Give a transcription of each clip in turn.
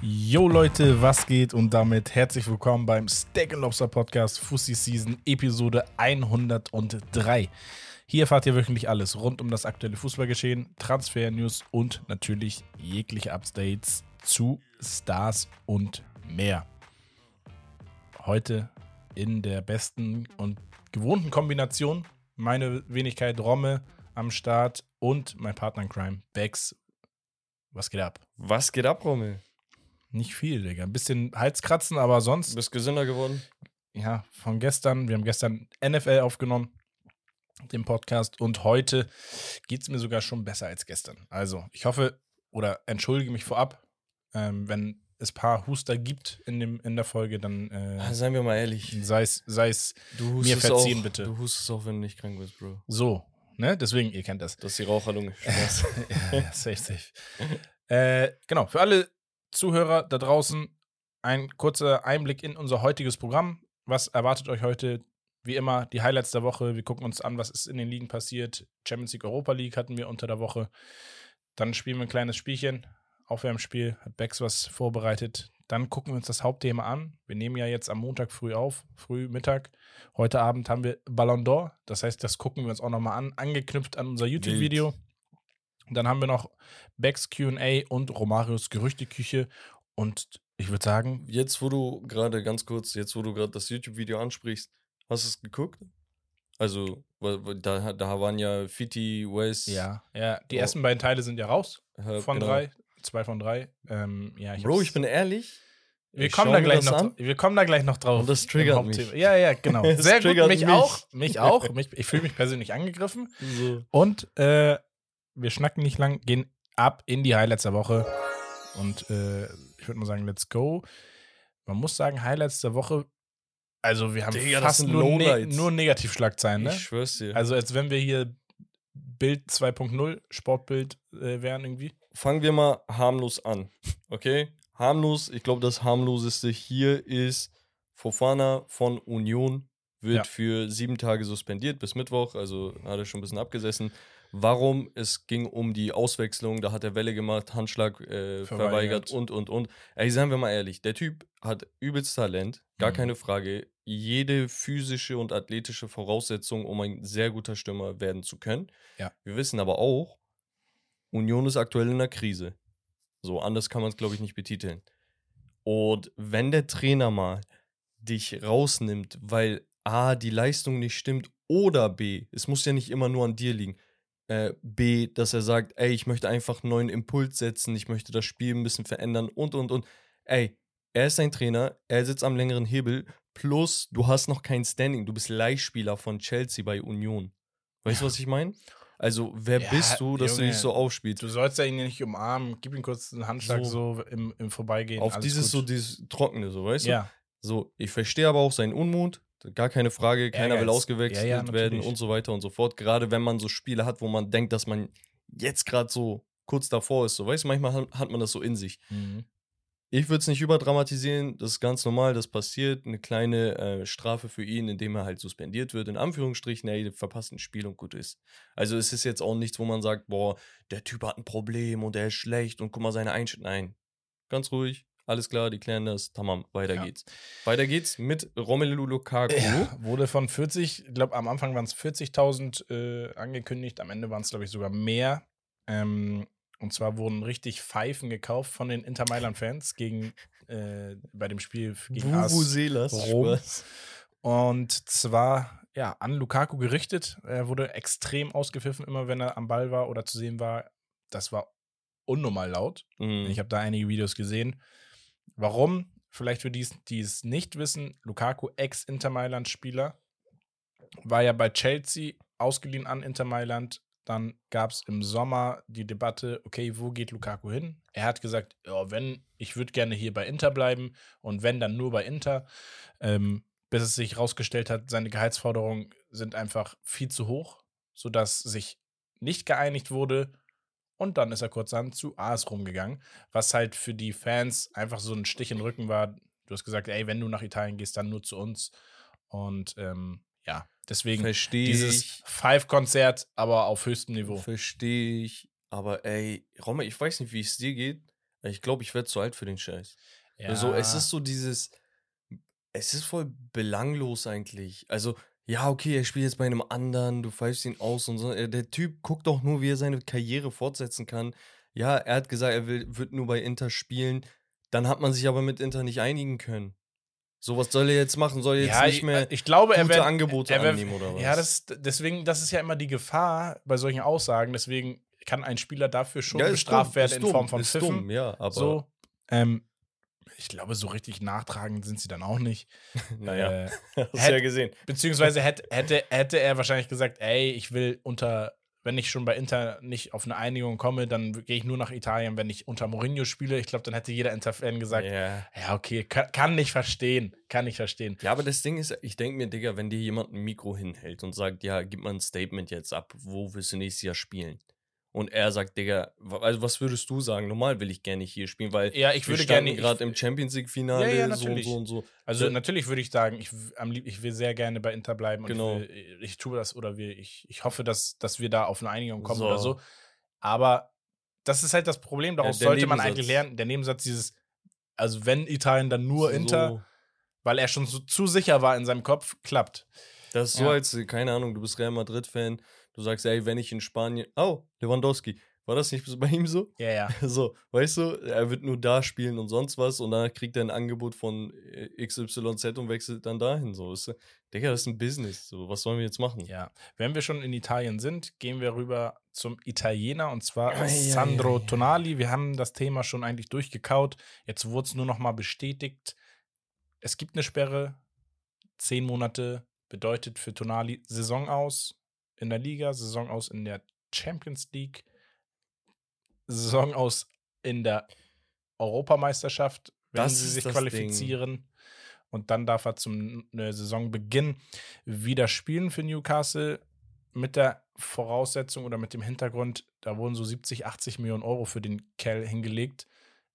Yo Leute, was geht und damit herzlich willkommen beim Steak Lobster Podcast Fussi Season Episode 103. Hier erfahrt ihr wöchentlich alles rund um das aktuelle Fußballgeschehen, Transfer-News und natürlich jegliche Updates zu Stars und mehr. Heute in der besten und gewohnten Kombination meine Wenigkeit Romme am Start und mein Partner in Crime, Bex. Was geht ab? Was geht ab, Rommel? Nicht viel, Digga. Ein bisschen Halskratzen, aber sonst. Du bist gesünder geworden? Ja, von gestern. Wir haben gestern NFL aufgenommen, den Podcast. Und heute geht es mir sogar schon besser als gestern. Also, ich hoffe oder entschuldige mich vorab, ähm, wenn es ein paar Huster gibt in, dem, in der Folge, dann äh, Seien wir mal ehrlich. sei es, sei es Du mir verziehen, auch, bitte. Du hustest auch, wenn du nicht krank bist, Bro. so. Ne? Deswegen, ihr kennt das. Das ist die Raucherlunge. Spaß. ja, safe, safe. äh, genau, für alle Zuhörer da draußen ein kurzer Einblick in unser heutiges Programm. Was erwartet euch heute? Wie immer, die Highlights der Woche. Wir gucken uns an, was ist in den Ligen passiert. Champions League, Europa League hatten wir unter der Woche. Dann spielen wir ein kleines Spielchen. Aufwärmspiel. Hat Bex was vorbereitet. Dann gucken wir uns das Hauptthema an. Wir nehmen ja jetzt am Montag früh auf, früh Mittag. Heute Abend haben wir Ballon d'Or. Das heißt, das gucken wir uns auch nochmal an, angeknüpft an unser YouTube-Video. Dann haben wir noch Becks QA und Romarios Gerüchteküche. Und ich würde sagen, Jetzt, wo du gerade, ganz kurz, jetzt, wo du gerade das YouTube-Video ansprichst, hast du es geguckt? Also, da, da waren ja Fiti, Wes, ja, ja, die Oh. ersten beiden Teile sind ja raus. Herb, Von genau. drei. Zwei von drei. Ähm, ja, ich Bro, ich bin ehrlich. wir ich kommen, da gleich noch, an. wir kommen da gleich noch drauf. Und das triggert mich. Ja, ja, genau. Sehr gut, mich, mich. auch. Mich auch. Mich, ich fühle mich persönlich angegriffen. So. Und äh, wir schnacken nicht lang, gehen ab in die Highlights der Woche. Und äh, ich würde mal sagen, let's go. Man muss sagen, Highlights der Woche, also wir haben Digga, fast nur, ne nur Negativschlagzeilen, ne? Ich schwör's dir. Also als wenn wir hier Bild 2.0, Sportbild äh, wären irgendwie. Fangen wir mal harmlos an. Okay? Harmlos, ich glaube, das harmloseste hier ist Fofana von Union wird Ja. für sieben Tage suspendiert bis Mittwoch, also hat er schon ein bisschen abgesessen. Warum? Es ging um die Auswechslung, da hat er Welle gemacht, Handschlag äh, Verweigert. verweigert. und, und, und. Ey, seien wir mal ehrlich, der Typ hat übelst Talent, gar Mhm. keine Frage. Jede physische und athletische Voraussetzung, um ein sehr guter Stürmer werden zu können. Ja. Wir wissen aber auch, Union ist aktuell in einer Krise. So, anders kann man es, glaube ich, nicht betiteln. Und wenn der Trainer mal dich rausnimmt, weil A, die Leistung nicht stimmt oder B, es muss ja nicht immer nur an dir liegen, äh, B, dass er sagt, ey, ich möchte einfach einen neuen Impuls setzen, ich möchte das Spiel ein bisschen verändern und, und, und. Ey, er ist ein Trainer, er sitzt am längeren Hebel, plus du hast noch kein Standing, du bist Leihspieler von Chelsea bei Union. Weißt du, was ich meine? Also, wer Ja, bist du, dass du Junge, dich so aufspielst? Du sollst ja ihn nicht umarmen, gib ihm kurz einen Handschlag so, im, im Vorbeigehen. Auf dieses so, gut. dieses Trockene, so, weißt du? Ja, So, ich verstehe aber auch seinen Unmut, gar keine Frage, keiner will Ehrgeiz. ausgewechselt Ja, ja, werden und so weiter und so fort. Gerade wenn man so Spiele hat, wo man denkt, dass man jetzt gerade so kurz davor ist, so, weißt du, manchmal hat- hat man das so in sich. mhm. Ich würde es nicht überdramatisieren, das ist ganz normal, das passiert. Eine kleine äh, Strafe für ihn, indem er halt suspendiert wird, in Anführungsstrichen, ey, verpasst ein Spiel und gut ist. Also es ist jetzt auch nichts, wo man sagt, boah, der Typ hat ein Problem und der ist schlecht und guck mal seine Einstellung. Nein, ganz ruhig, alles klar, die klären das, tamam, weiter Ja. geht's. Weiter geht's mit Romelu Lukaku. Ja, wurde von 40, ich glaube, am Anfang waren es 40.000 äh, angekündigt, am Ende waren es, glaube ich, sogar mehr. Ähm, und zwar wurden richtig Pfeifen gekauft von den Inter Mailand-Fans gegen äh, bei dem Spiel gegen AS Vuvuzelas, Rom. Und zwar ja, an Lukaku gerichtet. Er wurde extrem ausgepfiffen, immer wenn er am Ball war oder zu sehen war. Das war unnormal laut. Mhm. Ich habe da einige Videos gesehen. Warum? Vielleicht für die, die es nicht wissen, Lukaku, Ex-Inter Mailand-Spieler, war ja bei Chelsea ausgeliehen an Inter Mailand. Dann gab es im Sommer die Debatte, okay, wo geht Lukaku hin? Er hat gesagt, ja, wenn, ich würde gerne hier bei Inter bleiben und wenn, dann nur bei Inter. Ähm, bis es sich herausgestellt hat, seine Gehaltsforderungen sind einfach viel zu hoch, sodass sich nicht geeinigt wurde. Und dann ist er kurzerhand zu AS rumgegangen, was halt für die Fans einfach so ein Stich in den Rücken war. Du hast gesagt, ey, wenn du nach Italien gehst, dann nur zu uns. Und ähm, ja, deswegen Verstehe dieses ich. Five-Konzert, aber auf höchstem Niveau. Verstehe ich. Aber ey, Romme, ich weiß nicht, wie es dir geht. Ich glaube, ich werde zu alt für den Scheiß. Ja. Also, es ist so dieses. Es ist voll belanglos eigentlich. Also, ja, okay, er spielt jetzt bei einem anderen, du pfeifst ihn aus und so. Äh, Der Typ guckt doch nur, wie er seine Karriere fortsetzen kann. Ja, er hat gesagt, er will, wird nur bei Inter spielen. Dann hat man sich aber mit Inter nicht einigen können. So, was soll er jetzt machen? Soll er jetzt ja, nicht ich, mehr ich glaube, er gute wird, Angebote wird, annehmen oder was? Ja, das, deswegen, das ist ja immer die Gefahr bei solchen Aussagen. Deswegen kann ein Spieler dafür schon Ja, bestraft dumm, werden in dumm, Form von ist Pfiffen. dumm, ja, aber so, ähm, ich glaube, so richtig nachtragend sind sie dann auch nicht. naja, Äh, hast du hätt- ja gesehen. beziehungsweise hätte, hätte, hätte er wahrscheinlich gesagt, ey, ich will unter, wenn ich schon bei Inter nicht auf eine Einigung komme, dann gehe ich nur nach Italien, wenn ich unter Mourinho spiele. Ich glaube, dann hätte jeder Inter-Fan gesagt, Ja. ja, okay, kann, kann nicht verstehen, kann nicht verstehen. Ja, aber das Ding ist, ich denke mir, Digga, wenn dir jemand ein Mikro hinhält und sagt, ja, gib mal ein Statement jetzt ab, wo willst du nächstes Jahr spielen? Und er sagt, Digga, also was würdest du sagen? Normal will ich gerne hier spielen, weil Ja, ich würde gerne gerade im Champions League-Finale, Ja, ja, so und so und so. Also Äh, natürlich würde ich sagen, ich, am lieb, ich will sehr gerne bei Inter bleiben und Genau. ich, will, ich tue das oder wir, ich, ich hoffe, dass, dass wir da auf eine Einigung kommen So. oder so. Aber das ist halt das Problem, daraus sollte man Nebensatz. eigentlich lernen. Der Nebensatz dieses, also wenn Italien dann nur Inter, So, weil er schon so, zu sicher war in seinem Kopf, klappt. das ist so, Ja. als, äh, keine Ahnung, du bist Real Madrid-Fan, du sagst, ey, wenn ich in Spanien, oh, Lewandowski, war das nicht bei ihm so? Ja, ja. So, weißt du, er wird nur da spielen und sonst was und dann kriegt er ein Angebot von äh, XYZ und wechselt dann dahin. So, ist, Digga, das ist ein Business. So, was sollen wir jetzt machen? Ja, wenn wir schon in Italien sind, gehen wir rüber zum Italiener und zwar ei, Sandro ei, ei. Tonali. Wir haben das Thema schon eigentlich durchgekaut. Jetzt wurde es nur noch mal bestätigt. Es gibt eine Sperre. Zehn Monate bedeutet für Tonali Saison aus in der Liga, Saison aus in der Champions League, Saison aus in der Europameisterschaft, wenn Das sie sich qualifizieren. Und dann darf er zum äh, Saisonbeginn wieder spielen für Newcastle mit der Voraussetzung oder mit dem Hintergrund, da wurden so 70, 80 Millionen Euro für den Kerl hingelegt.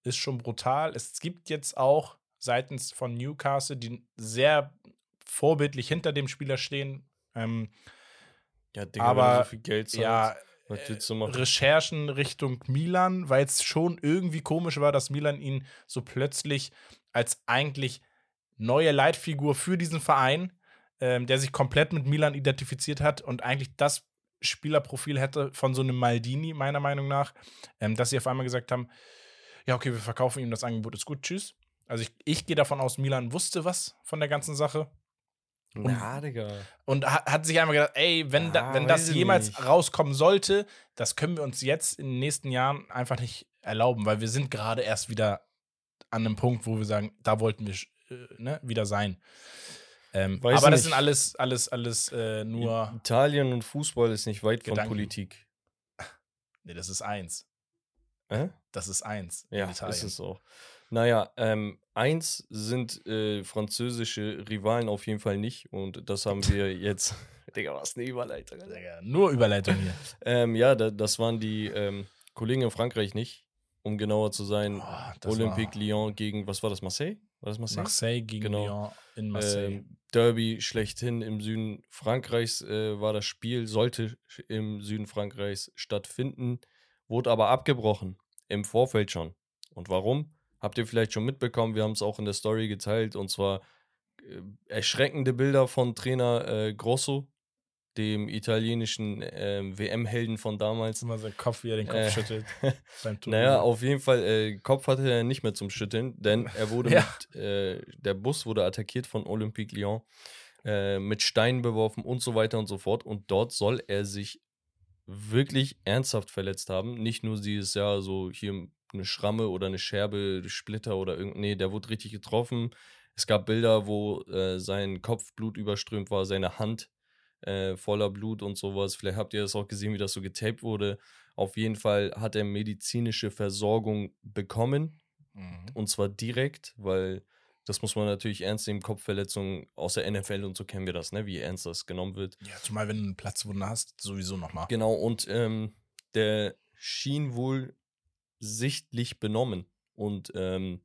Ist schon brutal. Es gibt jetzt auch seitens von Newcastle, die sehr vorbildlich hinter dem Spieler stehen, ähm, Ja, Digga, Aber, so viel Geld zahlst, ja, was willst du machen? Recherchen Richtung Milan, weil es schon irgendwie komisch war, dass Milan ihn so plötzlich als eigentlich neue Leitfigur für diesen Verein, ähm, der sich komplett mit Milan identifiziert hat und eigentlich das Spielerprofil hätte von so einem Maldini, meiner Meinung nach, ähm, dass sie auf einmal gesagt haben, ja, okay, wir verkaufen ihm, das Angebot ist gut, tschüss. Also ich, ich gehe davon aus, Milan wusste was von der ganzen Sache Na, Digga. und ha hat sich einmal gedacht, ey, wenn, da, Ah, wenn das jemals nicht. rauskommen sollte, das können wir uns jetzt in den nächsten Jahren einfach nicht erlauben, weil wir sind gerade erst wieder an einem Punkt, wo wir sagen, da wollten wir äh, ne, wieder sein. Ähm, aber das nicht. sind alles, alles, alles äh, nur. Italien und Fußball ist nicht weit Gedanken. von Politik. Nee, das ist eins. Äh? Das ist eins. in Ja, Italien. ist es auch. Naja, ähm, eins sind äh, französische Rivalen auf jeden Fall nicht und das haben wir jetzt. Digga, was eine Überleitung. Digga, Nur Überleitung hier. Ähm, ja, da, das waren die ähm, Kollegen in Frankreich nicht, um genauer zu sein. Oh, Olympique war Lyon gegen, was war das, Marseille? War das Marseille? Marseille gegen Genau. Lyon in Marseille. Ähm, Derby schlechthin im Süden Frankreichs äh, war das Spiel, sollte im Süden Frankreichs stattfinden, wurde aber abgebrochen im Vorfeld schon. Und warum? Habt ihr vielleicht schon mitbekommen, wir haben es auch in der Story geteilt, und zwar äh, erschreckende Bilder von Trainer äh, Grosso, dem italienischen ähm, WM-Helden von damals. Immer sein Kopf, wie er den Kopf Äh, schüttelt. Naja, auf jeden Fall, äh, Kopf hatte er nicht mehr zum Schütteln, denn er wurde Ja. mit, äh, der Bus wurde attackiert von Olympique Lyon, äh, mit Steinen beworfen und so weiter und so fort. Und dort soll er sich wirklich ernsthaft verletzt haben. Nicht nur dieses Jahr so hier eine Schramme oder eine Scherbe, Splitter oder irgend. Nee, der wurde richtig getroffen. Es gab Bilder, wo äh, sein Kopf Blut überströmt war, seine Hand äh, voller Blut und sowas. Vielleicht habt ihr das auch gesehen, wie das so getaped wurde. Auf jeden Fall hat er medizinische Versorgung bekommen Mhm. und zwar direkt, weil das muss man natürlich ernst nehmen. Kopfverletzungen aus der NFL und so kennen wir das, ne? wie ernst das genommen wird. Ja, zumal wenn du eine Platzwunde hast, sowieso nochmal. Genau, und ähm, der schien wohl sichtlich benommen und ähm,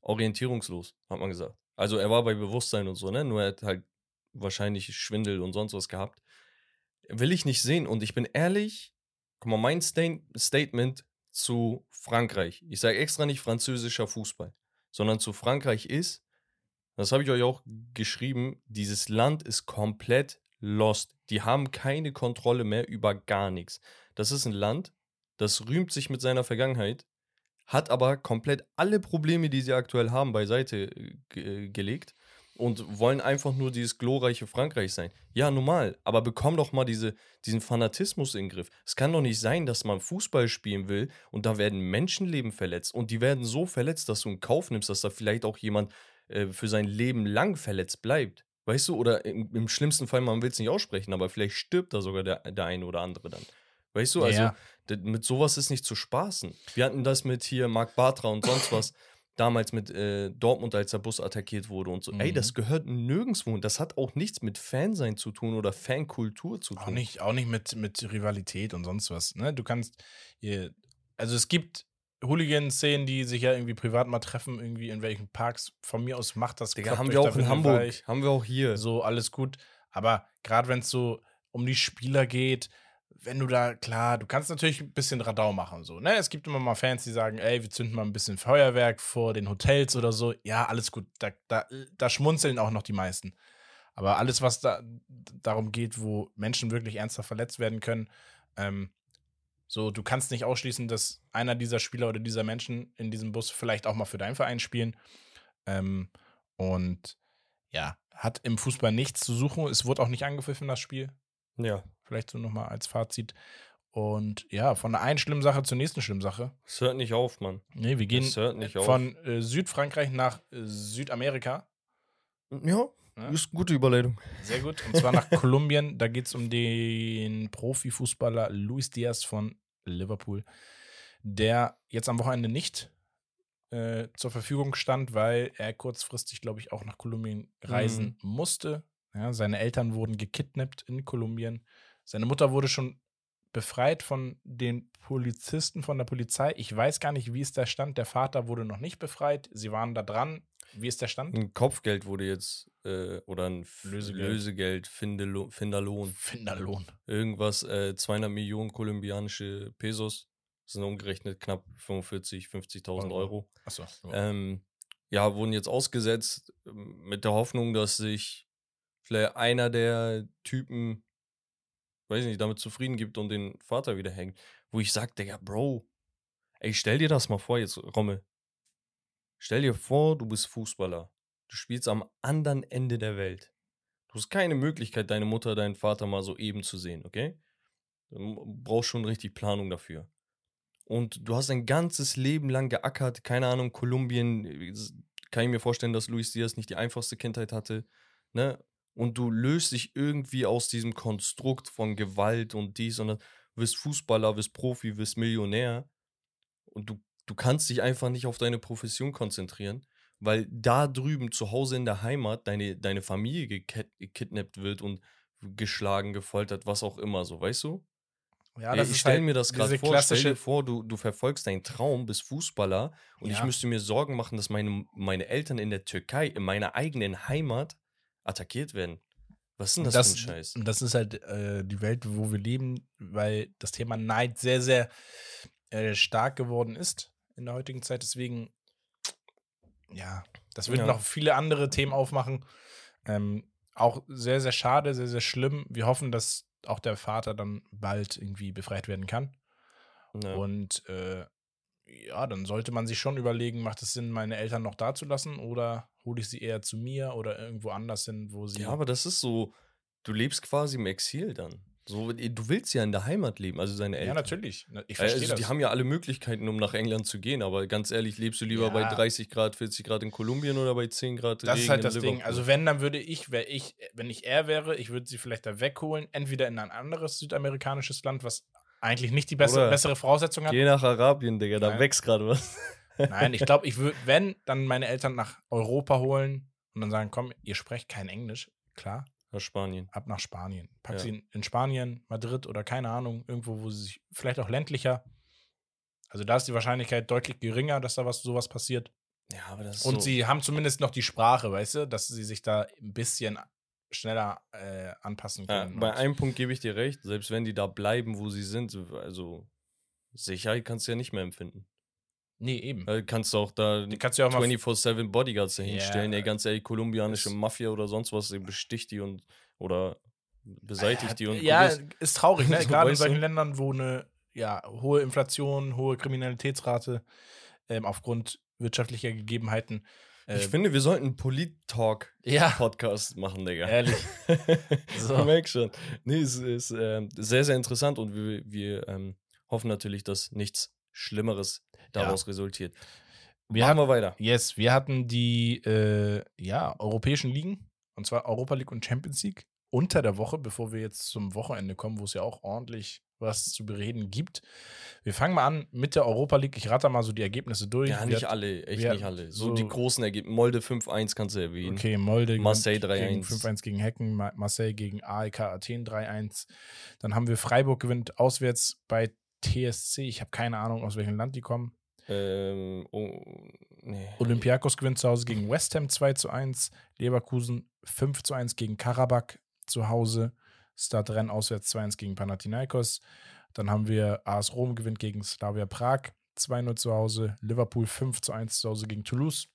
orientierungslos, hat man gesagt. Also er war bei Bewusstsein und so, ne? Nur er hat halt wahrscheinlich Schwindel und sonst was gehabt. Will ich nicht sehen. Und ich bin ehrlich, guck mal, mein Sta Statement zu Frankreich, ich sage extra nicht französischer Fußball, sondern zu Frankreich ist, das habe ich euch auch geschrieben, dieses Land ist komplett lost. Die haben keine Kontrolle mehr über gar nichts. Das ist ein Land, das rühmt sich mit seiner Vergangenheit, hat aber komplett alle Probleme, die sie aktuell haben, beiseite äh, gelegt und wollen einfach nur dieses glorreiche Frankreich sein. Ja, normal, aber bekomm doch mal diese, diesen Fanatismus in den Griff. Es kann doch nicht sein, dass man Fußball spielen will und da werden Menschenleben verletzt und die werden so verletzt, dass du in Kauf nimmst, dass da vielleicht auch jemand äh, für sein Leben lang verletzt bleibt. Weißt du, oder im, im schlimmsten Fall, man will es nicht aussprechen, aber vielleicht stirbt da sogar der, der eine oder andere dann. Weißt du, also Ja. Mit sowas ist nicht zu spaßen. Wir hatten das mit hier Marc Bartra und sonst was. Damals mit äh, Dortmund, als der Bus attackiert wurde und so. Ey, Mhm. das gehört nirgendwo. Und das hat auch nichts mit Fansein zu tun oder Fankultur zu tun. Auch nicht, auch nicht mit, mit Rivalität und sonst was. Ne? Du kannst, hier, also es gibt Hooligan-Szenen, die sich ja irgendwie privat mal treffen, irgendwie in welchen Parks. Von mir aus macht das. Digga, haben wir auch in Hamburg. Haben wir auch hier. So, alles gut. Aber gerade wenn es so um die Spieler geht, wenn du da, klar, du kannst natürlich ein bisschen Radau machen. So, ne? Es gibt immer mal Fans, die sagen, ey, wir zünden mal ein bisschen Feuerwerk vor den Hotels oder so. Ja, alles gut. Da, da, da schmunzeln auch noch die meisten. Aber alles, was da darum geht, wo Menschen wirklich ernsthaft verletzt werden können, ähm, so, du kannst nicht ausschließen, dass einer dieser Spieler oder dieser Menschen in diesem Bus vielleicht auch mal für deinen Verein spielen. Ähm, und ja, hat im Fußball nichts zu suchen. Es wurde auch nicht angepfiffen, das Spiel. Ja. Vielleicht so nochmal als Fazit. Und ja, von der einen schlimmen Sache zur nächsten schlimmen Sache. Es hört nicht auf, Mann. Nee, wir gehen von äh, Südfrankreich nach äh, Südamerika. Ja, Ja. ist eine gute Überleitung. Sehr gut. Und zwar nach Kolumbien. Da geht es um den Profifußballer Luis Diaz von Liverpool, der jetzt am Wochenende nicht äh, zur Verfügung stand, weil er kurzfristig, glaube ich, auch nach Kolumbien reisen musste. Ja, seine Eltern wurden gekidnappt in Kolumbien. Seine Mutter wurde schon befreit von den Polizisten, von der Polizei. Ich weiß gar nicht, wie ist der Stand. Der Vater wurde noch nicht befreit. Sie waren da dran. Wie ist der Stand? Ein Kopfgeld wurde jetzt, äh, oder ein Lösegeld. Lösegeld, Findelo Finderlohn. Finderlohn. Irgendwas, äh, 200 Millionen kolumbianische Pesos. Das sind umgerechnet knapp 45, 50.000 Euro. Achso. Ähm, ja, wurden jetzt ausgesetzt ähm, mit der Hoffnung, dass sich vielleicht einer der Typen, weiß nicht, damit zufrieden gibt und den Vater wieder hängt. Wo ich sag, Digga, Bro, ey, stell dir das mal vor jetzt, Rommel. Stell dir vor, du bist Fußballer. Du spielst am anderen Ende der Welt. Du hast keine Möglichkeit, deine Mutter, deinen Vater mal so eben zu sehen, okay? Du brauchst schon richtig Planung dafür. Und du hast ein ganzes Leben lang geackert, keine Ahnung, Kolumbien, äh, kann ich mir vorstellen, dass Luis Diaz nicht die einfachste Kindheit hatte, ne? Und du löst dich irgendwie aus diesem Konstrukt von Gewalt und dies und das, wirst Fußballer, wirst Profi, wirst Millionär und du, du kannst dich einfach nicht auf deine Profession konzentrieren, weil da drüben zu Hause in der Heimat deine, deine Familie gekid- gekidnappt wird und geschlagen, gefoltert, was auch immer so, weißt du? Ja, das ich stelle halt mir das gerade vor. Stell dir vor, du, du verfolgst deinen Traum, bist Fußballer und ich Ja. müsste mir Sorgen machen, dass meine, meine Eltern in der Türkei, in meiner eigenen Heimat, attackiert werden. Was ist denn das, das, für ein Scheiß? und das ist halt äh, die Welt, wo wir leben, weil das Thema Neid sehr, sehr äh, stark geworden ist in der heutigen Zeit. Deswegen, ja, das wird Ja. noch viele andere Themen aufmachen. Ähm, auch sehr, sehr schade, sehr, sehr schlimm. Wir hoffen, dass auch der Vater dann bald irgendwie befreit werden kann. Ja. Und äh, ja, dann sollte man sich schon überlegen, macht es Sinn, meine Eltern noch da zu lassen oder hole ich sie eher zu mir oder irgendwo anders hin, wo sie. ja, aber das ist so, du lebst quasi im Exil dann. So, du willst ja in der Heimat leben, also seine Eltern. ja, natürlich. Na, Ich Äh, verstehe Also, das. die haben ja alle Möglichkeiten, um nach England zu gehen, aber ganz ehrlich, lebst du lieber bei Ja. 30 Grad, 40 Grad in Kolumbien oder bei 10 Grad das Regen ist halt das Ding. Also, wenn, dann würde ich, wäre ich, wenn ich er wäre, ich würde sie vielleicht da wegholen, entweder in ein anderes südamerikanisches Land, was eigentlich nicht die bessere, Oder bessere Voraussetzung hat. Geh nach Arabien, Digga, da Nein. wächst gerade was. Nein, ich glaube, ich würde, wenn, dann meine Eltern nach Europa holen und dann sagen, komm, ihr sprecht kein Englisch, klar, Nach Spanien. ab nach Spanien. Pack Ja. sie in, in Spanien, Madrid oder keine Ahnung, irgendwo, wo sie sich, vielleicht auch ländlicher. Also da ist die Wahrscheinlichkeit deutlich geringer, dass da was sowas passiert. Ja, aber das ist Und so. sie haben zumindest noch die Sprache, weißt du, dass sie sich da ein bisschen schneller äh, anpassen Ja, können. bei Und- einem Punkt gebe ich dir recht, selbst wenn die da bleiben, wo sie sind, also Sicherheit kannst du ja nicht mehr empfinden. Nee, eben. Äh, kannst du auch da Die kannst du ja auch mal 24-7 Bodyguards Ja, dahinstellen, ey, ganz ehrlich, kolumbianische Mafia oder sonst was, die besticht die und oder beseitigt die und Ja, gut ist. traurig, ne? So, Gerade in du? solchen Ländern, wo eine ja, hohe Inflation, hohe Kriminalitätsrate ähm, aufgrund wirtschaftlicher Gegebenheiten. Ich äh, finde, wir sollten einen Polit-Talk-Podcast ja, machen, Digga. ehrlich. So. Du merkst schon. Nee, es ist ähm, sehr, sehr interessant und wir, wir ähm, hoffen natürlich, dass nichts Schlimmeres daraus resultiert. Wir Machen wir weiter. Yes, wir hatten die äh, ja, europäischen Ligen, und zwar Europa League und Champions League, unter der Woche, bevor wir jetzt zum Wochenende kommen, wo es ja auch ordentlich was zu bereden gibt. Wir fangen mal an mit der Europa League. Ich rate mal so die Ergebnisse durch. Ja, nicht hat- alle, echt nicht alle. So, so- die großen Ergebnisse. Molde 5-1 kannst du erwähnen. Okay, Molde Marseille gewinnt 3-1. gegen 5-1 gegen Hecken, Ma- Marseille gegen AEK Athen 3-1. Dann haben wir Freiburg gewinnt auswärts bei TSC. Ich habe keine Ahnung, aus welchem Land die kommen. Ähm, oh, nee. Olympiakos gewinnt zu Hause gegen West Ham 2 zu 1. Leverkusen 5 zu 1 gegen Karabakh zu Hause. Start Renn auswärts 2-1 gegen Panathinaikos. Dann haben wir AS Rom gewinnt gegen Slavia Prag 2-0 zu Hause. Liverpool 5 zu 1 zu Hause gegen Toulouse.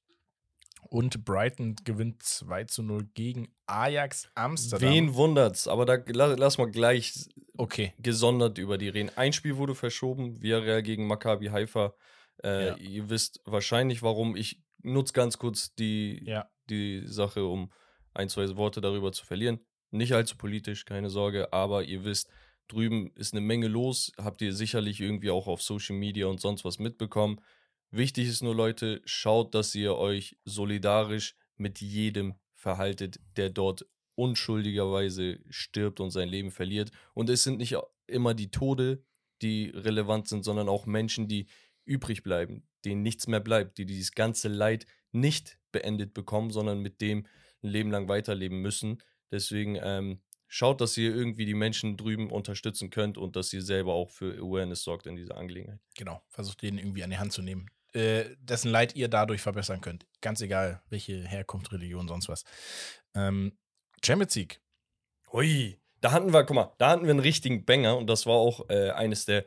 Und Brighton gewinnt 2 zu 0 gegen Ajax Amsterdam. Wen wundert's? Aber da la- lass mal gleich Okay. gesondert über die reden. Ein Spiel wurde verschoben, Villarreal gegen Maccabi Haifa. Äh, Ja. Ihr wisst wahrscheinlich, warum. Ich nutze ganz kurz die, Ja. die Sache, um ein, zwei Worte darüber zu verlieren. Nicht allzu politisch, keine Sorge, aber ihr wisst, drüben ist eine Menge los. Habt ihr sicherlich irgendwie auch auf Social Media und sonst was mitbekommen. Wichtig ist nur, Leute, schaut, dass ihr euch solidarisch mit jedem verhaltet, der dort unschuldigerweise stirbt und sein Leben verliert. Und es sind nicht immer die Tode, die relevant sind, sondern auch Menschen, die übrig bleiben, denen nichts mehr bleibt, die dieses ganze Leid nicht beendet bekommen, sondern mit dem ein Leben lang weiterleben müssen. Deswegen ähm, schaut, dass ihr irgendwie die Menschen drüben unterstützen könnt und dass ihr selber auch für Awareness sorgt in dieser Angelegenheit. Genau. Versucht den irgendwie an die Hand zu nehmen. Äh, dessen Leid ihr dadurch verbessern könnt. Ganz egal, welche Herkunft, Religion, sonst was. Ähm, Champions League. Hui, da hatten wir, guck mal, da hatten wir einen richtigen Banger und das war auch äh, eines der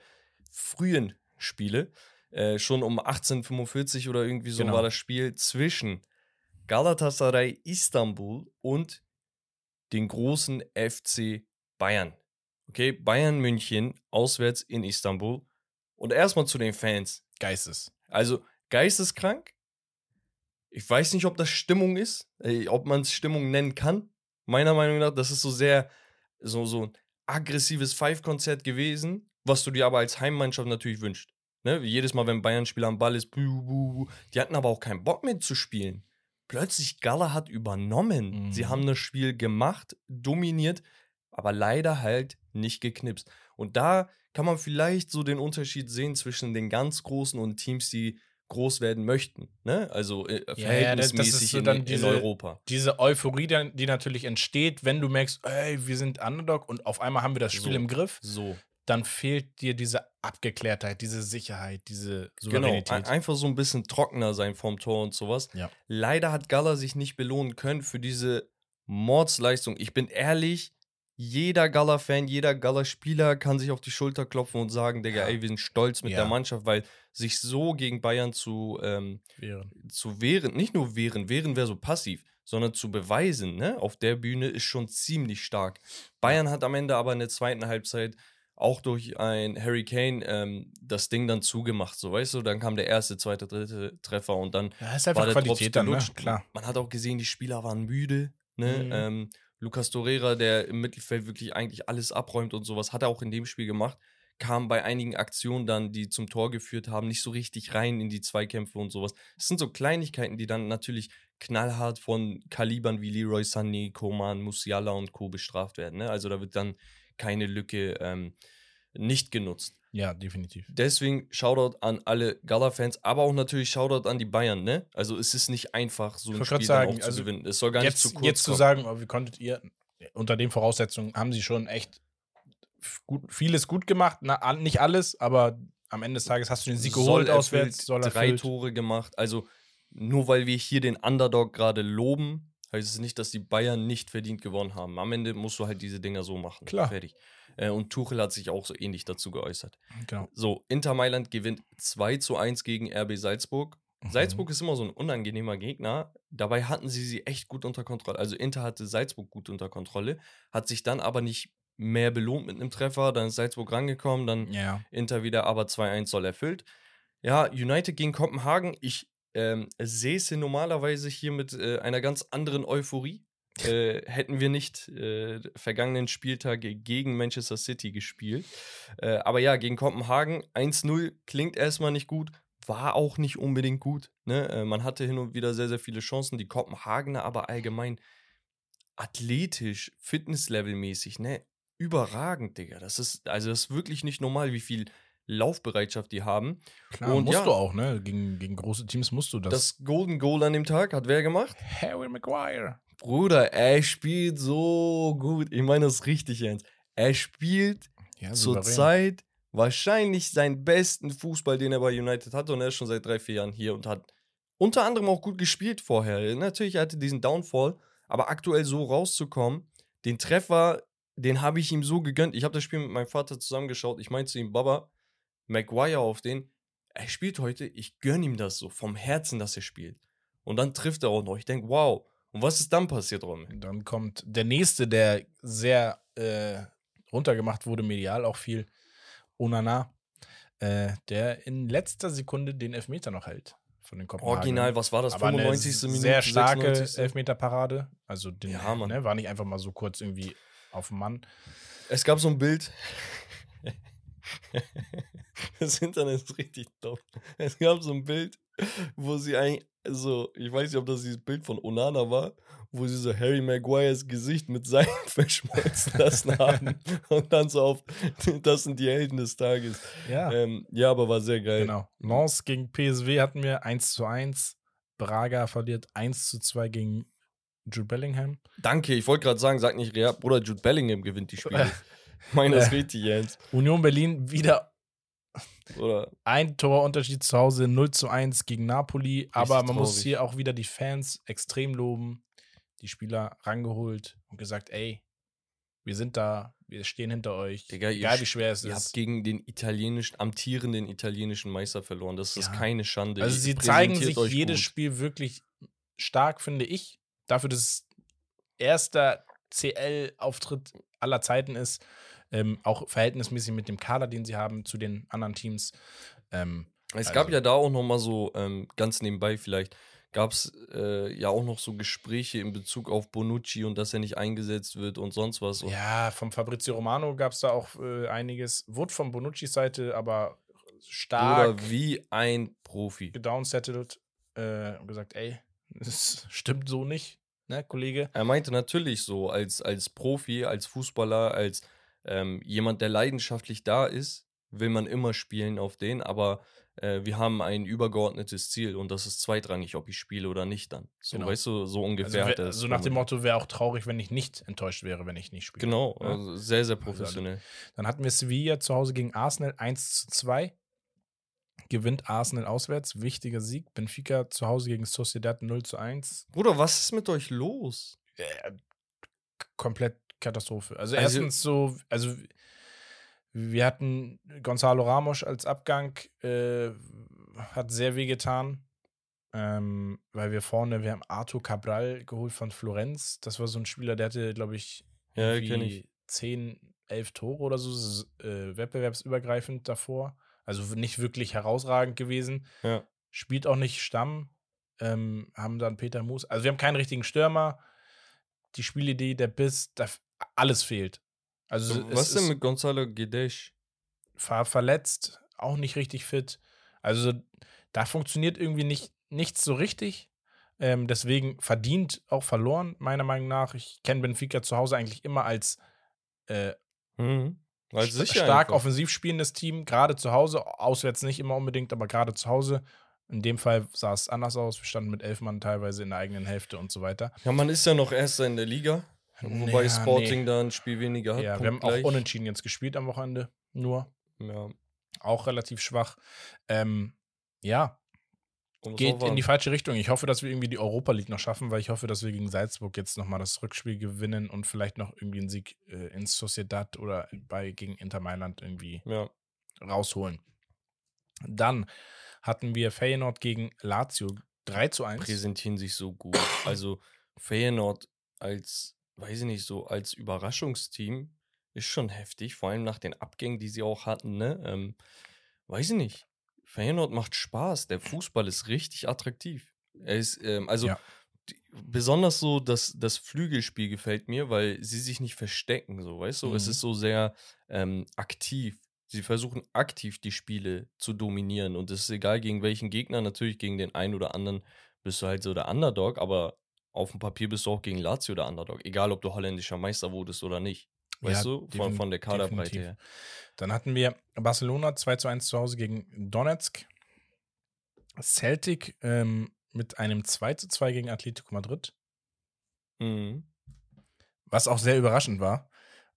frühen Spiele. Äh, schon um 1845 oder irgendwie so Genau. war das Spiel zwischen Galatasaray Istanbul und den großen FC Bayern. Okay, Bayern München auswärts in Istanbul. Und erstmal zu den Fans. Geistes. Also geisteskrank. Ich weiß nicht, ob das Stimmung ist, äh, ob man es Stimmung nennen kann. Meiner Meinung nach, das ist so sehr so, so ein aggressives Five-Konzert gewesen, was du dir aber als Heimmannschaft natürlich wünscht. Ne? Jedes Mal, wenn Bayern-Spieler am Ball ist, buh, buh, buh. die hatten aber auch keinen Bock mehr zu spielen. Plötzlich Gala hat übernommen. Sie Mhm. haben das Spiel gemacht, dominiert, aber leider halt nicht geknipst. Und da kann man vielleicht so den Unterschied sehen zwischen den ganz Großen und Teams, die groß werden möchten. Ne? Also äh, ja, das ist verhältnismäßig so in, dann in diese- Europa. Diese Euphorie, die natürlich entsteht, wenn du merkst, ey, wir sind Underdog und auf einmal haben wir das Spiel So. im Griff, So. Dann fehlt dir diese Abgeklärtheit, diese Sicherheit, diese Genau, Souveränität. ein- einfach so ein bisschen trockener sein vom Tor und sowas. Ja. Leider hat Gala sich nicht belohnen können für diese Mordsleistung. Ich bin ehrlich, jeder Gala-Fan, jeder Gala-Spieler kann sich auf die Schulter klopfen und sagen, Digga, ey, wir sind stolz mit Ja. der Mannschaft, weil sich so gegen Bayern zu, ähm, Wären. zu wehren, nicht nur wehren, wehren wäre so passiv, sondern zu beweisen, ne, auf der Bühne ist schon ziemlich stark. Bayern hat am Ende aber in der zweiten Halbzeit auch durch ein Harry Kane ähm, das Ding dann zugemacht, so weißt du, dann kam der erste, zweite, dritte Treffer und dann Ja, ist war einfach der Drops Qualität dann, ne? Klar. Man hat auch gesehen, die Spieler waren müde, ne, Mhm. ähm, Lucas Torreira, der im Mittelfeld wirklich eigentlich alles abräumt und sowas, hat er auch in dem Spiel gemacht, kam bei einigen Aktionen dann, die zum Tor geführt haben, nicht so richtig rein in die Zweikämpfe und sowas. Es sind so Kleinigkeiten, die dann natürlich knallhart von Kalibern wie Leroy Sané, Koman, Musiala und Co. bestraft werden. Ne? Also da wird dann keine Lücke ähm, nicht genutzt. Ja, definitiv. Deswegen Shoutout an alle Gala-Fans, aber auch natürlich Shoutout an die Bayern, ne? Also es ist nicht einfach, so ein Spiel sagen, auch zu also gewinnen. Es soll gar nicht zu Jetzt, kurz jetzt zu kommen. sagen, oh, wie konntet ihr, unter den Voraussetzungen haben sie schon echt gut, vieles gut gemacht. Na, nicht alles, aber am Ende des Tages hast du den Sieg geholt auswärts, soll drei erfüllt. Tore gemacht. Also nur weil wir hier den Underdog gerade loben, heißt es nicht, dass die Bayern nicht verdient gewonnen haben. Am Ende musst du halt diese Dinger so machen. Klar. Fertig. Äh, und Tuchel hat sich auch so ähnlich dazu geäußert. Genau. So, Inter Mailand gewinnt 2 zu 1 gegen RB Salzburg. Mhm. Salzburg ist immer so ein unangenehmer Gegner. Dabei hatten sie sie echt gut unter Kontrolle. Also Inter hatte Salzburg gut unter Kontrolle, hat sich dann aber nicht mehr belohnt mit einem Treffer. Dann ist Salzburg rangekommen, dann Ja. Inter wieder, aber 2-1 soll erfüllt. Ja, United gegen Kopenhagen. Ich ähm, es normalerweise hier mit äh, einer ganz anderen Euphorie. äh, hätten wir nicht äh, vergangenen Spieltag gegen Manchester City gespielt. Äh, aber ja, gegen Kopenhagen 1-0 klingt erstmal nicht gut, war auch nicht unbedingt gut. Ne? Äh, man hatte hin und wieder sehr, sehr viele Chancen. Die Kopenhagener aber allgemein athletisch, fitnesslevelmäßig, ne? Überragend, Digga. Das ist, also das ist wirklich nicht normal, wie viel Laufbereitschaft die haben. Klar, Und musst ja. du auch, ne? Gegen, gegen große Teams musst du das. Das Golden Goal an dem Tag hat wer gemacht? Harry Maguire. Bruder, er spielt so gut. Ich meine das richtig ernst. Er spielt Ja, zurzeit wahrscheinlich seinen besten Fußball, den er bei United hatte. Und er ist schon seit drei, vier Jahren hier und hat unter anderem auch gut gespielt vorher. Natürlich, er hatte diesen Downfall, aber aktuell so rauszukommen, den Treffer, den habe ich ihm so gegönnt. Ich habe das Spiel mit meinem Vater zusammengeschaut. Ich meinte zu ihm, Baba, Maguire auf den, er spielt heute, ich gönne ihm das so, vom Herzen, dass er spielt. Und dann trifft er auch noch. Ich denke, wow. Und was ist dann passiert, Rommel? Dann kommt der nächste, der sehr äh, runtergemacht wurde, medial auch viel. Onana, äh, der in letzter Sekunde den Elfmeter noch hält von den Kopenhagen. Original, was war das? Aber eine 95. Minute? Sehr starke 96.. Elfmeterparade. Also den, Ja. Ne, war nicht einfach mal so kurz irgendwie auf dem Mann. Es gab so ein Bild. Das Internet ist richtig doof. Es gab so ein Bild, wo sie eigentlich, so, ich weiß nicht, ob das dieses Bild von Onana war, wo sie so Harry Maguires Gesicht mit Seil verschmolzen lassen haben. Und dann so auf, das sind die Helden des Tages. Ja, Ähm, ja, aber war sehr geil. genau. Lens gegen PSW hatten wir 1 zu 1. Braga verliert 1 zu 2 gegen Jude Bellingham. Danke, ich wollte gerade sagen, sag nicht Real, Bruder, Jude Bellingham gewinnt die Spiele. Meine das Äh. richtig ernst. Union Berlin wieder Oder ein Torunterschied zu Hause 0 zu 1 gegen Napoli. Aber man muss hier auch wieder die Fans extrem loben. Die Spieler rangeholt und gesagt, ey, wir sind da, wir stehen hinter euch. Digga, ihr egal wie schwer es Ihr habt ist. gegen den italienischen, amtierenden italienischen Meister verloren. Das ist Ja. keine Schande. Also Ihr sie zeigen sich jedes gut. Spiel wirklich stark, finde ich. Dafür, dass es erster CL-Auftritt aller Zeiten ist. Ähm, auch verhältnismäßig mit dem Kader, den sie haben, zu den anderen Teams. Ähm, Es also- gab ja da auch noch mal so, ähm, ganz nebenbei vielleicht, gab es äh, ja auch noch so Gespräche in Bezug auf Bonucci und dass er nicht eingesetzt wird und sonst was. Ja, vom Fabrizio Romano gab es da auch äh, einiges. Wurde von Bonuccis Seite aber stark Oder wie ein Profi. gedownsettelt äh, und gesagt, ey, das stimmt so nicht, ne, Kollege? Er meinte natürlich so, als, als Profi, als Fußballer, als ähm, jemand, der leidenschaftlich da ist, will man immer spielen auf den, aber äh, wir haben ein übergeordnetes Ziel und das ist zweitrangig, ob ich spiele oder nicht dann. So, Genau. weißt du, so Also, ungefähr hat wär- so nach dem. Motto, wäre auch traurig, wenn ich nicht enttäuscht wäre, wenn ich nicht spiele. Genau, Ja. also sehr, sehr Also, professionell. Dann hatten wir Sevilla zu Hause gegen Arsenal 1 zu 2. Gewinnt Arsenal auswärts, wichtiger Sieg. Benfica zu Hause gegen Sociedad 0 zu 1. Bruder, was ist mit euch los? Äh, komplett Katastrophe. Also, Also- erstens so, also wir hatten Gonzalo Ramos als Abgang, äh, hat sehr weh getan. Ähm, weil wir vorne, wir haben Arthur Cabral geholt von Florenz. Das war so ein Spieler, der hatte, glaube ich, Ja, ich. 10, 11 Tore oder so, äh, wettbewerbsübergreifend davor. Also nicht wirklich herausragend gewesen. Ja. Spielt auch nicht Stamm. Ähm, haben dann Peter Moos. Also wir haben keinen richtigen Stürmer. Die Spielidee, der Biss, da, alles fehlt. Also Was es denn ist mit Gonzalo Guedes? ver verletzt, auch nicht richtig fit. Also da funktioniert irgendwie nicht, nichts so richtig. Ähm, deswegen verdient auch verloren, meiner Meinung nach. Ich kenne Benfica zu Hause eigentlich immer als äh, Mhm. Als st- sicher stark einfach. offensiv spielendes Team, gerade zu Hause, auswärts nicht immer unbedingt, aber gerade zu Hause. In dem Fall sah es anders aus. Wir standen mit elf Mann teilweise in der eigenen Hälfte und so weiter. Ja, man ist ja noch Erster in der Liga. Wobei Ja, Sporting nee. da ein Spiel weniger hat. Ja, wir haben auch punktgleich. unentschieden jetzt gespielt am Wochenende. Nur. Ja. Auch relativ schwach. Ähm, ja. Geht in die falsche Richtung. Ich hoffe, dass wir irgendwie die Europa League noch schaffen, weil ich hoffe, dass wir gegen Salzburg jetzt nochmal das Rückspiel gewinnen und vielleicht noch irgendwie einen Sieg äh, in Sociedad oder bei gegen Inter Mailand irgendwie Ja. rausholen. Dann hatten wir Feyenoord gegen Lazio 3 zu 1. Präsentieren sich so gut. Also Feyenoord als, weiß ich nicht, so als Überraschungsteam ist schon heftig, vor allem nach den Abgängen, die sie auch hatten, ne? Ähm, weiß ich nicht. Feyenoord macht Spaß. Der Fußball ist richtig attraktiv. Er ist, ähm, also Ja. die, besonders so das, das Flügelspiel gefällt mir, weil sie sich nicht verstecken, so, weißt du? Es Mhm. ist so sehr ähm, aktiv. Sie versuchen aktiv die Spiele zu dominieren und es ist egal gegen welchen Gegner, natürlich gegen den einen oder anderen bist du halt so der Underdog, aber auf dem Papier bist du auch gegen Lazio der Underdog, egal ob du holländischer Meister wurdest oder nicht. Weißt Ja, du, von, von der Kaderbreite definitiv. her. Dann hatten wir Barcelona 2 zu 1 zu Hause gegen Donetsk. Celtic ähm, mit einem 2 zu 2 gegen Atletico Madrid, Mhm. was auch sehr überraschend war.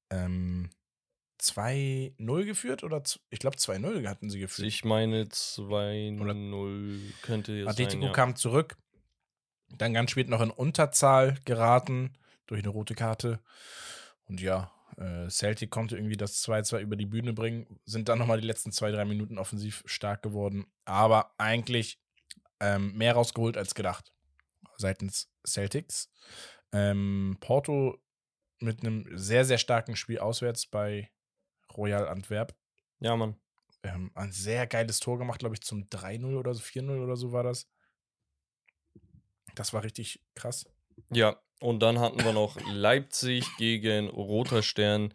Ähm, 2-0 geführt oder ich glaube 2-0 hatten sie geführt. Ich meine 2-0 könnte jetzt Atletico sein, ja. kam zurück, dann ganz spät noch in Unterzahl geraten durch eine rote Karte. Und ja, äh, Celtic konnte irgendwie das 2-2 über die Bühne bringen, sind dann nochmal die letzten zwei, drei Minuten offensiv stark geworden, aber eigentlich ähm, mehr rausgeholt als gedacht seitens Celtics. Ähm, Porto mit einem sehr, sehr starken Spiel auswärts bei Royal Antwerp. Ja, Mann. Ähm, ein sehr geiles Tor gemacht, glaube ich, zum 3-0 oder so, 4-0 oder so war das. Das war richtig krass. Ja, und dann hatten wir noch Leipzig gegen Roter Stern.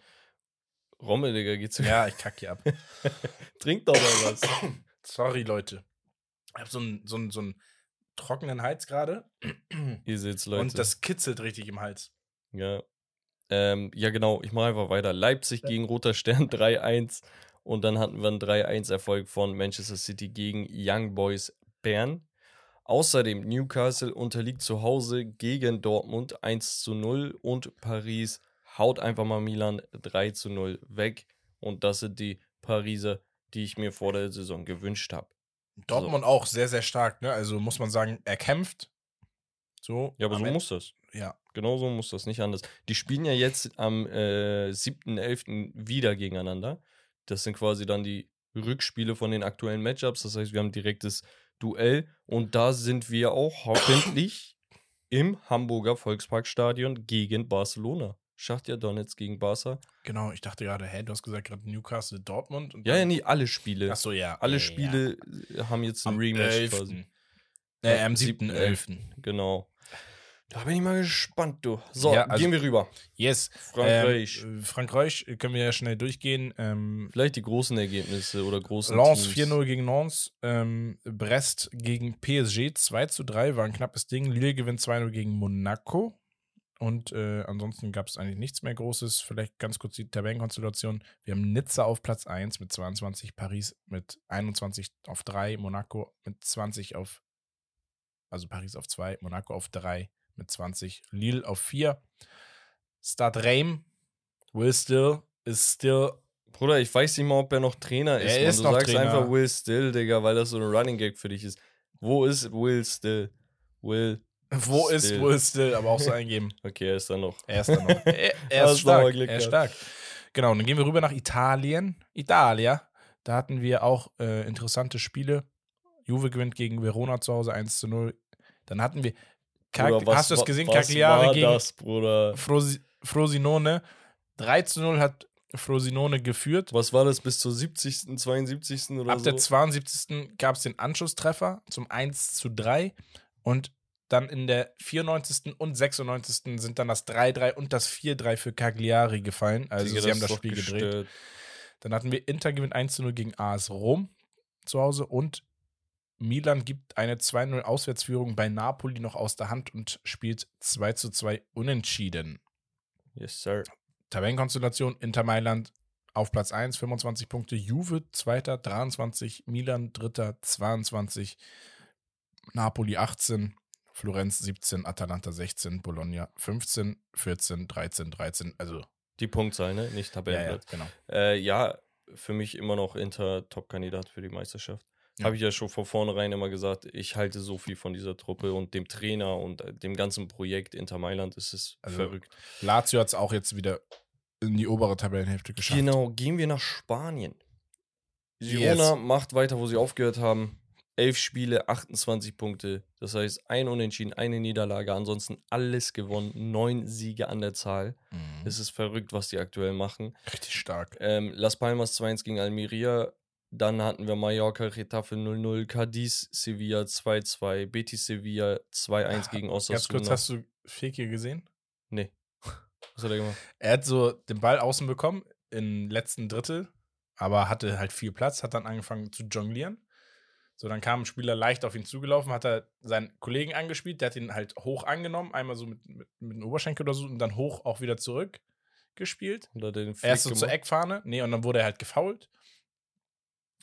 Rommel, Digga, geht's Ja, ich kacke hier ab. Trink doch mal was. Sorry, Leute. Ich habe so einen so so trockenen Hals gerade. Ihr seht's, Leute. Und das kitzelt richtig im Hals. Ja. Ähm, ja, genau, ich mache einfach weiter. Leipzig gegen Roter Stern 3-1. Und dann hatten wir einen 3-1-Erfolg von Manchester City gegen Young Boys Bern. Außerdem Newcastle unterliegt zu Hause gegen Dortmund 1 zu 0 und Paris haut einfach mal Milan 3 zu 0 weg. Und das sind die Pariser, die ich mir vor der Saison gewünscht habe. Dortmund auch sehr, sehr stark, ne? Also muss man sagen, er kämpft. So. Ja, aber so Ende- muss das. Ja. Genau so muss das, nicht anders. Die spielen ja jetzt am äh, 7.11. wieder gegeneinander. Das sind quasi dann die Rückspiele von den aktuellen Matchups. Das heißt, wir haben direktes Duell und da sind wir auch hoffentlich im Hamburger Volksparkstadion gegen Barcelona. Schachtja Donetsk gegen Barca. Genau, ich dachte gerade, hä, du hast gesagt gerade Newcastle, Dortmund. Und Ja, ja, nie alle Spiele. Ach so, ja. alle ja, ja. Spiele äh, haben jetzt ein Am Rematch 11.. quasi. Äh, am Am 7.11. Genau. Da bin ich mal gespannt, du. So, Ja, also- gehen wir rüber. Yes. Frankreich. Ähm, äh, Frankreich können wir ja schnell durchgehen. Ähm, Vielleicht die großen Ergebnisse oder großen Lens Teams. 4-0 gegen Lens. Ähm, Brest gegen PSG 2 zu 3 war ein knappes Ding. Lille gewinnt 2-0 gegen Monaco. Und äh, ansonsten gab es eigentlich nichts mehr Großes. Vielleicht ganz kurz die Tabellenkonstellation. Wir haben Nizza auf Platz 1 mit 22, Paris mit 21 auf 3, Monaco mit 20 auf, also Paris auf 2, Monaco auf 3 mit 20, Lille auf 4. Stade Reims will still, is still Bruder, ich weiß nicht mal, ob er noch Trainer ist. Er ist du noch sagst Trainer. einfach Will Still, Digga, weil das so ein Running Gag für dich ist. Wo ist Will Still? Will. Wo ist Still. Will Still? Aber auch so eingeben. Okay, er ist da noch. Er ist da noch. Er, er ist stark. Er ist stark. Genau, und dann gehen wir rüber nach Italien. Italia. Da hatten wir auch äh, interessante Spiele. Juve gewinnt gegen Verona zu Hause 1 zu 0. Dann hatten wir. Bruder, was hast du es wa- gesehen? was Cagliari war gegen das, Bruder? Frosi Frosinone. 3 zu 0 hat Frosinone geführt. Was war das bis zur 70., 72. oder Ab so? der 72. gab es den Anschlusstreffer zum 1 zu 3 und dann in der 94. und 96. sind dann das 3-3 und das 4-3 für Cagliari gefallen. Also Digga, sie haben das Spiel gedreht. gestört. Dann hatten wir Inter gewinnt 1 zu 0 gegen AS Rom zu Hause und Milan gibt eine 2-0 Auswärtsführung bei Napoli noch aus der Hand und spielt 2 zu 2 unentschieden. Yes, sir. Tabellenkonstellation Inter Mailand auf Platz 1, 25 Punkte, Juve zweiter, 23, Milan dritter, 22, Napoli 18, Florenz 17, Atalanta 16, Bologna 15, 14, 13, 13, also Die Punktzahl, ne? Nicht ja, ja, Tabellenplatz. genau. Äh, ja, für mich immer noch Inter Top-Kandidat für die Meisterschaft. Ja. Habe ich ja schon von vornherein immer gesagt, ich halte so viel von dieser Truppe und dem Trainer und äh, dem ganzen Projekt Inter Mailand. Es ist Also, verrückt. Lazio hat es auch jetzt wieder in die obere Tabellenhälfte geschafft. Genau, gehen wir nach Spanien. Yes. Girona macht weiter, wo sie aufgehört haben. Elf Spiele, 28 Punkte. Das heißt, ein Unentschieden, eine Niederlage. Ansonsten alles gewonnen. Neun Siege an der Zahl. Mhm. Es ist verrückt, was die aktuell machen. Richtig stark. Ähm, Las Palmas 2-1 gegen Almeria. Dann hatten wir Mallorca, Retafe 0-0, Cadiz, Sevilla 2-2, Betis Sevilla 2-1 gegen Ganz kurz, Osasuna. hast du Fekir gesehen? Nee. Was hat er gemacht? Er hat so den Ball außen bekommen im letzten Drittel, aber hatte halt viel Platz, hat dann angefangen zu jonglieren. So, dann kam ein Spieler leicht auf ihn zugelaufen, hat er seinen Kollegen angespielt, der hat ihn halt hoch angenommen, einmal so mit, mit, mit dem Oberschenkel oder so und dann hoch auch wieder zurück gespielt. Und hat er den Flick Erst so zur gemacht? Eckfahne, nee, und dann wurde er halt gefoult.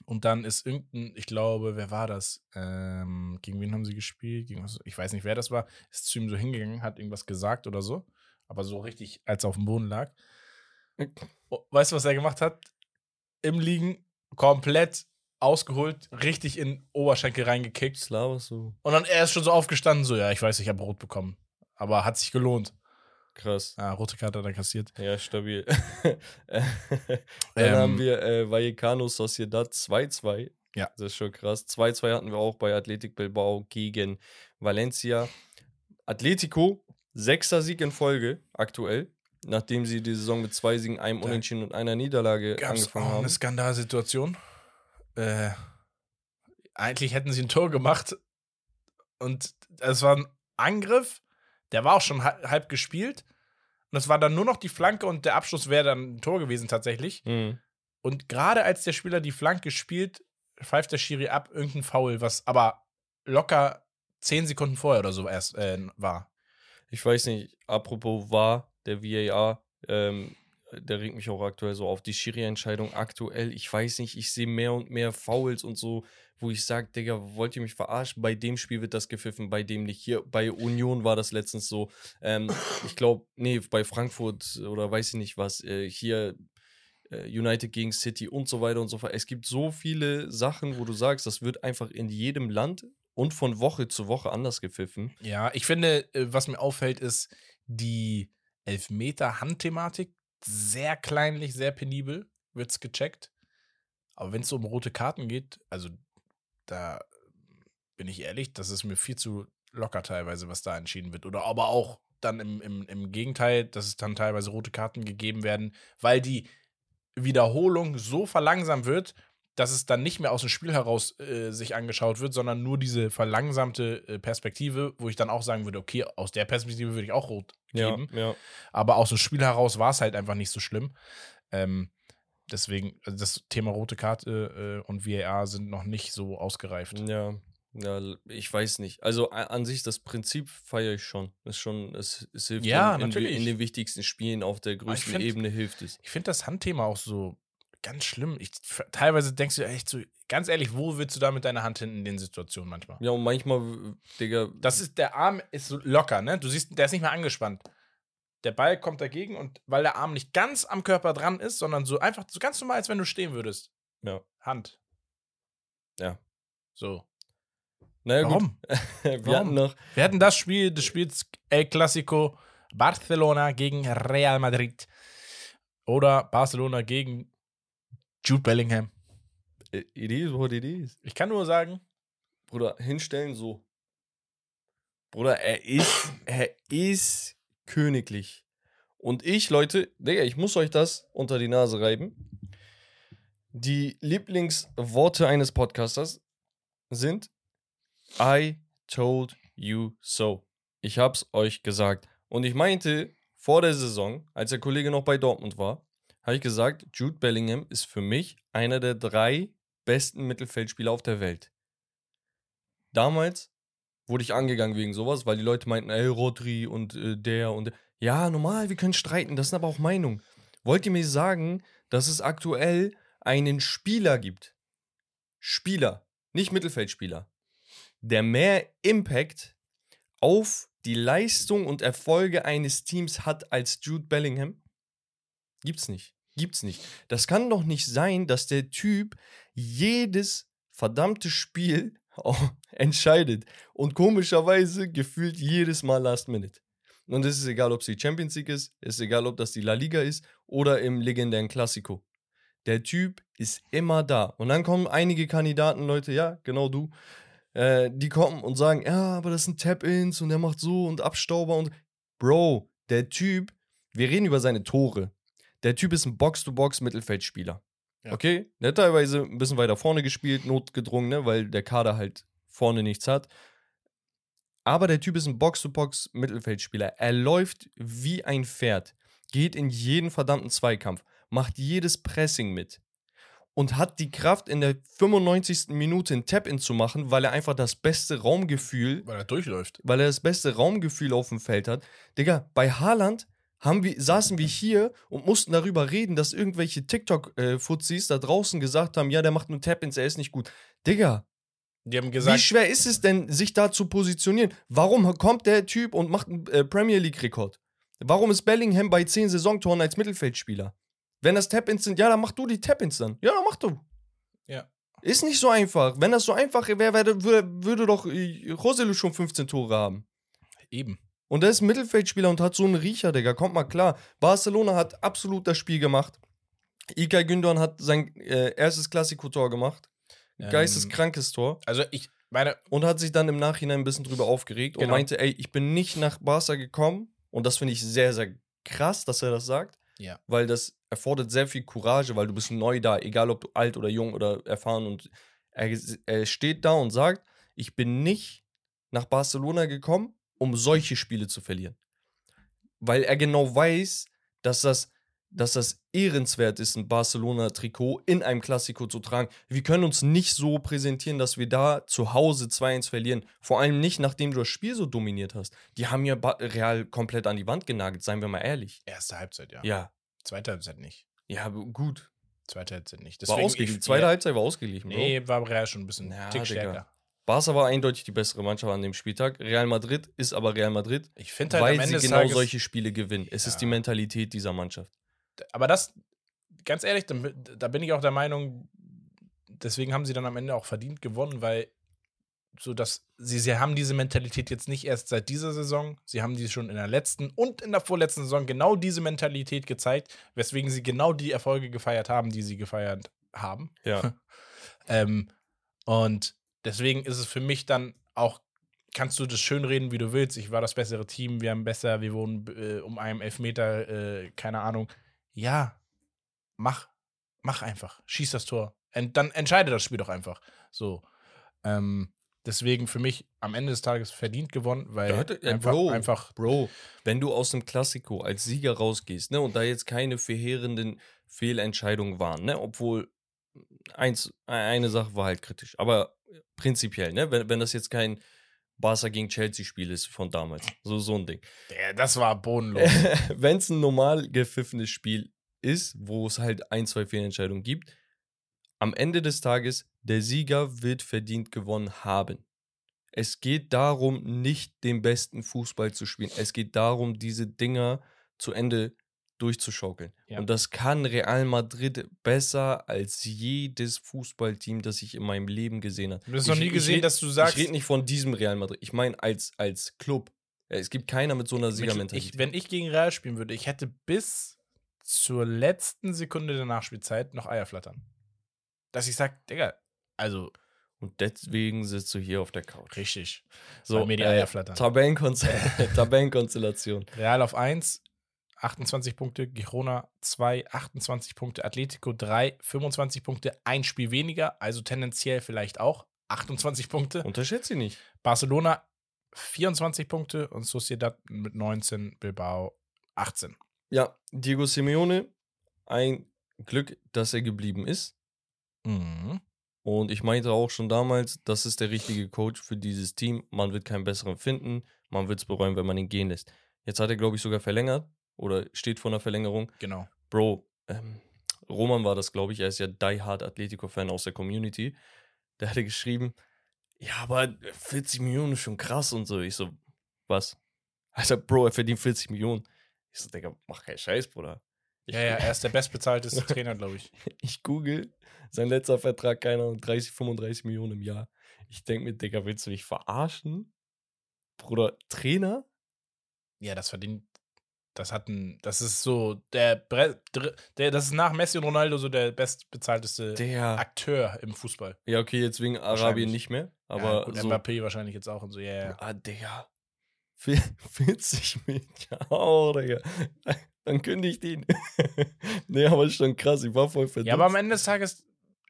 Und dann ist irgendein, ich glaube, wer war das? Ähm, gegen wen haben sie gespielt? Gegen was, ich weiß nicht, wer das war. Ist zu ihm so hingegangen, hat irgendwas gesagt oder so. Aber so richtig, als er auf dem Boden lag. Oh, Weißt du, was er gemacht hat? Im Liegen komplett ausgeholt, richtig in Oberschenkel reingekickt. Was laberst du? Und dann er ist schon so aufgestanden, so, ja, ich weiß, ich habe rot bekommen. Aber hat sich gelohnt. Krass. Ah, rote Karte hat er kassiert. Ja, stabil. Dann Ähm, haben wir äh, Vallecano Sociedad 2-2. Ja. Das ist schon krass. 2-2 hatten wir auch bei Athletic Bilbao gegen Valencia. Atletico, sechster Sieg in Folge aktuell, nachdem sie die Saison mit zwei Siegen, einem Da Unentschieden und einer Niederlage Gab's angefangen auch haben. eine Skandalsituation. Äh, eigentlich hätten sie ein Tor gemacht und es war ein Angriff, der war auch schon ha- halb gespielt und es war dann nur noch die Flanke und der Abschluss wäre dann ein Tor gewesen tatsächlich. Mhm. Und gerade als der Spieler die Flanke spielt, pfeift der Schiri ab irgendein Foul, was aber locker zehn Sekunden vorher oder so erst äh, war. Ich weiß nicht, apropos war der VAR, ähm, der regt mich auch aktuell so auf. Die Schiri-Entscheidung aktuell, ich weiß nicht, ich sehe mehr und mehr Fouls und so, wo ich sage, Digga, wollt ihr mich verarschen? Bei dem Spiel wird das gepfiffen, bei dem nicht. Hier bei Union war das letztens so. Ähm, ich glaube, nee, bei Frankfurt oder weiß ich nicht was, äh, hier äh, United gegen City und so weiter und so fort. Es gibt so viele Sachen, wo du sagst, das wird einfach in jedem Land und von Woche zu Woche anders gepfiffen. Ja, ich finde, äh, was mir auffällt, ist die Elfmeter-Hand-Thematik. Sehr kleinlich, sehr penibel wird es gecheckt. Aber wenn es so um rote Karten geht, also da bin ich ehrlich, das ist mir viel zu locker teilweise, was da entschieden wird. Oder aber auch dann im, im, im Gegenteil, dass es dann teilweise rote Karten gegeben werden, weil die Wiederholung so verlangsamt wird, dass es dann nicht mehr aus dem Spiel heraus äh, sich angeschaut wird, sondern nur diese verlangsamte äh, Perspektive, wo ich dann auch sagen würde, okay, aus der Perspektive würde ich auch rot geben. ja. Aber aus dem Spiel heraus war es halt einfach nicht so schlimm. Ähm, deswegen, also das Thema rote Karte äh, und VAR sind noch nicht so ausgereift. Ja, ja, ich weiß nicht. Also an sich das Prinzip feiere ich schon. Ist schon, es, es hilft Ja, in, in, natürlich. in den wichtigsten Spielen auf der größten find- Ebene hilft es. Ich finde das Handthema auch so ganz schlimm. Ich, teilweise denkst du echt so, ganz ehrlich, wo willst du da mit deiner Hand hin in den Situationen manchmal? Ja, und manchmal, Digga, Das ist, der Arm ist so locker, ne? Du siehst, der ist nicht mehr angespannt. Der Ball kommt dagegen und weil der Arm nicht ganz am Körper dran ist, sondern so einfach so ganz normal, als wenn du stehen würdest. Ja. Hand. Ja. So. naja Warum? gut. Wir Warum? hatten noch, Wir hatten das Spiel des Spiels El Clasico Barcelona gegen Real Madrid. Oder Barcelona gegen Jude Bellingham. it is what it is. Ich kann nur sagen, Bruder, hinstellen so. Bruder, er ist, er ist königlich. Und ich, Leute, Digga, ich muss euch das unter die Nase reiben. Die Lieblingsworte eines Podcasters sind I told you so. Ich hab's euch gesagt. Und ich meinte vor der Saison, als der Kollege noch bei Dortmund war, habe ich gesagt, Jude Bellingham ist für mich einer der drei besten Mittelfeldspieler auf der Welt. Damals wurde ich angegangen wegen sowas, weil die Leute meinten, ey, Rodri und äh, der und der. Ja, normal, wir können streiten, das sind aber auch Meinungen. Wollt ihr mir sagen, dass es aktuell einen Spieler gibt? Spieler, nicht Mittelfeldspieler, der mehr Impact auf die Leistung und Erfolge eines Teams hat als Jude Bellingham? Gibt's nicht. Gibt's nicht. Das kann doch nicht sein, dass der Typ jedes verdammte Spiel entscheidet. Und komischerweise gefühlt jedes Mal Last Minute. Und es ist egal, ob es die Champions League ist, ist egal, ob das die La Liga ist oder im legendären Klassiko. Der Typ ist immer da. Und dann kommen einige Kandidaten, Leute, ja, genau du, äh, die kommen und sagen, ja, aber das sind Tap-Ins und er macht so und Abstauber und. Bro, der Typ, wir reden über seine Tore. Der Typ ist ein Box-to-Box-Mittelfeldspieler. Ja. Okay? Der hat teilweise ein bisschen weiter vorne gespielt, notgedrungen, ne, weil der Kader halt vorne nichts hat. Aber der Typ ist ein Box-to-Box-Mittelfeldspieler. Er läuft wie ein Pferd, geht in jeden verdammten Zweikampf, macht jedes Pressing mit und hat die Kraft in der 95. Minute ein Tap-In zu machen, weil er einfach das beste Raumgefühl, Weil er durchläuft. weil er das beste Raumgefühl auf dem Feld hat. Digga, bei Haaland haben wir, saßen wir hier und mussten darüber reden, dass irgendwelche TikTok-Fuzis da draußen gesagt haben, ja, der macht nur Tap-Ins, er ist nicht gut. Digga, Die haben wie gesagt, schwer ist es denn, sich da zu positionieren? Warum kommt der Typ und macht einen äh, Premier League-Rekord? Warum ist Bellingham bei 10 Saisontoren als Mittelfeldspieler? Wenn das Tap-Ins sind, ja, dann mach du die Tap-Ins dann. Ja, dann mach du. Ja. Ist nicht so einfach. Wenn das so einfach wäre, wär, würde, würde doch äh, Roselu schon 15 Tore haben. eben. Und der ist Mittelfeldspieler und hat so einen Riecher, Digga. Kommt mal klar. Barcelona hat absolut das Spiel gemacht. Ilkay Gündoğan hat sein äh, erstes Klassiko-Tor gemacht. Ähm, Geisteskrankes Tor. Also ich meine, Und hat sich dann im Nachhinein ein bisschen drüber aufgeregt und Genau. meinte, ey, ich bin nicht nach Barca gekommen. Und das finde ich sehr, sehr krass, dass er das sagt. Ja. Weil das erfordert sehr viel Courage, weil du bist neu da, egal ob du alt oder jung oder erfahren. Und er, er steht da und sagt, ich bin nicht nach Barcelona gekommen, um solche Spiele zu verlieren. Weil er genau weiß, dass das, dass das ehrenswert ist, ein Barcelona-Trikot in einem Klassiko zu tragen. Wir können uns nicht so präsentieren, dass wir da zu Hause 2-1 verlieren. Vor allem nicht, nachdem du das Spiel so dominiert hast. Die haben ja Real komplett an die Wand genagelt, seien wir mal ehrlich. erste Halbzeit, ja. Ja, Zweite Halbzeit nicht. ja, gut. Zweite Halbzeit nicht. War ausgeglichen. Zweite Halbzeit war ausgeglichen, Bro. Nee, war Real schon ein bisschen Ja, stärker. Barca war eindeutig die bessere Mannschaft an dem Spieltag. Real Madrid ist aber Real Madrid, Ich finde halt weil am Ende sie genau Tages, solche Spiele gewinnen. Es ist die Mentalität dieser Mannschaft. aber das, ganz ehrlich, da, da bin ich auch der Meinung, deswegen haben sie dann am Ende auch verdient gewonnen, weil so dass sie, sie haben diese Mentalität jetzt nicht erst seit dieser Saison, sie haben die schon in der letzten und in der vorletzten Saison genau diese Mentalität gezeigt, weswegen sie genau die Erfolge gefeiert haben, die sie gefeiert haben. Ja. Ähm, und deswegen ist es für mich dann auch, kannst du das schön reden, wie du willst. Ich war das bessere Team, wir haben besser, wir wurden äh, um einen Elfmeter, äh, keine Ahnung. Ja, mach, mach einfach, schieß das Tor. Und dann entscheide das Spiel doch einfach. So. Ähm, deswegen für mich am Ende des Tages verdient gewonnen, weil Ja, d- äh, einfach, Bro. einfach Bro, wenn du aus dem Klassiko als Sieger rausgehst, ne, und da jetzt keine verheerenden Fehlentscheidungen waren, ne, obwohl eins, eine Sache war halt kritisch, aber prinzipiell, ne, wenn, wenn das jetzt kein Barca gegen Chelsea-Spiel ist von damals, so, so ein Ding. der, das war bodenlos. wenn es ein normal gepfiffenes Spiel ist, wo es halt ein, zwei Fehlentscheidungen gibt, am Ende des Tages, der Sieger wird verdient gewonnen haben. Es geht darum, nicht den besten Fußball zu spielen. Es geht darum, diese Dinger zu Ende durchzuschaukeln. Ja. Und das kann Real Madrid besser als jedes Fußballteam, das ich in meinem Leben gesehen habe. Du hast noch Ich- nie ich gesehen, red- dass du sagst, Ich rede nicht von diesem Real Madrid. Ich meine als, als Club. Es gibt keiner mit so einer Siegermentalität. Ich, wenn ich gegen Real spielen würde, ich hätte bis zur letzten Sekunde der Nachspielzeit noch Eier flattern. Dass ich sage, Digga, also Und deswegen sitzt du hier auf der Couch. richtig. So, weil mir die äh, Eier flattern. Tabellenkonze Tabellenkonstellation. Real auf 1, 28 Punkte, Girona 2, 28 Punkte, Atletico 3, 25 Punkte, ein Spiel weniger, also tendenziell vielleicht auch 28 Punkte. Unterschätze sie nicht. Barcelona 24 Punkte und Sociedad mit 19, Bilbao 18. Ja, Diego Simeone, ein Glück, dass er geblieben ist. Mhm. Und ich meinte auch schon damals, das ist der richtige Coach für dieses Team. Man wird keinen besseren finden. Man wird es bereuen, wenn man ihn gehen lässt. Jetzt hat er, glaube ich, sogar verlängert oder steht vor einer Verlängerung. Genau. Bro, ähm, Roman war das, glaube ich. Er ist ja Die Hard Atletico-Fan aus der Community. Der hatte geschrieben, ja, aber 40 Millionen ist schon krass und so. Ich so, was? Also, Bro, er verdient 40 Millionen. Ich so, Digga, mach keinen Scheiß, Bruder. Ja, ja, er ist der bestbezahlteste Trainer, glaube ich. Ich google, sein letzter Vertrag, keine Ahnung, 30, 35 Millionen im Jahr. Ich denke mir, Digga, willst du mich verarschen? Bruder, Trainer? Ja, das verdient. Das hat ein. Das ist so der, Bre- der. Das ist nach Messi und Ronaldo so der bestbezahlteste Der. Akteur im Fußball. Ja, okay, jetzt wegen Arabien nicht mehr. ja, Aber gut, so. Mbappé wahrscheinlich jetzt auch und so, ja, ja. Ah, Digga. 40 Millionen. Oh, Digga. Dann kündige ich den. nee, aber ist schon krass. Ich war voll verdutzt. Ja, aber am Ende des Tages,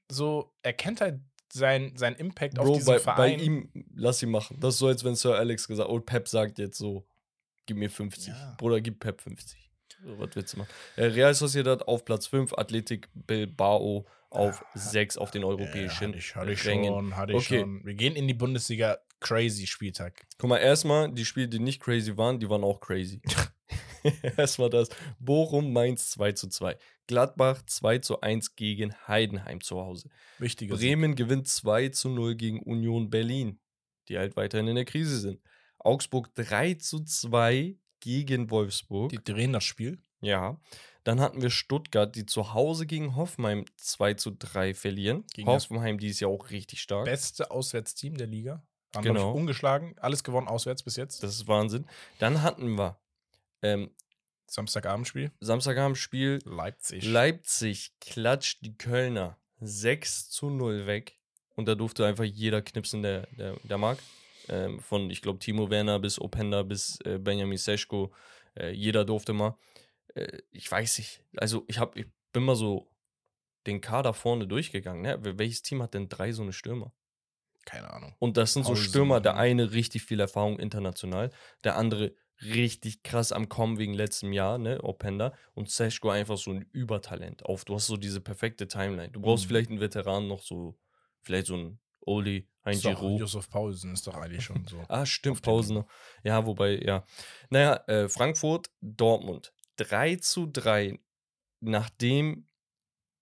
so, er kennt halt sein, seinen Impact auf Bro, diesen bei, bei Verein. ihm, lass ihn machen. Das ist so, als wenn Sir Alex gesagt und Pep sagt jetzt so, gib mir 50. Ja. Bruder, gib Pep 50. So, was willst du machen? Äh, Real Sociedad auf Platz 5, Athletic Bilbao auf 6 auf den ja, europäischen hatte ich, hatte ich Rängen. schon, hatte ich Okay. schon. Wir gehen in die Bundesliga crazy Spieltag. Guck mal, erstmal, die Spiele, die nicht crazy waren, die waren auch crazy. erstmal das. Bochum, Mainz 2 zu 2. Gladbach 2 zu 1 gegen Heidenheim zu Hause. Wichtiger Bremen gewinnt 2 zu 0 gegen Union Berlin, die halt weiterhin in der Krise sind. Augsburg 3 zu 2 gegen Wolfsburg. Die drehen das Spiel. ja. Dann hatten wir Stuttgart, die zu Hause gegen Hoffenheim 2 zu 3 verlieren. Gegen Hoffenheim, die ist ja auch richtig stark. Beste Auswärtsteam der Liga. Genau. genau. ungeschlagen. Alles gewonnen auswärts bis jetzt. Das ist Wahnsinn. Dann hatten wir ähm, Samstagabendspiel. Samstagabendspiel Leipzig. Leipzig klatscht die Kölner 6 zu 0 weg. Und da durfte einfach jeder knipsen, der, der, der mag. Ähm, von, ich glaube, Timo Werner bis Openda bis äh, Benjamin Seschko. Äh, jeder durfte mal. Äh, ich weiß nicht. Also, ich, hab, ich bin mal so den Kader vorne durchgegangen. Ne? Wel- Welches Team hat denn drei so eine Stürmer? Keine Ahnung. Und das sind so Stürmer, der ne? eine richtig viel Erfahrung international, der andere richtig krass am Kommen wegen letztem Jahr, ne, Openda. Und Seschko einfach so ein Übertalent auf. Du hast so diese perfekte Timeline. Du brauchst Mhm. vielleicht einen Veteran noch so, vielleicht so ein Oli, ein Ist Giroud. Josef Paulsen ist doch eigentlich schon so. Ah, stimmt, noch. Ja, wobei, ja. Naja, äh, Frankfurt, Dortmund. 3 zu 3, nachdem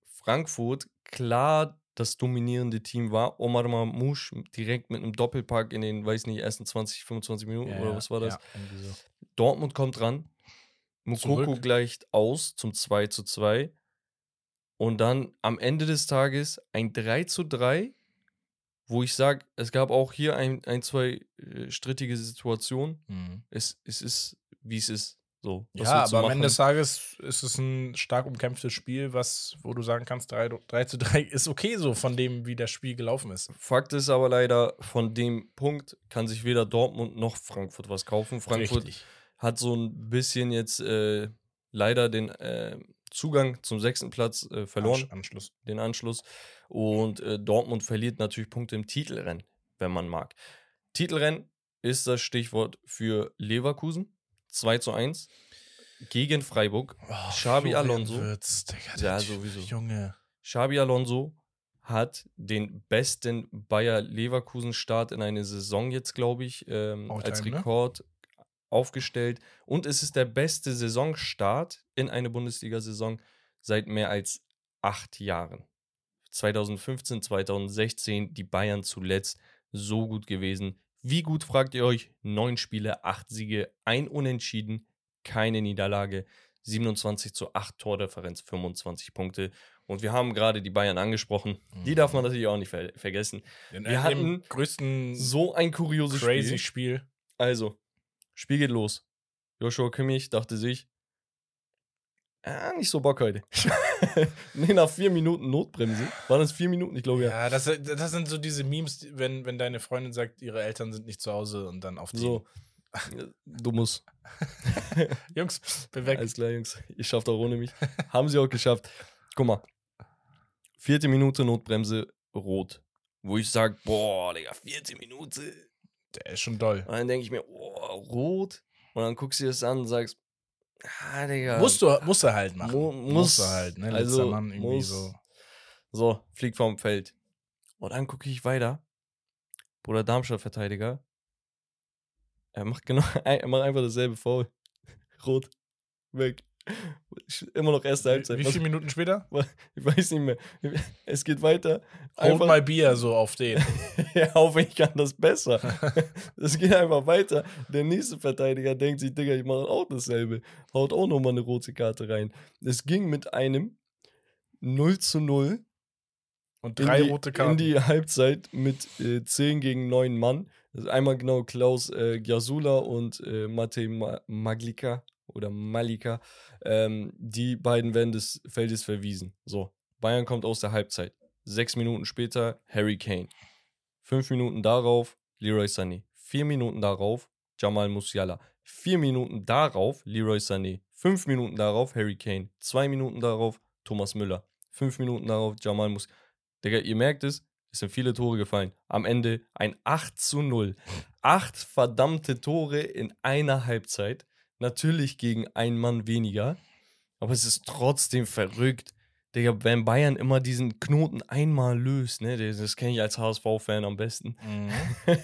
Frankfurt klar das dominierende Team war. Omar Mamouche direkt mit einem Doppelpack in den, weiß nicht, ersten 20, 25 Minuten Ja, oder was war das? Ja, so. Dortmund kommt ran. Mukoko Zurück. gleicht aus zum 2 zu 2. Und dann am Ende des Tages ein 3 zu 3, wo ich sage, es gab auch hier ein, ein zwei äh, strittige Situationen. Mhm. Es, es ist, wie es ist. So, Ja, aber am Ende des Tages ist es ein stark umkämpftes Spiel, was, wo du sagen kannst, 3, 3 zu 3 ist okay so von dem, wie das Spiel gelaufen ist. Fakt ist aber leider, von dem Punkt kann sich weder Dortmund noch Frankfurt was kaufen. Frankfurt Richtig. hat so ein bisschen jetzt äh, leider den äh, Zugang zum sechsten Platz äh, verloren, Ansch- Anschluss. den Anschluss. Und äh, Dortmund verliert natürlich Punkte im Titelrennen, wenn man mag. Titelrennen ist das Stichwort für Leverkusen. 2 zu 1 gegen Freiburg. Oh, Xabi Florian Alonso. Wirtz, Digga, Ja, sowieso. Junge. Xabi Alonso hat den besten Bayer Leverkusen-Start in eine Saison jetzt, glaube ich, ähm, als time, ne? Aufgestellt. Und es ist der beste Saisonstart in eine Bundesliga-Saison seit mehr als acht Jahren. 2015, 2016 die Bayern zuletzt so gut gewesen. Wie gut fragt ihr euch? Neun Spiele, acht Siege, ein Unentschieden, keine Niederlage. 27 zu 8 Tordifferenz, 25 Punkte. Und wir haben gerade die Bayern angesprochen. Die darf man natürlich auch nicht ver vergessen. Den, Wir hatten hatten größten So ein kurioses crazy Spiel. Spiel. Also, Spiel geht los. Joshua Kimmich dachte sich, ah, nicht so Bock heute. nee, nach vier Minuten Notbremse. Waren das vier Minuten? Ich glaube ja. Ja, das, das sind so diese Memes, wenn, wenn deine Freundin sagt, ihre Eltern sind nicht zu Hause und dann auf die. So. Du musst. Jungs, bin weg. Alles klar, Jungs. Ihr schafft auch ohne mich. Haben sie auch geschafft. Guck mal. Vierte Minute Notbremse, rot. Wo ich sage, boah, Digga, vierte Minute. Der ist schon doll. Und dann denke ich mir, oh, rot. Und dann guckst du dir das an und sagst, ah, Digga. Musst du, musst du halt machen. Mu- Musst muss. du halt, ne? Letzter Also, Mann irgendwie muss. so. So, fliegt vom Feld. Und dann gucke ich weiter. Bruder Darmstadt-Verteidiger. Er macht genau, er macht einfach dasselbe Foul. Rot. Weg. Immer noch erste Halbzeit. Wie viele Minuten später? Ich weiß nicht mehr. Es geht weiter. Hold my beer so auf den. Ja, auf ich kann das besser. Es geht einfach weiter. Der nächste Verteidiger denkt sich, Digga, ich mache auch dasselbe. Haut auch nochmal eine rote Karte rein. Es ging mit einem 0 zu 0 Und in drei die, rote in Karten. die Halbzeit mit äh, 10 gegen 9 Mann. Ist einmal genau Klaus äh, Giasula und äh, Matej Ma Maglika oder Malika. Ähm, die beiden werden des Feldes verwiesen. So, Bayern kommt aus der Halbzeit. Sechs Minuten später Harry Kane. Fünf Minuten darauf Leroy Sané. Vier Minuten darauf Jamal Musiala. Vier Minuten darauf Leroy Sané. Fünf Minuten darauf Harry Kane. Zwei Minuten darauf Thomas Müller. Fünf Minuten darauf Jamal Musiala. Digga, ihr merkt es, es sind viele Tore gefallen. Am Ende ein 8 zu 0. Acht verdammte Tore in einer Halbzeit. Natürlich gegen einen Mann weniger. Aber es ist trotzdem verrückt. Digga, wenn Bayern immer diesen Knoten einmal löst, ne, das, kenne ich als HSV-Fan am besten, Mhm.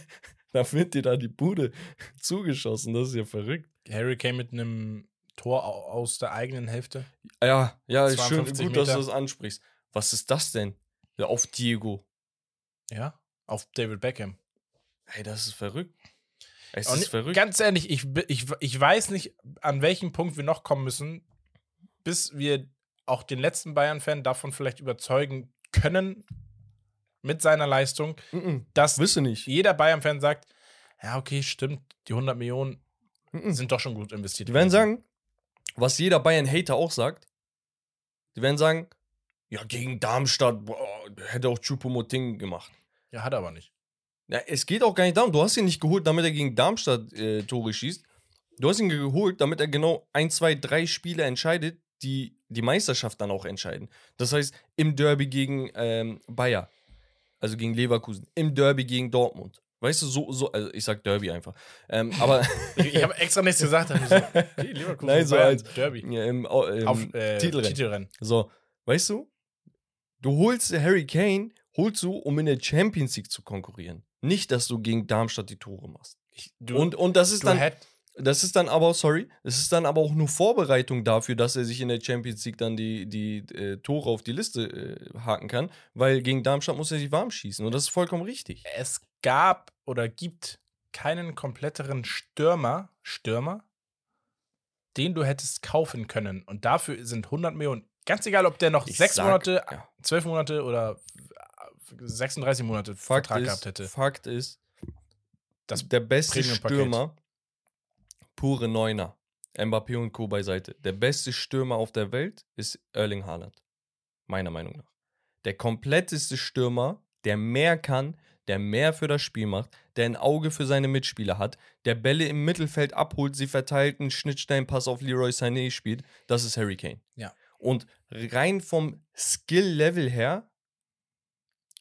dann wird dir da die Bude zugeschossen. Das ist ja verrückt. Harry Kane mit einem Tor au- aus der eigenen Hälfte. Ja, ja, schön, 52 gut, dass du Meter. das ansprichst. Was ist das denn? Ja, auf Diego. Ja. Auf David Beckham. Ey, das ist verrückt. Es Und ist verrückt. Ganz ehrlich, ich, ich, ich weiß nicht, an welchem Punkt wir noch kommen müssen, bis wir auch den letzten Bayern-Fan davon vielleicht überzeugen können, mit seiner Leistung, dass Wisst ihr nicht. jeder Bayern-Fan sagt, ja, okay, stimmt, die 100 Millionen Mhm. sind doch schon gut investiert. Die werden sagen, was jeder Bayern-Hater auch sagt, die werden sagen, ja, gegen Darmstadt boah, hätte auch Choupo-Moting gemacht. Ja, hat er aber nicht. Ja, es geht auch gar nicht darum. Du hast ihn nicht geholt, damit er gegen Darmstadt äh, Tore schießt. Du hast ihn geholt, damit er genau ein, zwei, drei Spiele entscheidet, die die Meisterschaft dann auch entscheiden. Das heißt, im Derby gegen ähm, Bayer, also gegen Leverkusen, im Derby gegen Dortmund. Weißt du, so, so also ich sag Derby einfach. Ähm, aber Ich, habe extra nichts gesagt. So, okay, Leverkusen, Nein, so Bayern, als- Derby. ja, im, im Auf äh, Titelrennen. Titelrennen. So, weißt du, du holst Harry Kane, holst du, um in der Champions League zu konkurrieren. Nicht, dass du gegen Darmstadt die Tore machst. Ich, du, und, und das ist dann, das ist dann aber, sorry, das ist dann aber auch nur Vorbereitung dafür, dass er sich in der Champions League dann die, die äh, Tore auf die Liste äh, haken kann, weil gegen Darmstadt muss er sich warm schießen und das ist vollkommen richtig. es gab oder gibt keinen kompletteren Stürmer, Stürmer, den du hättest kaufen können. Und dafür sind 100 Millionen, ganz egal, ob der noch Ich sechs sag, Monate, ja. zwölf Monate oder 36 Monate Fakt Vertrag ist, gehabt hätte. Fakt ist, Das der beste. Stürmer, pure Neuner, Mbappé und Co. beiseite, der beste Stürmer auf der Welt ist Erling Haaland. Meiner Meinung nach. Der kompletteste Stürmer, der mehr kann, der mehr für das Spiel macht, der ein Auge für seine Mitspieler hat, der Bälle im Mittelfeld abholt, sie verteilt, einen Schnittstellenpass auf Leroy Sané spielt, das ist Harry Kane. Ja. Und rein vom Skill-Level her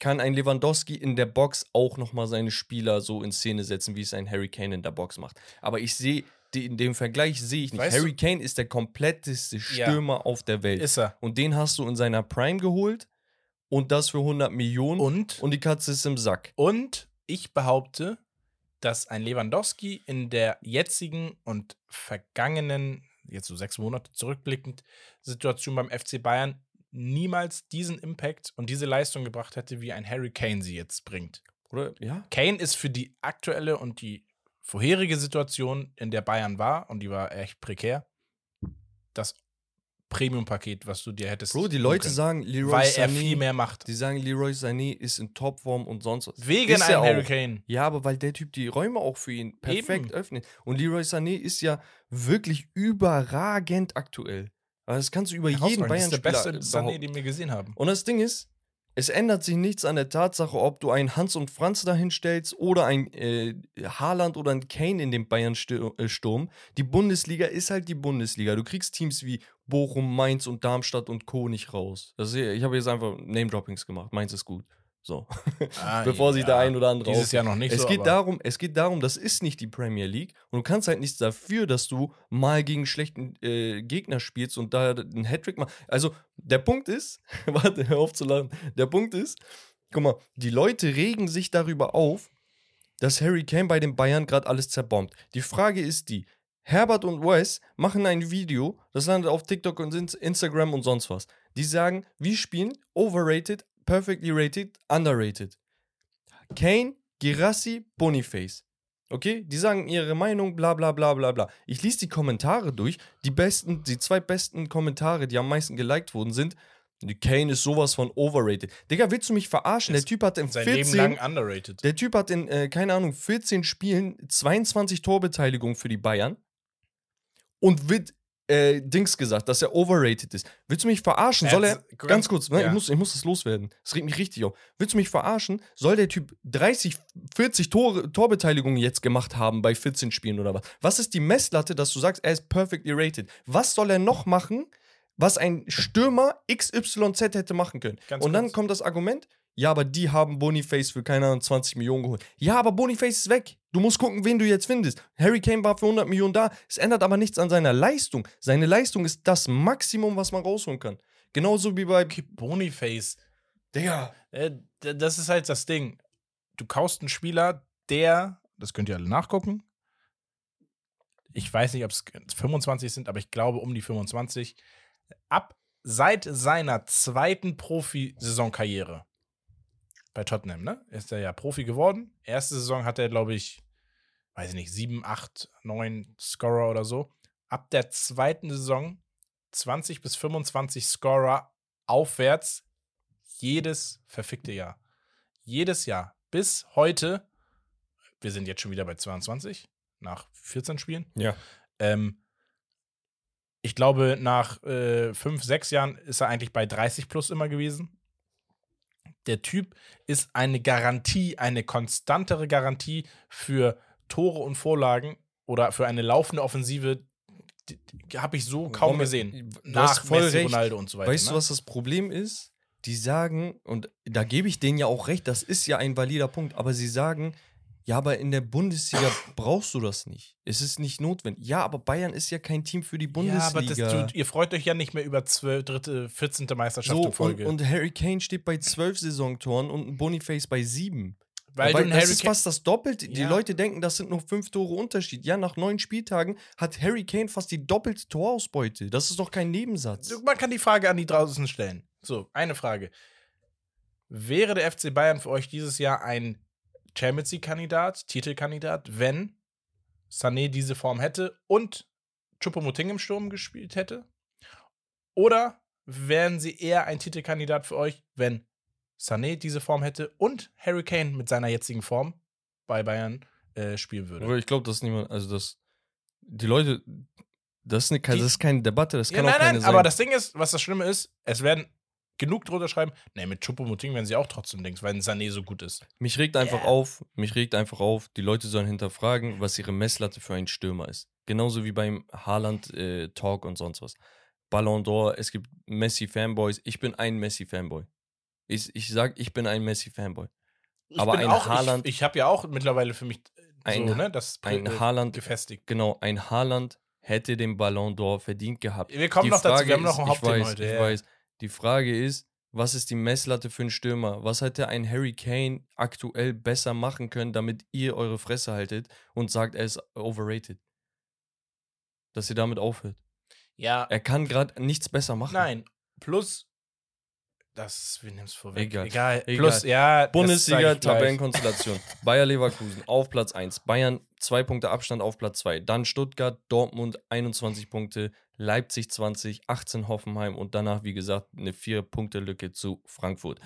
kann ein Lewandowski in der Box auch nochmal seine Spieler so in Szene setzen, wie es ein Harry Kane in der Box macht. Aber ich sehe, in dem Vergleich sehe ich nicht. Weißt Harry Kane ist der kompletteste Stürmer auf der Welt. ist er. Und den hast du in seiner Prime geholt und das für 100 Millionen Und, und die Katze ist im Sack. und ich behaupte, dass ein Lewandowski in der jetzigen und vergangenen, jetzt so sechs Monate zurückblickend, Situation beim FC Bayern niemals diesen Impact und diese Leistung gebracht hätte, wie ein Harry Kane sie jetzt bringt. Oder? Ja. Kane ist für die aktuelle und die vorherige Situation, in der Bayern war, und die war echt prekär, das Premium-Paket, was du dir hättest. Bro, die Leute können. sagen, Leroy weil Sané, er viel mehr macht. die sagen, Leroy Sané ist in Topform und sonst was. Wegen ist einem Harry. Kane. Ja, aber weil der Typ die Räume auch für ihn perfekt Eben. öffnet. Und Leroy Sané ist ja wirklich überragend aktuell. Aber das kannst du über jeden Herausragend. Das ist der Bayern-Spieler beste Sané, den wir gesehen haben. Und das Ding ist, es ändert sich nichts an der Tatsache, ob du einen Hans und Franz dahin stellst oder ein äh, Haaland oder ein Kane in dem Bayern-Sturm. Die Bundesliga ist halt die Bundesliga. Du kriegst Teams wie Bochum, Mainz und Darmstadt und Co. nicht raus. Ist, ich habe jetzt einfach Name-Droppings gemacht. Mainz ist gut. So. Ah, Bevor sich der ein oder andere Dieses Jahr noch nicht Es so. geht darum, es geht darum, das ist nicht die Premier League und du kannst halt nichts dafür, dass du mal gegen schlechten äh, Gegner spielst und da einen Hattrick machst. Also der Punkt ist, warte, hör auf zu lachen. Der Punkt ist, guck mal, die Leute regen sich darüber auf, dass Harry Kane bei den Bayern gerade alles zerbombt. Die Frage ist die, Herbert und Wes machen ein Video, das landet auf TikTok und Ins- Instagram und sonst was. Die sagen, wir spielen overrated, perfectly rated, underrated. Kane, Girassi, Boniface. Okay, die sagen ihre Meinung, bla bla bla bla bla. Ich lese die Kommentare durch. Die besten, die zwei besten Kommentare, die am meisten geliked wurden, sind: Kane ist sowas von overrated. Digga, willst du mich verarschen? Der Ist Typ hat in Sein 14, Leben lang underrated. der Typ hat in, äh, keine Ahnung, 14 Spielen 22 Torbeteiligungen für die Bayern und wird äh, Dings gesagt, dass er overrated ist. Willst du mich verarschen? Er Soll er, ganz kurz, ne, ja. ich, muss, ich muss das loswerden. Das regt mich richtig auf. Willst du mich verarschen? Soll der Typ 30, 40 Tore, Torbeteiligungen jetzt gemacht haben bei 14 Spielen oder was? Was ist die Messlatte, dass du sagst, er ist perfectly rated? Was soll er noch machen, was ein Stürmer XYZ hätte machen können? Ganz Und dann kurz. kommt das Argument, ja, aber die haben Boniface für keine Ahnung 20 Millionen geholt. Ja, aber Boniface ist weg. Du musst gucken, wen du jetzt findest. Harry Kane war für 100 Millionen da. Es ändert aber nichts an seiner Leistung. Seine Leistung ist das Maximum, was man rausholen kann. Genauso wie bei. Okay, Boniface. Digga. Äh, das ist halt das Ding. Du kaufst einen Spieler, der, das könnt ihr alle nachgucken. Ich weiß nicht, ob es 25 sind, aber ich glaube um die 25. Ab seit seiner zweiten Profisaisonkarriere bei Tottenham, ne? Ist er ja Profi geworden. Erste Saison hat er, glaube ich, weiß ich nicht, 7, 8, 9 Scorer oder so. Ab der zweiten Saison 20 bis 25 Scorer aufwärts jedes verfickte Jahr. Jedes Jahr. Bis heute, wir sind jetzt schon wieder bei 22, nach 14 Spielen. Ja. Ähm, ich glaube, nach äh, fünf, sechs Jahren ist er eigentlich bei 30 plus immer gewesen. Der Typ ist eine Garantie, eine konstantere Garantie für Tore und Vorlagen oder für eine laufende Offensive. Habe ich so kaum Rommel, gesehen. du Nach voll Messi, recht. Ronaldo und so weiter. Weißt du, ne? was das Problem ist? Die sagen, und da gebe ich denen ja auch recht, das ist ja ein valider Punkt, aber sie sagen, ja, aber in der Bundesliga brauchst du das nicht. Es ist nicht notwendig. Ja, aber Bayern ist ja kein Team für die Bundesliga. Ja, aber das, du, ihr freut euch ja nicht mehr über 12, dritte, 14. Meisterschaft so, in Folge. und, und Harry Kane steht bei zwölf Saisontoren und ein Boniface bei sieben. weil einen das Harry ist fast das Doppelte. Die Ja. Leute denken, das sind nur fünf Tore Unterschied. Ja, nach neun Spieltagen hat Harry Kane fast die doppelte Torausbeute. Das ist doch kein Nebensatz. Man kann die Frage an die draußen stellen. So, eine Frage. Wäre der FC Bayern für euch dieses Jahr ein Champions League-Kandidat, Titelkandidat, wenn Sané diese Form hätte und Choupo-Moting im Sturm gespielt hätte? Oder wären sie eher ein Titelkandidat für euch, wenn Sané diese Form hätte und Harry Kane mit seiner jetzigen Form bei Bayern äh, spielen würde? Ich glaube, dass niemand, also das, die Leute, das ist, eine, das ist keine Debatte, das Ja, kann auch nein, keine nein, sein. aber das Ding ist, was das Schlimme ist, es werden genug drunter schreiben, ne, mit Choupo-Moting werden sie auch trotzdem Dings, weil Sané so gut ist. mich regt einfach Ja. auf, mich regt einfach auf, die Leute sollen hinterfragen, was ihre Messlatte für einen Stürmer ist. Genauso wie beim Haaland-Talk und sonst was. Ballon d'Or, es gibt Messi-Fanboys, ich bin ein Messi-Fanboy. Ich, ich sag, ich bin ein Messi-Fanboy. Aber bin ein auch, Haaland- Ich, ich habe ja auch mittlerweile für mich äh, Ein- so, ne, das Ein äh, Haaland, gefestigt. genau, ein Haaland hätte den Ballon d'Or verdient gehabt. Wir kommen Die noch dazu, Frage wir haben noch ein Hauptthema ich weiß, heute. Ich ja. weiß. Die Frage ist, was ist die Messlatte für einen Stürmer? Was hätte ein Harry Kane aktuell besser machen können, damit ihr eure Fresse haltet und sagt, er ist overrated? Dass ihr damit aufhört. Ja, Er kann gerade nichts besser machen. nein, plus, das, wir nehmen es vorweg. Egal. Egal. Egal. Plus, ja, Bundesliga. Tabellenkonstellation. Bayer Leverkusen auf Platz 1. Bayern zwei Punkte Abstand auf Platz 2. Dann Stuttgart, Dortmund 21 Punkte, Leipzig 20, 18 Hoffenheim und danach, wie gesagt, eine 4-Punkte-Lücke zu Frankfurt.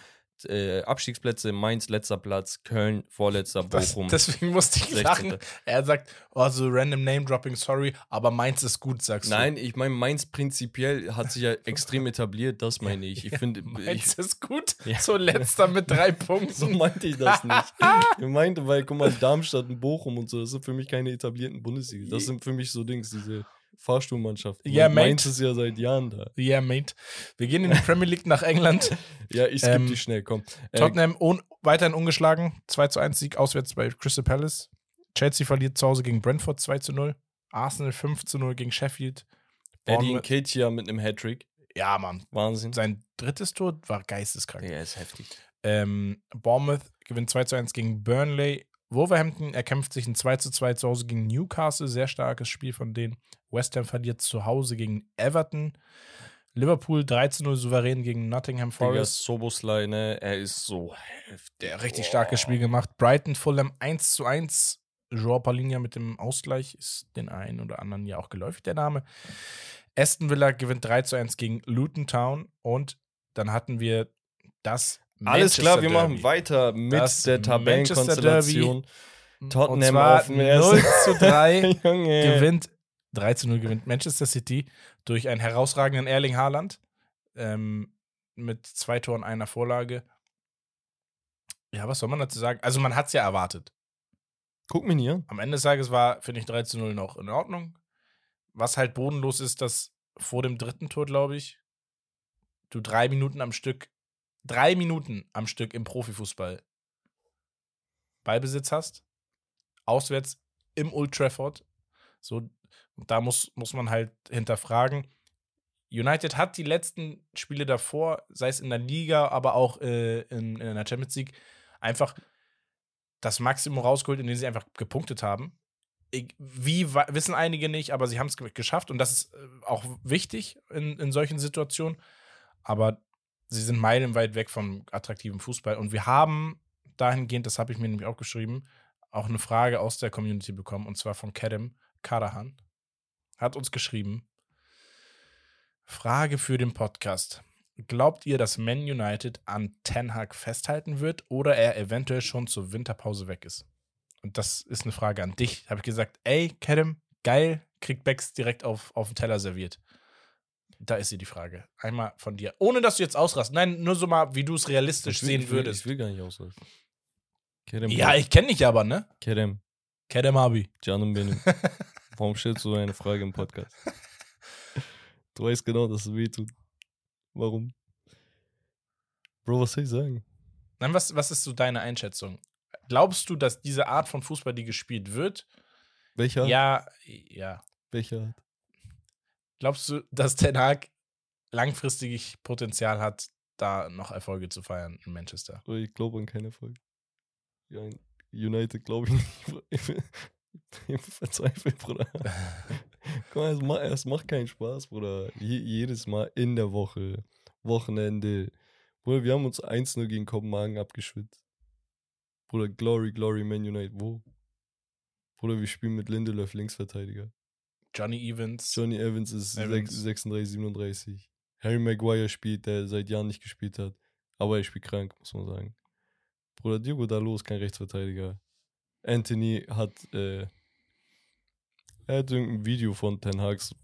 Äh, Abstiegsplätze, Mainz letzter Platz, Köln vorletzter, Das, Bochum. deswegen musste ich 16.. lachen. Er sagt, oh, so random Name-Dropping, sorry, aber meins ist gut, sagst du. Nein, ich meine, Mainz prinzipiell hat sich ja extrem etabliert, das meine ich. Ich finde, ich, Meins ist gut. Ja. So letzter mit drei Punkten. So meinte ich das nicht. Ich meinte, weil, guck mal, Darmstadt und Bochum und so, das sind für mich keine etablierten Bundesliga. Das sind für mich so Dings, diese Fahrstuhlmannschaften. Ja, Und mate. Mainz ist ja seit Jahren da. Ja, mate. Wir gehen in die Premier League nach England. Ja, ich skippe Ähm, die schnell, komm. Äh, Tottenham un weiterhin ungeschlagen. 2 zu 1 Sieg auswärts bei Crystal Palace. Chelsea verliert zu Hause gegen Brentford 2 zu 0. Arsenal 5 zu 0 gegen Sheffield. Eddie Nketiah mit einem Hattrick. Ja, Mann. Wahnsinn. Sein drittes Tor war geisteskrank. Der ist heftig. Ähm, Bournemouth gewinnt 2 zu 1 gegen Burnley. Wolverhampton erkämpft sich ein 2 zu 2 zu Hause gegen Newcastle, sehr starkes Spiel von denen. West Ham verliert zu Hause gegen Everton. Liverpool 3 zu 0 souverän gegen Nottingham Digga, Forest. Soboslai, ne, er ist so heftig. Der richtig starkes Spiel gemacht. Brighton Fulham 1 zu 1. Joao Paulinha mit dem Ausgleich ist den einen oder anderen ja auch geläufig, der Name. Aston Villa gewinnt 3 zu 1 gegen Luton Town. Und dann hatten wir das Alles klar, wir Manchester machen Derby. weiter mit Das der Tabellenkonstellation. Tottenham auf dem ersten. 0 zu 3 Junge. gewinnt 3 zu 0 gewinnt Manchester City durch einen herausragenden Erling Haaland ähm, mit zwei Toren, einer Vorlage. Ja, was soll man dazu sagen? Also man hat es ja erwartet. Guck mir nie an. Am Ende des Tages war, finde ich, 3 zu 0 noch in Ordnung. Was halt bodenlos ist, dass vor dem dritten Tor, glaube ich, du drei Minuten am Stück, drei Minuten am Stück im Profifußball Ballbesitz hast, auswärts im Old Trafford. So, und da muss, muss man halt hinterfragen. United hat die letzten Spiele davor, sei es in der Liga, aber auch äh, in, in der Champions League, einfach das Maximum rausgeholt, indem sie einfach gepunktet haben. Wie wissen einige nicht, aber sie haben es ge- geschafft und das ist äh, auch wichtig in, in solchen Situationen. Aber sie sind meilenweit weg vom attraktiven Fußball und wir haben dahingehend, das habe ich mir nämlich auch geschrieben, auch eine Frage aus der Community bekommen und zwar von Kadem Karahan. Hat uns geschrieben: Frage für den Podcast. Glaubt ihr, dass Man United an Ten Hag festhalten wird oder er eventuell schon zur Winterpause weg ist? Und das ist eine Frage an dich. Habe ich gesagt, ey, Kadem, geil, kriegt Becks direkt auf, auf den Teller serviert. Da ist sie die Frage. Einmal von dir. Ohne dass du jetzt ausrast. Nein, nur so mal, wie du es realistisch will, sehen ich will, würdest. Ich will gar nicht ausrasten. Kerem, ja, ich kenne dich aber, ne? Kerem, Kadem Abi. Canım benim. Warum stellst du eine Frage im Podcast? Du weißt genau, dass es weh tut. Warum? Bro, was soll ich sagen? Nein, was, was ist so deine Einschätzung? Glaubst du, dass diese Art von Fußball, die gespielt wird, Welcher? ja, ja. Welcher? Glaubst du, dass Ten Hag langfristig Potenzial hat, da noch Erfolge zu feiern in Manchester? Ich glaube an keine Folge. Ja, United glaube ich nicht. Bro. Ich bin, ich bin verzweifelt, Bruder. Guck mal, es macht, es macht keinen Spaß, Bruder. Je, jedes Mal in der Woche, Wochenende. Bruder, wir haben uns 1-0 gegen Kopenhagen abgeschwitzt. Bruder, Glory, Glory, Man United, wo? Bruder, wir spielen mit Lindelöf Linksverteidiger. Johnny Evans. Johnny Evans ist Evans. 36, 37. Harry Maguire spielt, der seit Jahren nicht gespielt hat. Aber er spielt krank, muss man sagen. Bruder, Diogo Dalot ist kein Rechtsverteidiger. Anthony hat, äh, er hat irgendein Video von Ten Hags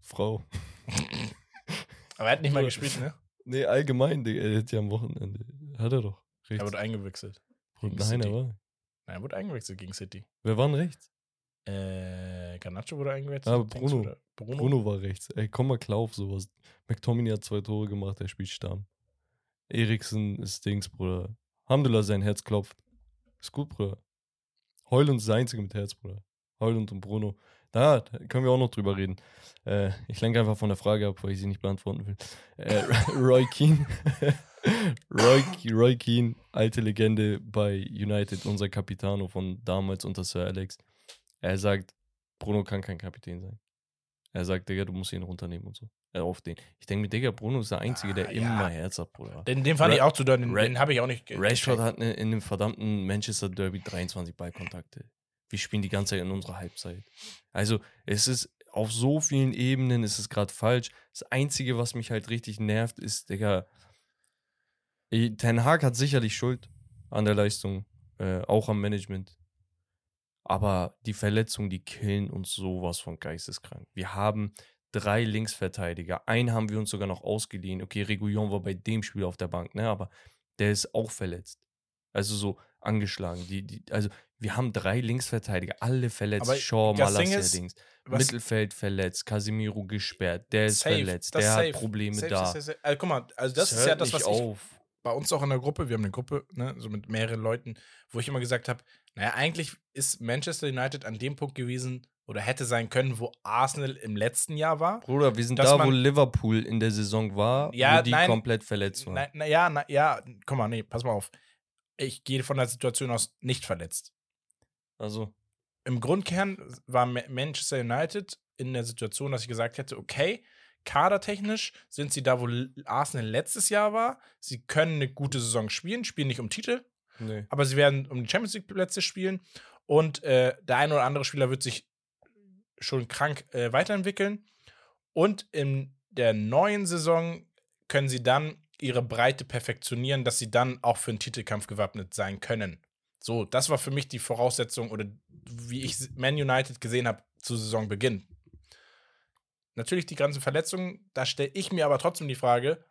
Frau. Aber er hat nicht mal gespielt, ne? Nee, allgemein, er hat ja am Wochenende. Hat er doch. Er Rechts. wurde eingewechselt. Gegen Nein, City. er war. Nein, er wurde eingewechselt gegen City. Wer war denn rechts? Äh, Garnacho wurde eingewechselt. Aber Dings Bruno. Bruno. Bruno war rechts. Ey, komm mal klar auf sowas. McTominay hat zwei Tore gemacht, er spielt Stamm. Eriksen ist Dings, Bruder. Alhamdulillah, sein Herz klopft. Ist gut, Bruder. Heulund ist der Einzige mit Herz, Bruder. Heulund und Bruno. Da, da können wir auch noch drüber reden. Äh, ich lenke einfach von der Frage ab, weil ich sie nicht beantworten will. Äh, Roy Keane. Roy, Roy Keane, alte Legende bei United, unser Capitano von damals unter Sir Alex. Er sagt, Bruno kann kein Kapitän sein. Er sagt, Digga, du musst ihn runternehmen und so. Äh, auf den. Ich denke mir, Digga, Bruno ist der Einzige, der Ah, ja. immer Herz hat, Bruder. Den, den fand Ra- ich auch zu doll. Den, den habe ich auch nicht. Rashford hat ne- in dem verdammten Manchester Derby 23 Ballkontakte. Wir spielen die ganze Zeit in unserer Halbzeit. Also, es ist auf so vielen Ebenen ist es gerade falsch. Das Einzige, was mich halt richtig nervt, ist, Digga, Ten Hag hat sicherlich Schuld an der Leistung, äh, auch am Management. Aber die Verletzungen, die killen uns sowas von geisteskrank. Wir haben drei Linksverteidiger. Einen haben wir uns sogar noch ausgeliehen. Okay, Regulion war bei dem Spiel auf der Bank, ne? Aber der ist auch verletzt. Also so angeschlagen. Die, die, also wir haben drei Linksverteidiger, alle verletzt. Aber Shaw, das ist, Dings. Mittelfeld verletzt, Casemiro gesperrt, der ist Safe, verletzt, das der safe, hat Probleme safe, da. Also, guck mal, also das Es ist ja das, was ich auf. bei uns auch in der Gruppe, wir haben eine Gruppe, ne, so mit mehreren Leuten, wo ich immer gesagt habe, naja, eigentlich ist Manchester United an dem Punkt gewesen oder hätte sein können, wo Arsenal im letzten Jahr war. Bruder, wir sind da, wo man- Liverpool in der Saison war, Ja, wo die nein, komplett verletzt waren. Na, na, ja, na, ja, guck mal, nee, pass mal auf. ich gehe von der Situation aus nicht verletzt. Also, Im Grundkern war Ma- Manchester United in der Situation, dass ich gesagt hätte, okay, kadertechnisch sind sie da, wo Arsenal letztes Jahr war. Sie können eine gute Saison spielen, spielen nicht um Titel, nee. aber sie werden um die Champions League Plätze spielen und äh, der ein oder andere Spieler wird sich schon krank äh, weiterentwickeln und in der neuen Saison können sie dann ihre Breite perfektionieren, dass sie dann auch für einen Titelkampf gewappnet sein können. So, das war für mich die Voraussetzung oder wie ich Man United gesehen habe zu Saisonbeginn. Natürlich die ganzen Verletzungen, da stelle ich mir aber trotzdem die Frage,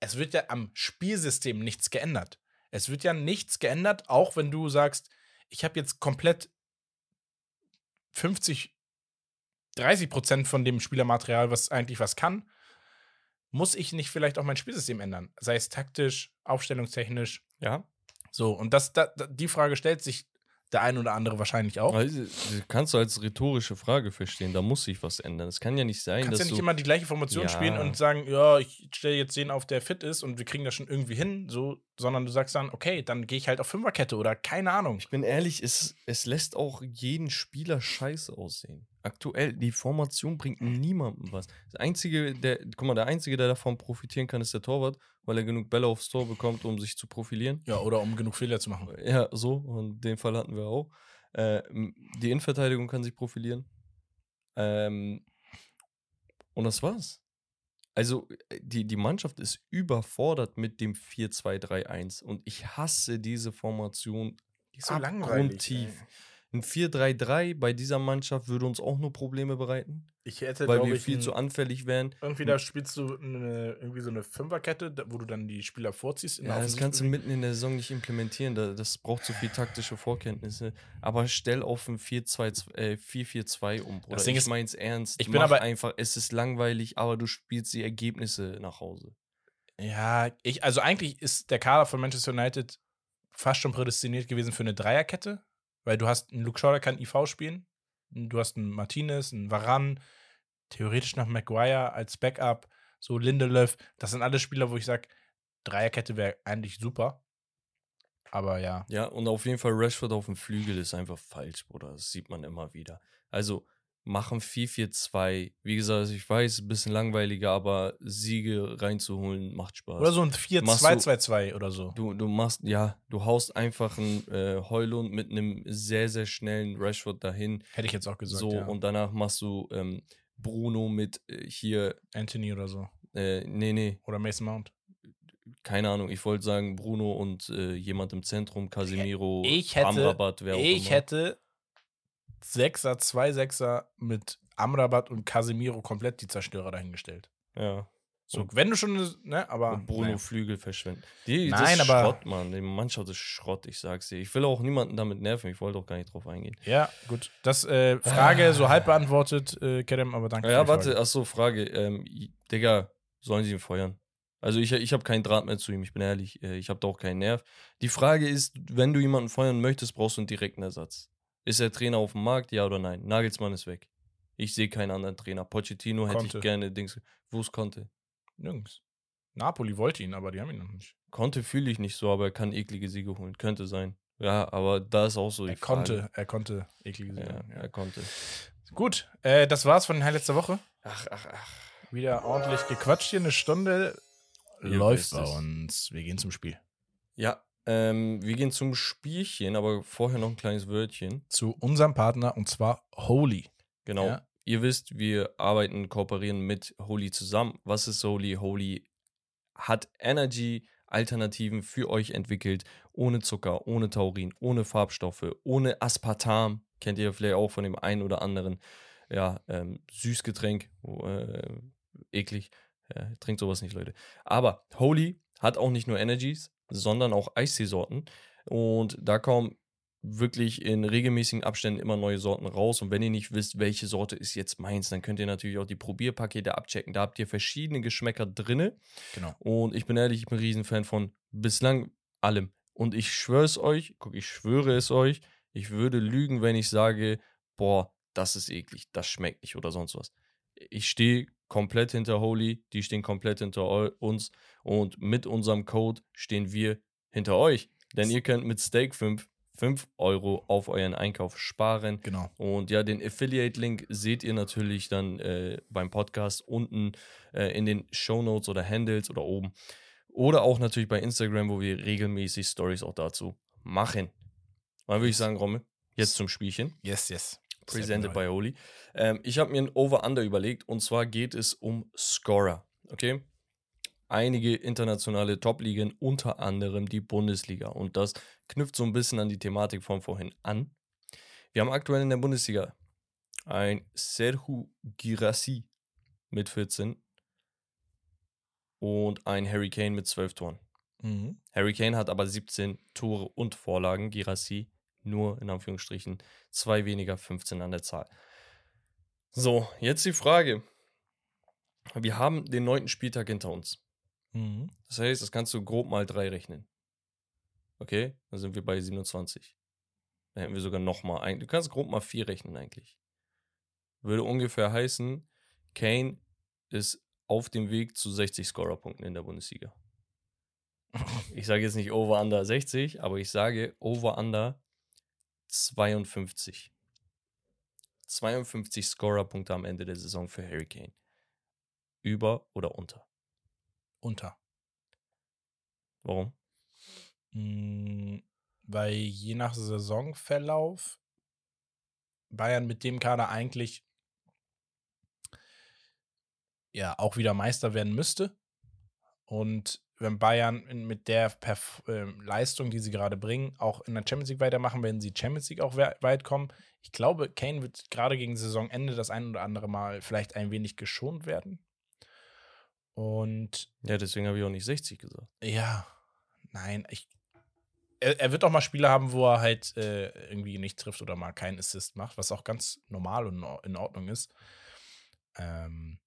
es wird ja am Spielsystem nichts geändert. Es wird ja nichts geändert, auch wenn du sagst, ich habe jetzt komplett 50, 30 Prozent von dem Spielermaterial, was eigentlich was kann, muss ich nicht vielleicht auch mein Spielsystem ändern? Sei es taktisch, aufstellungstechnisch. Ja. So, und das, da, die Frage stellt sich der ein oder andere wahrscheinlich auch. Also, kannst du als rhetorische Frage verstehen. Da muss sich was ändern. Es kann ja nicht sein, Du kannst dass ja nicht du. immer die gleiche Formation Ja. spielen und sagen, ja, ich stelle jetzt den auf, der fit ist und wir kriegen das schon irgendwie hin, so, sondern du sagst dann, okay, dann gehe ich halt auf Fünferkette oder keine Ahnung. Ich bin ehrlich, es, es lässt auch jeden Spieler scheiße aussehen. Aktuell, die Formation bringt niemandem was. Das einzige, der, guck mal, der Einzige, der davon profitieren kann, ist der Torwart, weil er genug Bälle aufs Tor bekommt, um sich zu profilieren. Ja, oder um genug Fehler zu machen. Ja, so, und den Fall hatten wir auch. Äh, die Innenverteidigung kann sich profilieren. Ähm, und das war's. Also, äh, die, die Mannschaft ist überfordert mit dem 4-2-3-1 und ich hasse diese Formation Die ist so abgrundtief. Ein 4-3-3 bei dieser Mannschaft würde uns auch nur Probleme bereiten, Ich hätte, weil wir ich, viel zu anfällig wären. irgendwie da spielst du eine, irgendwie so eine Fünferkette, wo du dann die Spieler vorziehst. Ja, das kannst du mitten in der Saison nicht implementieren. da- Das braucht zu viel taktische Vorkenntnisse. Aber stell auf ein 4-2, äh, 4-4-2 um, Bruder. Das Ding ich ist, mein's ernst. ich bin Mach aber- einfach, es ist langweilig, aber du spielst die Ergebnisse nach Hause. Ja, ich, also eigentlich ist der Kader von Manchester United fast schon prädestiniert gewesen für eine Dreierkette, weil du hast einen Luke Shaw, der kann IV spielen, du hast einen Martinez, einen Varan, theoretisch noch Maguire als Backup, so Lindelöf, das sind alles Spieler, wo ich sage, Dreierkette wäre eigentlich super. Aber ja, Ja, und auf jeden Fall Rashford auf dem Flügel ist einfach falsch, Bruder. Das sieht man immer wieder. Also machen 4-4-2. Wie gesagt, ich weiß, ein bisschen langweiliger, aber Siege reinzuholen macht Spaß. oder so ein Machst du- 4-2-2-2 oder so. Du, du machst, ja, du haust einfach einen äh, Heulund mit einem sehr, sehr schnellen Rashford dahin. Hätte ich jetzt auch gesagt, so, ja. und danach machst du ähm, Bruno mit äh, hier, Anthony oder so. äh, nee, nee, Oder Mason Mount. keine Ahnung, ich wollte sagen Bruno und äh, jemand im Zentrum, Casemiro, Ich hätte- Amrabat, wer auch Ich immer. hätte Sechser, zwei Sechser mit Amrabat und Casemiro komplett die Zerstörer dahingestellt. Ja. So, Und- wenn du schon, ne, aber. und Bruno naja. Flügel verschwinden. Die, Nein, das ist aber- Schrott, Mann. Die Mannschaft ist Schrott, ich sag's dir. Ich will auch niemanden damit nerven, ich wollte auch gar nicht drauf eingehen. Ja, gut. Das äh, Frage so halb beantwortet, äh, Kerem, aber danke. Ja, warte, Frage. achso, Frage. Ähm, Digga, sollen sie ihn feuern? Also ich, ich habe keinen Draht mehr zu ihm, ich bin ehrlich. Äh, Ich habe da auch keinen Nerv. Die Frage ist, wenn du jemanden feuern möchtest, brauchst du einen direkten Ersatz. Ist der Trainer auf dem Markt, ja oder nein? Nagelsmann ist weg. Ich sehe keinen anderen Trainer. Pochettino hätte Conte. ich gerne Dings. Wo es konnte. Nirgends. Napoli wollte ihn, aber die haben ihn noch nicht. Konnte fühle ich nicht so, aber er kann eklige Siege holen. Könnte sein. Ja, aber da ist auch so die Er konnte, Frage. er konnte eklige Siege. Ja, holen, Ja, er konnte. Gut, äh, das war's von den Highlights der Woche. Ach, ach, ach. Wieder ordentlich gequatscht hier, eine Stunde läuft bei es. uns. Wir gehen zum Spiel. Ja, ähm, wir gehen zum Spielchen, aber vorher noch ein kleines Wörtchen. Zu unserem Partner und zwar Holy. Genau. Ja. Ihr wisst, wir arbeiten, kooperieren mit Holy zusammen. Was ist Holy? Holy hat Energy-Alternativen für euch entwickelt. Ohne Zucker, ohne Taurin, ohne Farbstoffe, ohne Aspartam. Kennt ihr vielleicht auch von dem einen oder anderen ja, ähm, Süßgetränk. Äh, eklig. Ja, trinkt sowas nicht, Leute. Aber Holy hat auch nicht nur Energies, sondern auch Eisseesorten. Und da kommen wirklich in regelmäßigen Abständen immer neue Sorten raus. Und wenn ihr nicht wisst, welche Sorte ist jetzt meins, dann könnt ihr natürlich auch die Probierpakete abchecken. Da habt ihr verschiedene Geschmäcker drinne. Genau. Und ich bin ehrlich, ich bin ein Riesenfan von bislang allem. Und ich schwöre es euch, guck, ich schwöre es euch, ich würde lügen, wenn ich sage, boah, das ist eklig, das schmeckt nicht oder sonst was. Ich stehe komplett hinter Holy, die stehen komplett hinter uns und mit unserem Code stehen wir hinter euch. Denn ihr könnt mit Stake 5 5 Euro auf euren Einkauf sparen. Genau. Und ja, den Affiliate-Link seht ihr natürlich dann äh, beim Podcast unten äh, in den Show Notes oder Handles oder oben. Oder auch natürlich bei Instagram, wo wir regelmäßig Stories auch dazu machen. Dann würde ich sagen, Romme, jetzt zum Spielchen. Yes, yes. Presented by Oli. Ähm, ich habe mir ein Over-Under überlegt und zwar geht es um Scorer. Okay? Einige internationale Top-Ligen, unter anderem die Bundesliga. Und das knüpft so ein bisschen an die Thematik von vorhin an. Wir haben aktuell in der Bundesliga ein Serhu Girassi mit 14 und ein Harry Kane mit 12 Toren. Mhm. Harry Kane hat aber 17 Tore und Vorlagen. Girassi nur in Anführungsstrichen zwei weniger, 15 an der Zahl. So, jetzt die Frage. Wir haben den neunten Spieltag hinter uns. Mhm. Das heißt, das kannst du grob mal drei rechnen. Okay, dann sind wir bei 27. Dann hätten wir sogar noch mal ein. Du kannst grob mal vier rechnen eigentlich. Würde ungefähr heißen, Kane ist auf dem Weg zu 60 Scorerpunkten in der Bundesliga. Ich sage jetzt nicht over under 60, aber ich sage over under 52. 52 Scorerpunkte am Ende der Saison für Harry Kane. Über oder unter? Unter. Warum? Mm, Weil je nach Saisonverlauf Bayern mit dem Kader eigentlich ja auch wieder Meister werden müsste. Und wenn Bayern mit der Perf ähm, Leistung, die sie gerade bringen, auch in der Champions League weitermachen, werden sie Champions League auch we weit kommen. Ich glaube, Kane wird gerade gegen Saisonende das ein oder andere Mal vielleicht ein wenig geschont werden. Und Ja, deswegen habe ich auch nicht 60 gesagt. ja, nein, ich. Er, er wird auch mal Spiele haben, wo er halt äh, irgendwie nicht trifft oder mal keinen Assist macht, was auch ganz normal und in- in Ordnung ist. Ähm,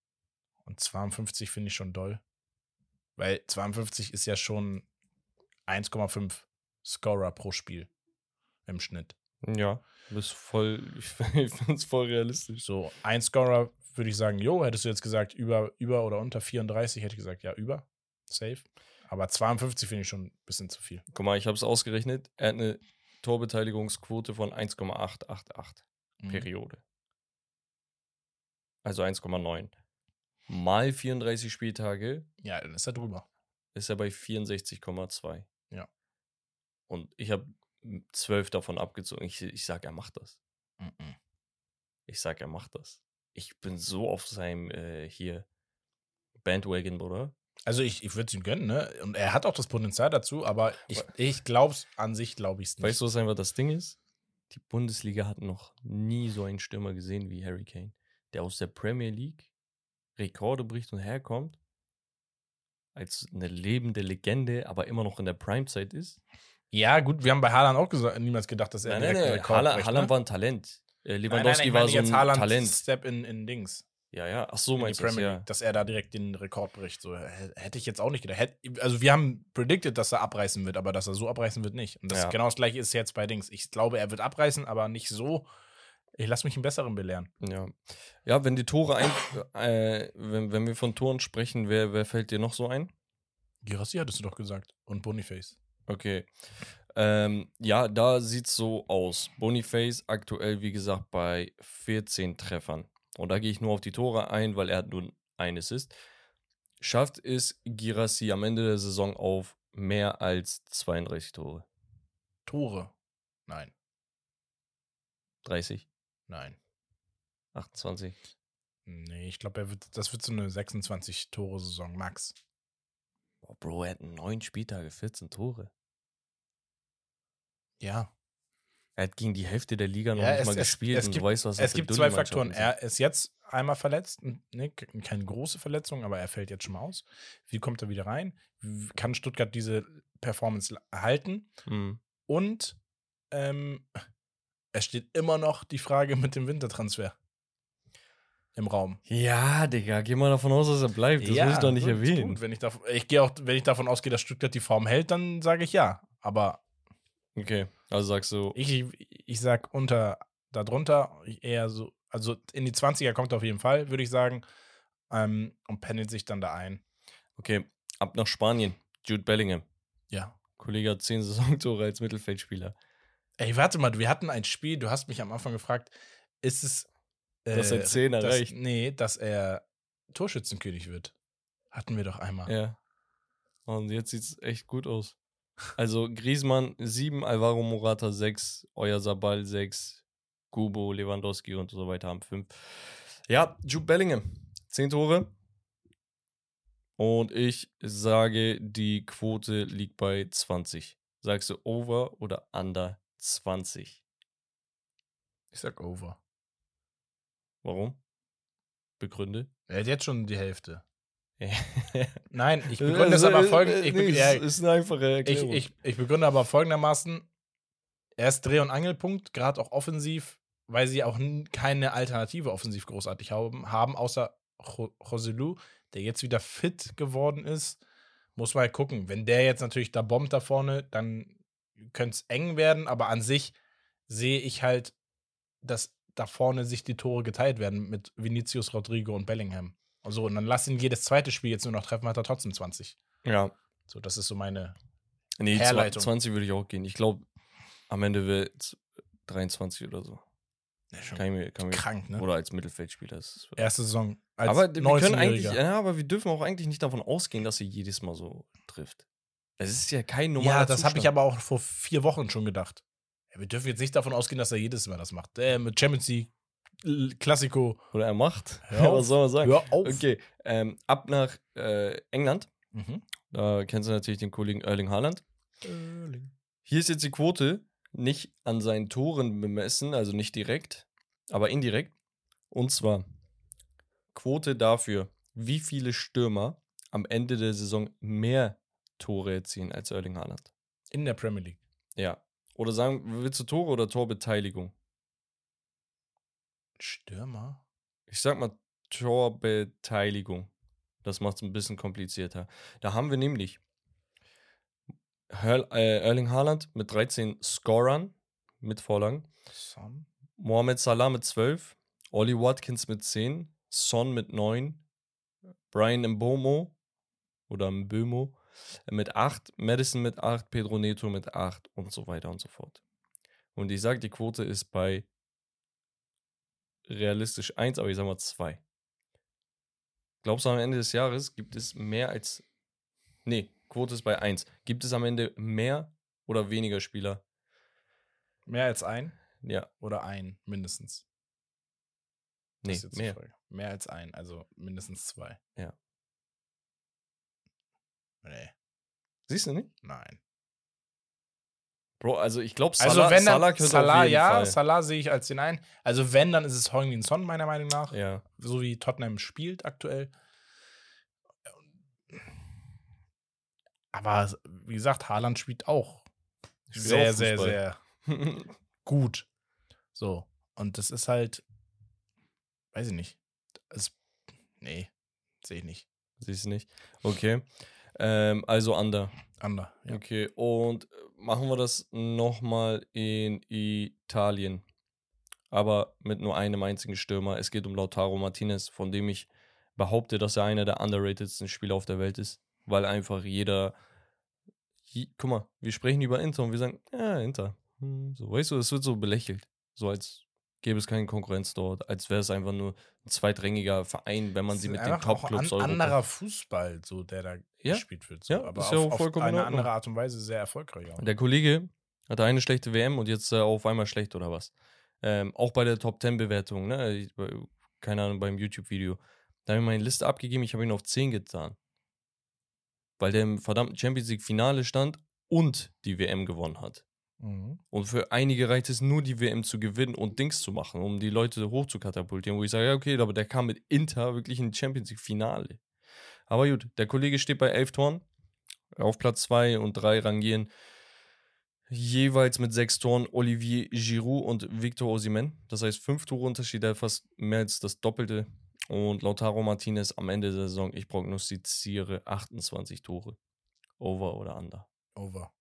und 52 finde ich schon doll. Weil 52 ist ja schon 1,5 Scorer pro Spiel im Schnitt. Ja, du bist voll, ich finde es voll realistisch. So, ein Scorer würde ich sagen, jo, hättest du jetzt gesagt, über, über oder unter 34, hätte ich gesagt, ja, über. Safe. Aber 52 finde ich schon ein bisschen zu viel. Guck mal, ich habe es ausgerechnet. Er hat eine Torbeteiligungsquote von 1,888 Mhm. Periode. Also 1,9. Mal 34 Spieltage Ja, dann ist er drüber. ist er bei 64,2. Ja. Und ich habe 12 davon abgezogen. Ich, ich sag, er macht das. Mhm. Ich sag, er macht das. Ich bin so auf seinem äh, hier Bandwagon, Bruder. Also ich, ich würde es ihm gönnen, ne? Und er hat auch das Potenzial dazu, aber ich, ich glaube es an sich, glaube ich es nicht. Weißt du, was einfach das Ding ist? Die Bundesliga hat noch nie so einen Stürmer gesehen wie Harry Kane, der aus der Premier League Rekorde bricht und herkommt, als eine lebende Legende, aber immer noch in der Primezeit ist. Ja, gut, wir haben bei Haaland auch gesagt, niemals gedacht, dass er Nein, nein, direkt einen nein. Rekord Haaland, bricht, Haaland ne? war ein Talent. Äh, Nein, Lewandowski nein, nein, ich war so jetzt ein Haaland Talent. Step in, in Dings. Ja, ja. Ach so, meinst du ja. Dass er da direkt den Rekord bricht. So, hä- hätte ich jetzt auch nicht gedacht. Hätt, also wir haben predicted, dass er abreißen wird, aber dass er so abreißen wird nicht. Und das Ja. genau das gleiche ist jetzt bei Dings. Ich glaube, er wird abreißen, aber nicht so. Ich lasse mich einen besseren belehren. Ja. Ja, wenn die Tore ein, äh, wenn, wenn wir von Toren sprechen, wer, wer fällt dir noch so ein? Girassi hattest du doch gesagt. Und Boniface. Okay. Ähm, ja, da sieht's so aus. Boniface aktuell, wie gesagt, bei 14 Treffern. Und da gehe ich nur auf die Tore ein, weil er hat nur ein Assist. Schafft es Girassi am Ende der Saison auf mehr als 32 Tore? Tore. Nein. 30? Nein. 28? Nee, ich glaube, er wird, das wird so eine 26-Tore-Saison, Max. Boah, Bro, er hat neun Spieltage, 14 Tore. Ja. Er hat gegen die Hälfte der Liga noch Ja, nicht es- mal es- gespielt es und gibt- du weißt, was Es gibt zwei Faktoren. Er ist jetzt einmal verletzt, ne, keine große Verletzung, aber er fällt jetzt schon mal aus. Wie kommt er wieder rein? Kann Stuttgart diese Performance erhalten? Mhm. Und ähm, es steht immer noch die Frage mit dem Wintertransfer im Raum. Ja, Digga, geh mal davon aus, dass er bleibt. Das muss ich doch nicht gut, erwähnen. Gut. Wenn ich, davon, ich gehe auch, wenn ich davon ausgehe, dass Stuttgart die Form hält, dann sage ich ja. Aber Okay, also sagst du, ich, ich sag unter, darunter eher so, also in die 20er kommt er auf jeden Fall, würde ich sagen. Ähm, und pendelt sich dann da ein. okay, ab nach Spanien. Jude Bellingham. Ja. Kollege hat 10 Saisontore als Mittelfeldspieler. Ey, warte mal, wir hatten ein Spiel, du hast mich am Anfang gefragt, ist es. Äh, Dass er 10 dass- erreicht. Nee, dass er Torschützenkönig wird. Hatten wir doch einmal. Ja. Und jetzt sieht es echt gut aus. Also Griezmann 7, Alvaro Morata 6, Euer Sabal 6, Kubo, Lewandowski und so weiter haben 5. Ja, Jude Bellingham 10 Tore. Und ich sage, die Quote liegt bei 20. Sagst du over oder under 20? Ich sag over. Warum? Begründe. Er hat jetzt schon die Hälfte. Ja. Nein, ich begründe es aber Äh, ja, es ist eine einfache Erklärung. ich, ich begründe aber folgendermaßen: Er ist Dreh- und Angelpunkt, gerade auch offensiv, weil sie auch keine Alternative offensiv großartig haben, haben außer Jo- Joselu, der jetzt wieder fit geworden ist. Muss man halt gucken. Wenn der jetzt natürlich da bombt da vorne, dann könnte es eng werden, aber an sich sehe ich halt, dass da vorne sich die Tore geteilt werden mit Vinicius, Rodrigo und Bellingham. So, und dann lass ihn jedes zweite Spiel jetzt nur noch treffen, hat er trotzdem 20. ja. So, das ist so meine. Nee, Herleitung. 20 würde ich auch gehen. Ich glaube, am Ende wird 23 oder so. Kann ich mir, kann ich mir, Krank, ne? Oder als Mittelfeldspieler. Das ist, Erste Saison. Aber wir können eigentlich, 19-Jähriger. ja, aber wir dürfen auch eigentlich nicht davon ausgehen, dass sie jedes Mal so trifft. Es ist ja kein normaler Ja, das habe ich aber auch vor vier Wochen schon gedacht. Ja, wir dürfen jetzt nicht davon ausgehen, dass er jedes Mal das macht. Äh, mit Champions League, Klassiko. Oder er macht. Was soll man sagen? Hör auf. Okay, ähm, ab nach äh, England. Mhm. Da kennst du natürlich den Kollegen Erling Haaland. Hier ist jetzt die Quote nicht an seinen Toren bemessen, also nicht direkt, aber indirekt. Und zwar Quote dafür, wie viele Stürmer am Ende der Saison mehr Tore erzielen als Erling Haaland. In der Premier League. Ja. Oder sagen, willst du Tore oder Torbeteiligung? Stürmer? Ich sag mal Torbeteiligung. Das macht es ein bisschen komplizierter. Da haben wir nämlich Hör, äh, Erling Haaland mit 13 Scorern mit Vorlagen. Son? Mohamed Salah mit 12, Ollie Watkins mit 10, Son mit 9, Brian Mbomo oder Mbömo mit 8, Madison mit 8, Pedro Neto mit 8 und so weiter und so fort. Und ich sage, die Quote ist bei realistisch 1, aber ich sage mal 2. Glaubst du, am Ende des Jahres gibt es mehr als. Nee, Quote ist bei 1. Gibt es am Ende mehr oder weniger Spieler? Mehr als ein? Ja, Oder ein, mindestens? Nee, mehr. Mehr als ein, also mindestens zwei. Ja. Nee, Siehst du nicht? nein. Bro, also ich glaube, Salah, Also wenn dann Salah Salah, ja, Fall. Salah sehe ich als den einen. Also wenn, dann ist es Heung-Min Son, meiner Meinung nach. ja. So wie Tottenham spielt aktuell. Aber wie gesagt, Haaland spielt auch Spielt sehr, auch sehr, sehr gut. So. Und das ist halt, weiß ich nicht. Es, nee, sehe ich nicht. Siehst du nicht? Okay. Ähm, also Under. Ander. Ja. Okay. Und äh, machen wir das nochmal in Italien. Aber mit nur einem einzigen Stürmer. Es geht um Lautaro Martinez, von dem ich behaupte, dass er einer der underratedsten Spieler auf der Welt ist. Weil einfach jeder. Je, guck mal, wir sprechen über Inter und wir sagen, ja, Inter. Hm, So, weißt du, es wird so belächelt. So als gäbe es keine Konkurrenz dort, als wäre es einfach nur ein zweitrangiger Verein, wenn man sie mit den Top-Clubs an, Europa- anderer Fußball, so der da Ja. gespielt wird. So. Ja, aber ist auf, ja auch auf vollkommen in eine andere Art und Weise sehr erfolgreich. Auch. Der Kollege hatte eine schlechte WM und jetzt äh, auf einmal schlecht oder was? Ähm, auch bei der Top 10 Bewertung, ne? Bei- keine Ahnung, beim YouTube-Video. Da habe ich meine Liste abgegeben, ich habe ihn auf 10 getan. Weil der im verdammten Champions League-Finale stand und die WM gewonnen hat. Mhm. Und für einige reicht es nur, die WM zu gewinnen und Dings zu machen, um die Leute hoch zu katapultieren, wo ich sage, ja, okay, aber der kam mit Inter wirklich in Champions League-Finale. Aber gut, der Kollege steht bei 11 Toren. Auf Platz 2 und 3 rangieren jeweils mit sechs Toren Olivier Giroud und Victor Osimhen. Das heißt, fünf Tore Unterschied, der fast mehr als das Doppelte. Und Lautaro Martinez am Ende der Saison, ich prognostiziere 28 Tore. Over oder under, Over.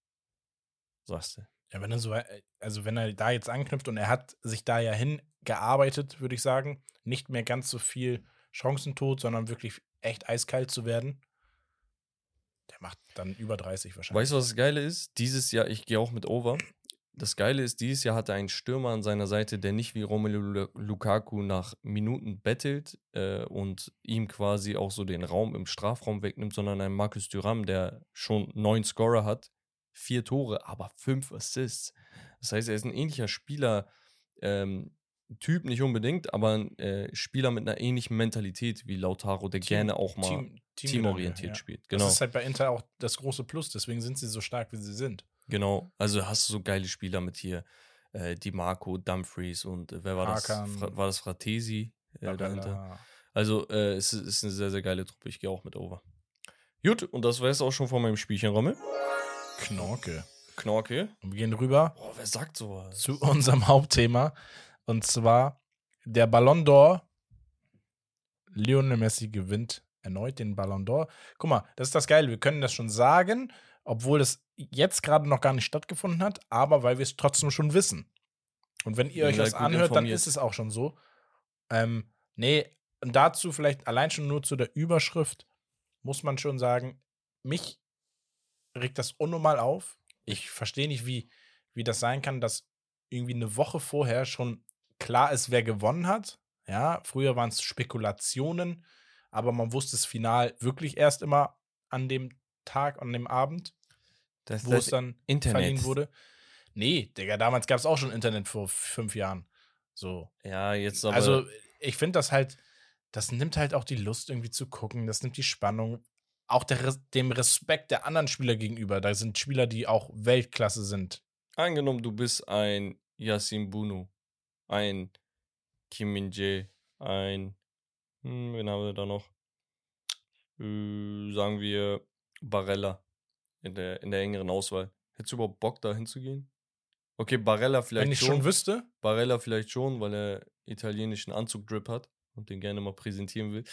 sagst du. Ja, wenn er so, wei- also wenn er da jetzt anknüpft und er hat sich da ja hingearbeitet, würde ich sagen, nicht mehr ganz so viel Chancentod, sondern wirklich echt eiskalt zu werden. Der macht dann über 30 wahrscheinlich. Weißt du, was das Geile ist? Dieses Jahr, ich gehe auch mit Over. Das Geile ist, dieses Jahr hat er einen Stürmer an seiner Seite, der nicht wie Romelu Lu- Lukaku nach Minuten bettelt äh, und ihm quasi auch so den Raum im Strafraum wegnimmt, sondern einen Markus Thuram, der schon neun Scorer hat, vier Tore, aber fünf Assists. Das heißt, er ist ein ähnlicher Spieler, ähm, Typ nicht unbedingt, aber ein äh, Spieler mit einer ähnlichen Mentalität wie Lautaro, der Team- gerne auch mal Team- Teamgedanke, teamorientiert ja. spielt. Genau. Das ist halt bei Inter auch das große Plus, deswegen sind sie so stark, wie sie sind. Genau, also hast du so geile Spieler mit hier, äh, Di Marco, Dumfries und äh, wer war Hakan. das? Fra war das Fratesi äh, dahinter? Also äh, es ist, ist eine sehr, sehr geile Truppe. Ich gehe auch mit over. Gut, und das war es auch schon von meinem Spielchen, Rommel. Knorke. Knorke. Und wir gehen rüber Boah, wer sagt sowas? zu unserem Hauptthema. Und zwar der Ballon d'Or. Lionel Messi gewinnt erneut den Ballon d'Or. Guck mal, das ist das Geile. Wir können das schon sagen, obwohl das jetzt gerade noch gar nicht stattgefunden hat, aber weil wir es trotzdem schon wissen. Und wenn ihr euch das anhört, dann ist es auch schon so. Ähm, nee, und dazu vielleicht allein schon nur zu der Überschrift muss man schon sagen, mich regt das unnormal auf. Ich verstehe nicht, wie, wie das sein kann, dass irgendwie eine Woche vorher schon klar ist, wer gewonnen hat. Ja, früher waren es Spekulationen, aber man wusste es final wirklich erst immer an dem Tag, an dem Abend, Das, wo das es dann Internet. verliehen wurde. Nee, Digga, damals gab es auch schon Internet vor fünf Jahren. So. Ja, jetzt aber. also, ich finde das halt, das nimmt halt auch die Lust irgendwie zu gucken, das nimmt die Spannung, auch der, dem Respekt der anderen Spieler gegenüber. Da sind Spieler, die auch Weltklasse sind. angenommen, du bist ein Yassin Bunu, ein Kim Min Jae, ein. Hm, wen haben wir da noch? Äh, sagen wir Barella in der, in der engeren Auswahl. Hättest du überhaupt Bock, da hinzugehen? Okay, Barella vielleicht Wenn ich schon. schon wüsste, Barella vielleicht schon, weil er italienischen Anzug-Drip hat und den gerne mal präsentieren will,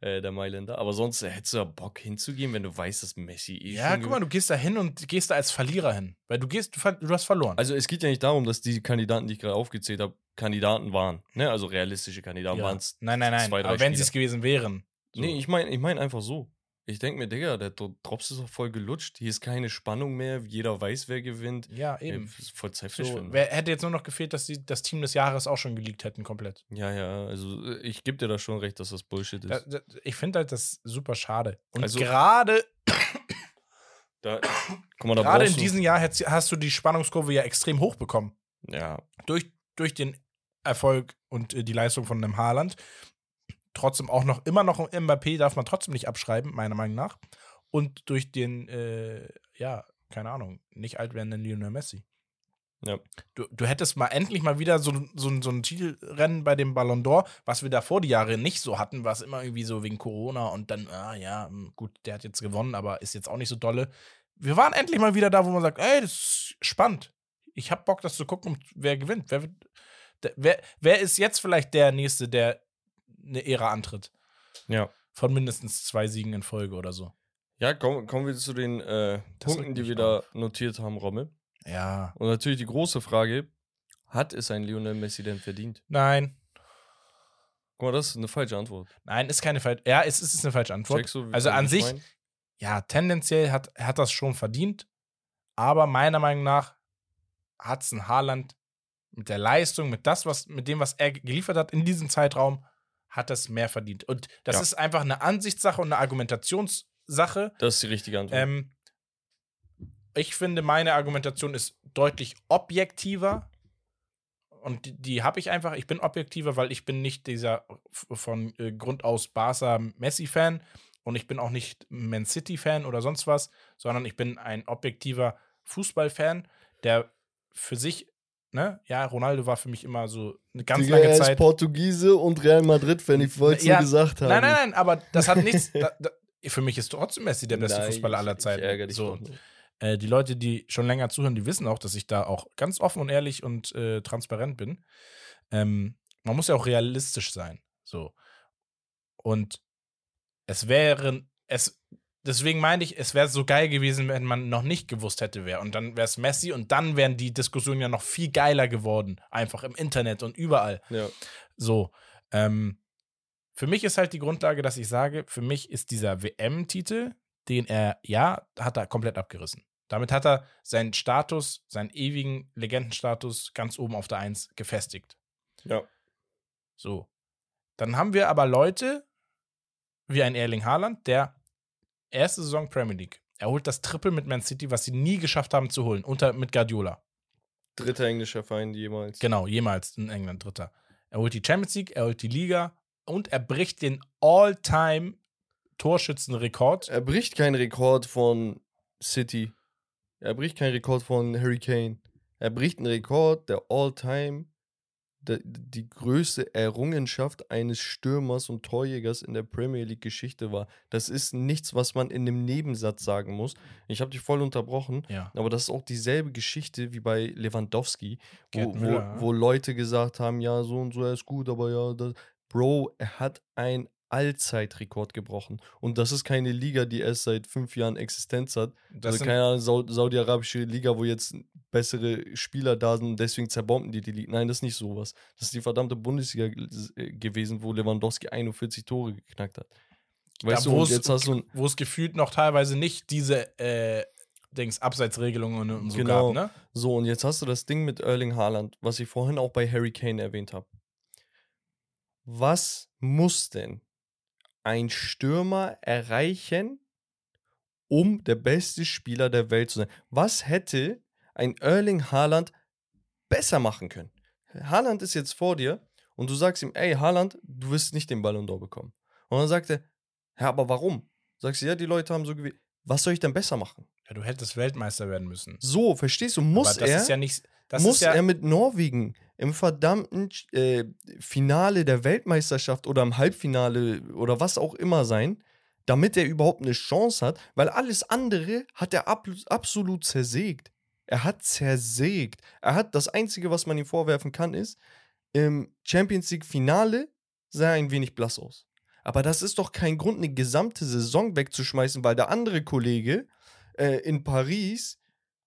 äh, der Mailänder. Aber sonst äh, hättest du da Bock hinzugehen, wenn du weißt, dass Messi eh Ja, guck mal, du gehst da hin und gehst da als Verlierer hin. Weil du gehst, du, du hast verloren. Also es geht ja nicht darum, dass die Kandidaten, die ich gerade aufgezählt habe, Kandidaten waren. Ne? Also realistische Kandidaten ja. waren es. Nein, nein, nein. zwei, aber wenn sie Spieler. es gewesen wären. So. Nee, ich meine ich mein einfach so. Ich denke mir, Digga, der Dro- Drops ist doch voll gelutscht. Hier ist keine Spannung mehr. Jeder weiß, wer gewinnt. ja, Ey, eben. ist voll So, Zeitverschwendung. wer, hätte jetzt nur noch gefehlt, dass sie das Team des Jahres auch schon geleakt hätten, komplett. ja, ja, also äh, ich gebe dir da schon recht, dass das Bullshit ist. Da, da, ich finde halt das super schade. Und Also- gerade Da, mal, gerade in diesem Jahr hätt's- hast du die Spannungskurve ja extrem hoch bekommen. Ja, Durch, durch den Erfolg und äh, die Leistung von einem Haaland. Trotzdem auch noch, immer noch Mbappé darf man trotzdem nicht abschreiben, meiner Meinung nach. Und durch den, äh, ja, keine Ahnung, nicht alt werdenden Lionel Messi. ja. Du, du hättest mal endlich mal wieder so, so, so ein Titelrennen bei dem Ballon d'Or, was wir davor die Jahre nicht so hatten, was immer irgendwie so wegen Corona und dann, ah ja, hm, gut, der hat jetzt gewonnen, aber ist jetzt auch nicht so dolle. Wir waren endlich mal wieder da, wo man sagt, ey, das ist spannend. Ich hab Bock, das zu gucken, wer gewinnt. Wer, wer, wer ist jetzt vielleicht der Nächste, der eine Ära antritt? Ja. Von mindestens zwei Siegen in Folge oder so. Ja, kommen, kommen wir zu den äh, Punkten, die wir da auf. notiert haben, Rommel. Ja. Und natürlich die große Frage: Hat es ein Lionel Messi denn verdient? Nein. Guck mal, das ist eine falsche Antwort. Nein, ist keine falsche. Ja, es ist eine falsche Antwort. Checkst du, also an ich sich, mein? ja, tendenziell hat, hat das schon verdient. Aber meiner Meinung nach hat es ein Haaland mit der Leistung, mit, das, was, mit dem, was er geliefert hat in diesem Zeitraum, hat es mehr verdient. Und das Ja. ist einfach eine Ansichtssache und eine Argumentationssache. Das ist die richtige Antwort. Ähm, ich finde, meine Argumentation ist deutlich objektiver. Und die, die habe ich einfach. Ich bin objektiver, weil ich bin nicht dieser von äh, Grund aus Barca-Messi-Fan und ich bin auch nicht Man City-Fan oder sonst was, sondern ich bin ein objektiver Fußball-Fan, der für sich, ne, ja, Ronaldo war für mich immer so eine ganz Digga, lange er ist Zeit. Portugiese und Real Madrid-Fan. Ich wollte es Ja, gesagt haben. Nein, nein, nein, aber das hat nichts. da, da, für mich ist trotzdem Messi der beste Nein, Fußballer aller Zeiten. Ich ärgere dich so, äh, die Leute, die schon länger zuhören, die wissen auch, dass ich da auch ganz offen und ehrlich und äh, transparent bin. Ähm, man muss ja auch realistisch sein. So. Und es wären, es, deswegen meine ich, es wäre so geil gewesen, wenn man noch nicht gewusst hätte, wer. Und dann wäre es Messi und dann wären die Diskussionen ja noch viel geiler geworden. Einfach im Internet und überall. Ja. So. Ähm, für mich ist halt die Grundlage, dass ich sage, für mich ist dieser WM-Titel, den er, ja, hat er komplett abgerissen. Damit hat er seinen Status, seinen ewigen Legendenstatus ganz oben auf der Eins gefestigt. Ja. So. Dann haben wir aber Leute wie ein Erling Haaland, der erste Saison Premier League. Er holt das Triple mit Man City, was sie nie geschafft haben zu holen, unter mit Guardiola. Dritter englischer Feind jemals. Genau, jemals in England dritter. Er holt die Champions League, er holt die Liga und er bricht den All-Time Torschützenrekord. Er bricht keinen Rekord von City. Er bricht keinen Rekord von Harry Kane. Er bricht einen Rekord der All-Time, die größte Errungenschaft eines Stürmers und Torjägers in der Premier League-Geschichte war. Das ist nichts, was man in einem Nebensatz sagen muss. Ich habe dich voll unterbrochen. Ja. Aber das ist auch dieselbe Geschichte wie bei Lewandowski, wo, wo, wo Leute gesagt haben, ja, so und so, er ist gut, aber ja, das, Bro, er hat ein Allzeitrekord gebrochen. Und das ist keine Liga, die erst seit fünf Jahren Existenz hat. Das also keine Ahnung, Sau saudi-arabische Liga, wo jetzt bessere Spieler da sind und deswegen zerbomben die die Liga. Nein, das ist nicht sowas. Das ist die verdammte Bundesliga äh, gewesen, wo Lewandowski 41 Tore geknackt hat. Weißt Ja, du, wo und es- jetzt hast du wo es gefühlt noch teilweise nicht diese äh, Dings, Abseitsregelungen und so Genau. gab, ne? So, und jetzt hast du das Ding mit Erling Haaland, was ich vorhin auch bei Harry Kane erwähnt habe. Was muss denn ein Stürmer erreichen, um der beste Spieler der Welt zu sein? Was hätte ein Erling Haaland besser machen können? Haaland ist jetzt vor dir und du sagst ihm, ey Haaland, du wirst nicht den Ballon d'Or bekommen. Und dann sagt er, ja, aber warum? Sagst du, ja, die Leute haben so gewählt. Was soll ich denn besser machen? Ja, du hättest Weltmeister werden müssen. So, verstehst du, muss Aber das er ist ja nicht. Das muss ja, er mit Norwegen im verdammten äh, Finale der Weltmeisterschaft oder im Halbfinale oder was auch immer sein, damit er überhaupt eine Chance hat, weil alles andere hat er ab, absolut zersägt. Er hat zersägt. Er hat das Einzige, was man ihm vorwerfen kann, ist, im Champions League Finale sah er ein wenig blass aus. Aber das ist doch kein Grund, eine gesamte Saison wegzuschmeißen, weil der andere Kollege äh, in Paris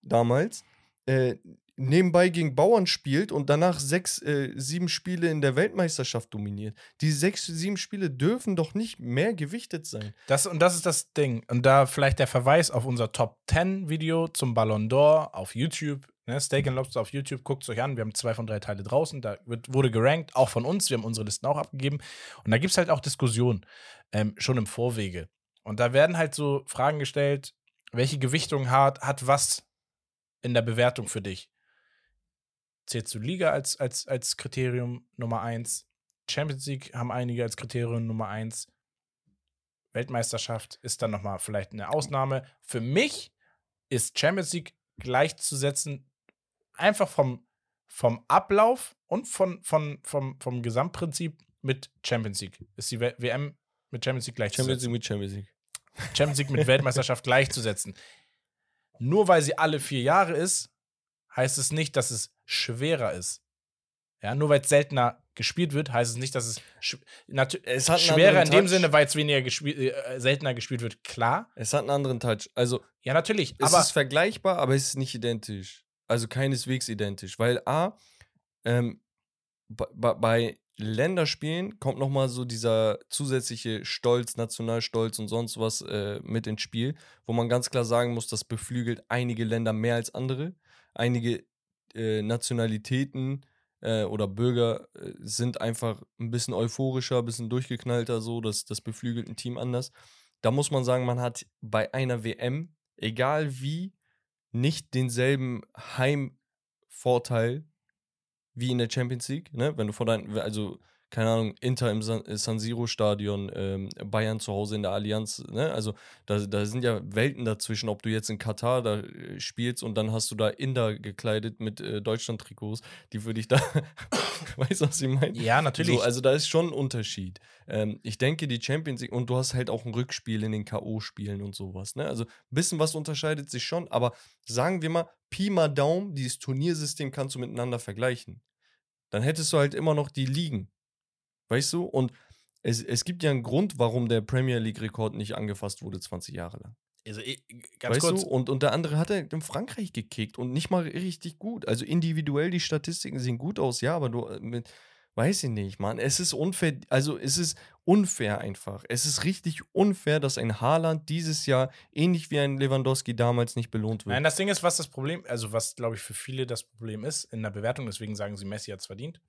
damals äh, nebenbei gegen Bauern spielt und danach sechs, äh, sieben Spiele in der Weltmeisterschaft dominiert. Die sechs, sieben Spiele dürfen doch nicht mehr gewichtet sein. das, und das ist das Ding. Und da vielleicht der Verweis auf unser Top 10 Video zum Ballon d'Or auf YouTube. Ne, Steak and Lobster auf YouTube, guckt es euch an. Wir haben zwei von drei Teile draußen. Da wird, wurde gerankt, auch von uns. Wir haben unsere Listen auch abgegeben. Und da gibt es halt auch Diskussionen, ähm, schon im Vorwege. Und da werden halt so Fragen gestellt, welche Gewichtung hat, hat was in der Bewertung für dich? Zählst du Liga als, als, als Kriterium Nummer eins? Champions League haben einige als Kriterium Nummer eins. Weltmeisterschaft ist dann nochmal vielleicht eine Ausnahme. Für mich ist Champions League gleichzusetzen, einfach vom, vom Ablauf und von, von, vom, vom Gesamtprinzip mit Champions League. Ist die WM mit Champions League gleichzusetzen. Champions League mit Champions League. Champions League mit Weltmeisterschaft gleichzusetzen. Nur weil sie alle vier Jahre ist, heißt es nicht, dass es schwerer ist. Ja, nur weil es seltener gespielt wird, heißt es nicht, dass es, sch Es hat schwerer in dem. Sinne, weil es weniger gespielt, äh, seltener gespielt wird. Klar, Es hat einen anderen Touch. Also, ja, natürlich. es aber ist vergleichbar, aber es ist nicht identisch. Also keineswegs identisch. Weil A, ähm, bei, Länderspielen kommt nochmal so dieser zusätzliche Stolz, Nationalstolz und sonst was äh, mit ins Spiel, wo man ganz klar sagen muss, das beflügelt einige Länder mehr als andere. Einige äh, Nationalitäten äh, oder Bürger äh, sind einfach ein bisschen euphorischer, ein bisschen durchgeknallter, so, das, das beflügelt ein Team anders. Da muss man sagen, man hat bei einer WM, egal wie, nicht denselben Heimvorteil wie in der Champions League, ne? Wenn du vor deinem, also, keine Ahnung, Inter im San, äh, San Siro-Stadion, ähm, Bayern zu Hause in der Allianz, ne? Also, da, da sind ja Welten dazwischen, ob du jetzt in Katar da äh, spielst und dann hast du da Inder gekleidet mit äh, Deutschland-Trikots, die für dich da, weißt du, was ich meine? ja, natürlich. So, also da ist schon ein Unterschied. Ähm, ich denke, die Champions League, und du hast halt auch ein Rückspiel in den K.O.-Spielen und sowas. Ne? Also ein bisschen was unterscheidet sich schon, aber sagen wir mal, Pi mal Daumen, dieses Turniersystem kannst du miteinander vergleichen. Dann hättest du halt immer noch die Ligen. Weißt du? Und es, es gibt ja einen Grund, warum der Premier League-Rekord nicht angefasst wurde 20 Jahre lang. also, ich, ganz weißt kurz. du? Und, und der andere hat halt in Frankreich gekickt und nicht mal richtig gut. Also individuell, die Statistiken sehen gut aus, ja, aber du äh, mit weiß ich nicht, Mann. Es ist unfair, also es ist unfair einfach. Es ist richtig unfair, dass ein Haaland dieses Jahr ähnlich wie ein Lewandowski damals nicht belohnt wird. Nein, das Ding ist, was das Problem, also was glaube ich für viele das Problem ist in der Bewertung, deswegen sagen sie, Messi hat es verdient.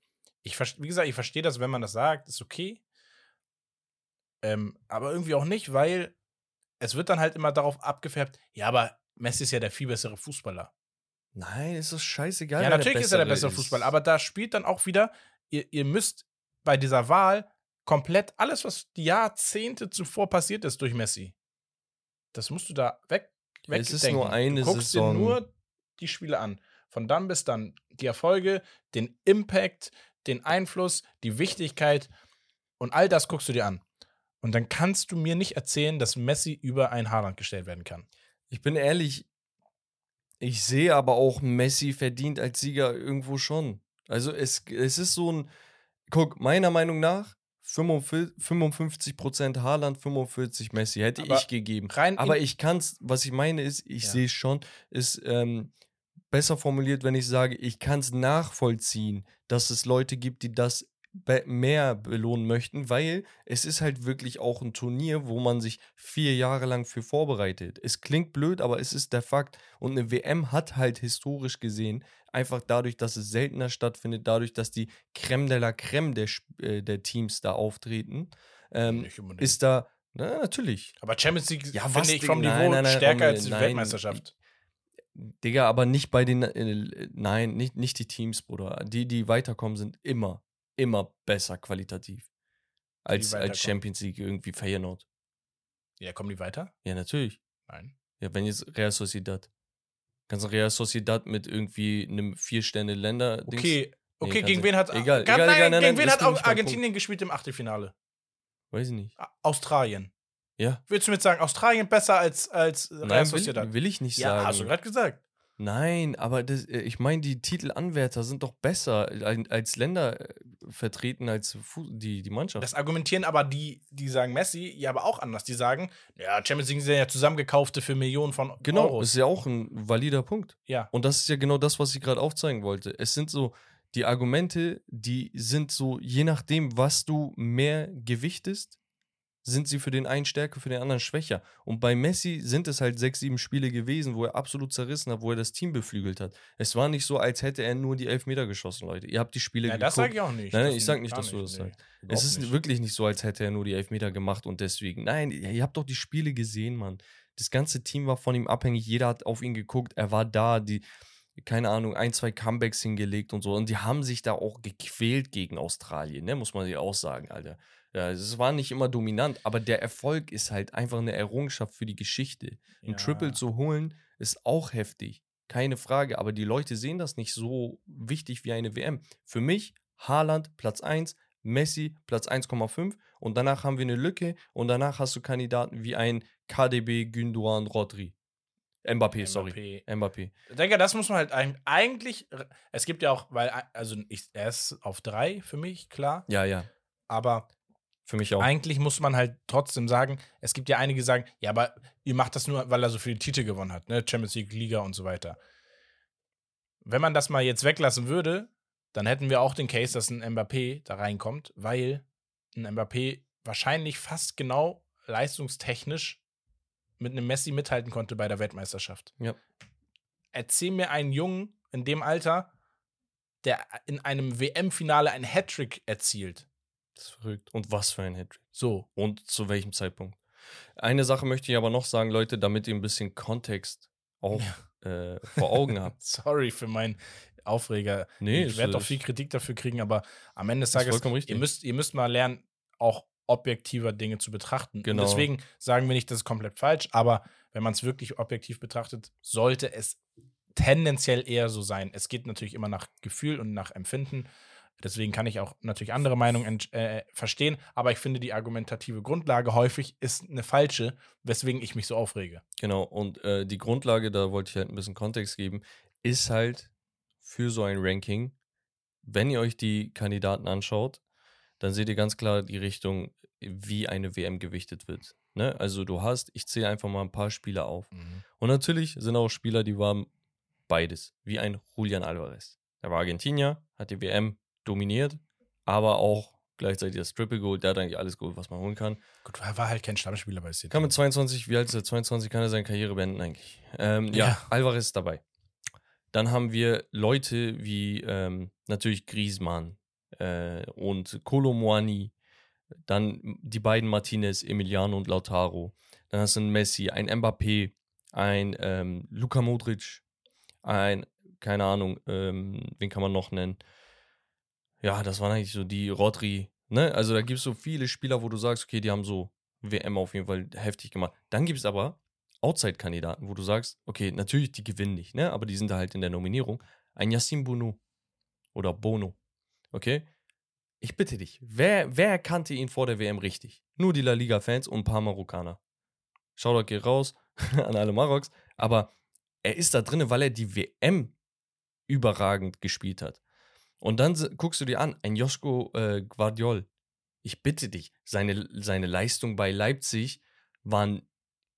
Ich, wie gesagt, ich verstehe das, wenn man das sagt, ist okay. Ähm, aber irgendwie auch nicht, weil es wird dann halt immer darauf abgefärbt, ja, aber Messi ist ja der viel bessere Fußballer. Nein, ist doch scheißegal. Ja, natürlich ist er der bessere Fußballer, aber da spielt dann auch wieder, ihr, ihr müsst bei dieser Wahl komplett alles, was die Jahrzehnte zuvor passiert ist durch Messi, das musst du da weg. Ja, es ist wegdenken. nur eine du guckst Saison. dir nur die Spiele an. Von dann bis dann die Erfolge, den Impact, den Einfluss, die Wichtigkeit und all das guckst du dir an. Und dann kannst du mir nicht erzählen, dass Messi über ein Haaland gestellt werden kann. Ich bin ehrlich, ich sehe aber auch Messi verdient als Sieger irgendwo schon. Also es, es ist so ein, guck, meiner Meinung nach 55%, 55% Haaland, 45% Messi hätte Aber ich gegeben. Rein Aber ich kann es, was ich meine ist, ich Ja. sehe es schon, ist ähm, besser formuliert, wenn ich sage, ich kann es nachvollziehen, dass es Leute gibt, die das be mehr belohnen möchten, weil es ist halt wirklich auch ein Turnier, wo man sich vier Jahre lang für vorbereitet. Es klingt blöd, aber es ist der Fakt. Und eine WM hat halt historisch gesehen, einfach dadurch, dass es seltener stattfindet, dadurch, dass die Creme de la Creme der, äh, der Teams da auftreten, ähm, ist da, na, natürlich. aber Champions League Ja, finde ich vom Digga? Niveau Nein, nein, nein, stärker als die nein. Weltmeisterschaft. Digga, aber nicht bei den, äh, nein, nicht, nicht die Teams, Bruder. Die, die weiterkommen, sind immer, immer besser qualitativ. Als, als Champions League irgendwie Feyenoord. Ja, kommen die weiter? Ja, natürlich. Nein. Ja, wenn jetzt Real Sociedad. Kannst du Real Sociedad mit irgendwie einem Vier-Sterne-Länder. Okay, okay, kannst gegen wen hat Egal, Kann- egal, nein, egal, nein, gegen nein, wen hat Argentinien gespielt im Achtelfinale? Weiß ich nicht. Australien. Ja. Willst du mir jetzt sagen, Australien besser als, als Real Nein, Sociedad? will, will ich nicht ja, sagen. hast du gerade gesagt. Nein, aber das, äh, ich meine, die Titelanwärter sind doch besser äh, als Länder äh, vertreten als die, die Mannschaft. Das argumentieren aber die, die sagen Messi, ja, aber auch anders. Die sagen, ja, Champions League sind ja zusammengekaufte für Millionen von Genau, Euros. ist ja auch ein valider Punkt. Ja. Und das ist ja genau das, was ich gerade aufzeigen wollte. Es sind so, die Argumente, die sind so, je nachdem, was du mehr gewichtest, sind sie für den einen stärker, für den anderen schwächer. Und bei Messi sind es halt sechs, sieben Spiele gewesen, wo er absolut zerrissen hat, wo er das Team beflügelt hat. Es war nicht so, als hätte er nur die Elfmeter geschossen, Leute. Ihr habt die Spiele Ja, geguckt. das sage ich auch nicht. Nein, ich sag nicht, dass du das sagst. Überhaupt Es ist nicht. wirklich nicht so, als hätte er nur die Elfmeter gemacht und deswegen. Nein, ihr habt doch die Spiele gesehen, Mann. Das ganze Team war von ihm abhängig. Jeder hat auf ihn geguckt. Er war da. Die, keine Ahnung, ein, zwei Comebacks hingelegt und so. Und die haben sich da auch gequält gegen Australien, ne? muss man sich auch sagen, Alter. Ja, es war nicht immer dominant, aber der Erfolg ist halt einfach eine Errungenschaft für die Geschichte. Ein Ja. Triple zu holen ist auch heftig. Keine Frage, aber die Leute sehen das nicht so wichtig wie eine WM. Für mich Haaland Platz 1, Messi Platz 1,5 und danach haben wir eine Lücke und danach hast du Kandidaten wie ein KDB, Gündogan, Rodri. Mbappé, sorry. Mbappé. Ich denke, das muss man halt eig- eigentlich. Es gibt ja auch, weil, also ich, er ist auf drei für mich, klar. Ja, ja, Aber für mich auch. eigentlich muss man halt trotzdem sagen, es gibt ja einige, die sagen, ja, aber ihr macht das nur, weil er so viele Titel gewonnen hat, ne? Champions League, Liga und so weiter. Wenn man das mal jetzt weglassen würde, dann hätten wir auch den Case, dass ein Mbappé da reinkommt, weil ein Mbappé wahrscheinlich fast genau leistungstechnisch mit einem Messi mithalten konnte bei der Weltmeisterschaft. Ja. Erzähl mir einen Jungen in dem Alter, der in einem WM-Finale einen Hattrick erzielt. Das ist verrückt. Und was für ein Hattrick. So, Und zu welchem Zeitpunkt. Eine Sache möchte ich aber noch sagen, Leute, damit ihr ein bisschen Kontext auch äh, vor Augen habt. Sorry für meinen Aufreger. Nee, ich werde doch ist- viel Kritik dafür kriegen, aber am Ende des Tages, ihr müsst, ihr müsst mal lernen, auch objektiver Dinge zu betrachten. Genau. Und deswegen sagen wir nicht, das ist komplett falsch, aber wenn man es wirklich objektiv betrachtet, sollte es tendenziell eher so sein. Es geht natürlich immer nach Gefühl und nach Empfinden. Deswegen kann ich auch natürlich andere Meinungen ent- äh, verstehen, aber ich finde, die argumentative Grundlage häufig ist eine falsche, weswegen ich mich so aufrege. Genau, und äh, die Grundlage, da wollte ich halt ein bisschen Kontext geben, ist halt für so ein Ranking, wenn ihr euch die Kandidaten anschaut, dann seht ihr ganz klar die Richtung, wie eine WM gewichtet wird. Ne? Also du hast, ich zähle einfach mal ein paar Spieler auf. Und natürlich sind auch Spieler, die waren beides, wie ein Julian Alvarez. Er war Argentinier, hat die WM dominiert, aber auch gleichzeitig das Triple Goal. Der hat eigentlich alles geholt, was man holen kann. Gut, er war halt kein Stammspieler bei City. Kann mit 22, wie alt ist er? 22 kann er seine Karriere beenden eigentlich. Ähm, ja, Ja. Alvarez ist dabei. Dann haben wir Leute wie ähm, natürlich Griezmann äh, und Kolomoani. Dann die beiden Martinez, Emiliano und Lautaro. Dann hast du einen Messi, ein Mbappé, ein ähm, Luka Modric, ein, keine Ahnung, ähm, wen kann man noch nennen? Ja, das waren eigentlich so die Rodri. Ne? Also da gibt es so viele Spieler, wo du sagst, okay, die haben so WM auf jeden Fall heftig gemacht. Dann gibt es aber Outside-Kandidaten, wo du sagst, okay, natürlich, die gewinnen nicht, ne? aber die sind da halt in der Nominierung. Ein Yassin Bono oder Bono, okay? Ich bitte dich, wer, wer kannte ihn vor der WM richtig? Nur die La Liga-Fans und ein paar Marokkaner. Shoutout geht raus an alle Maroks, aber er ist da drin, weil er die WM überragend gespielt hat. Und dann guckst du dir an, ein Joschko äh, Guardiol. Ich bitte dich, seine, seine Leistung bei Leipzig waren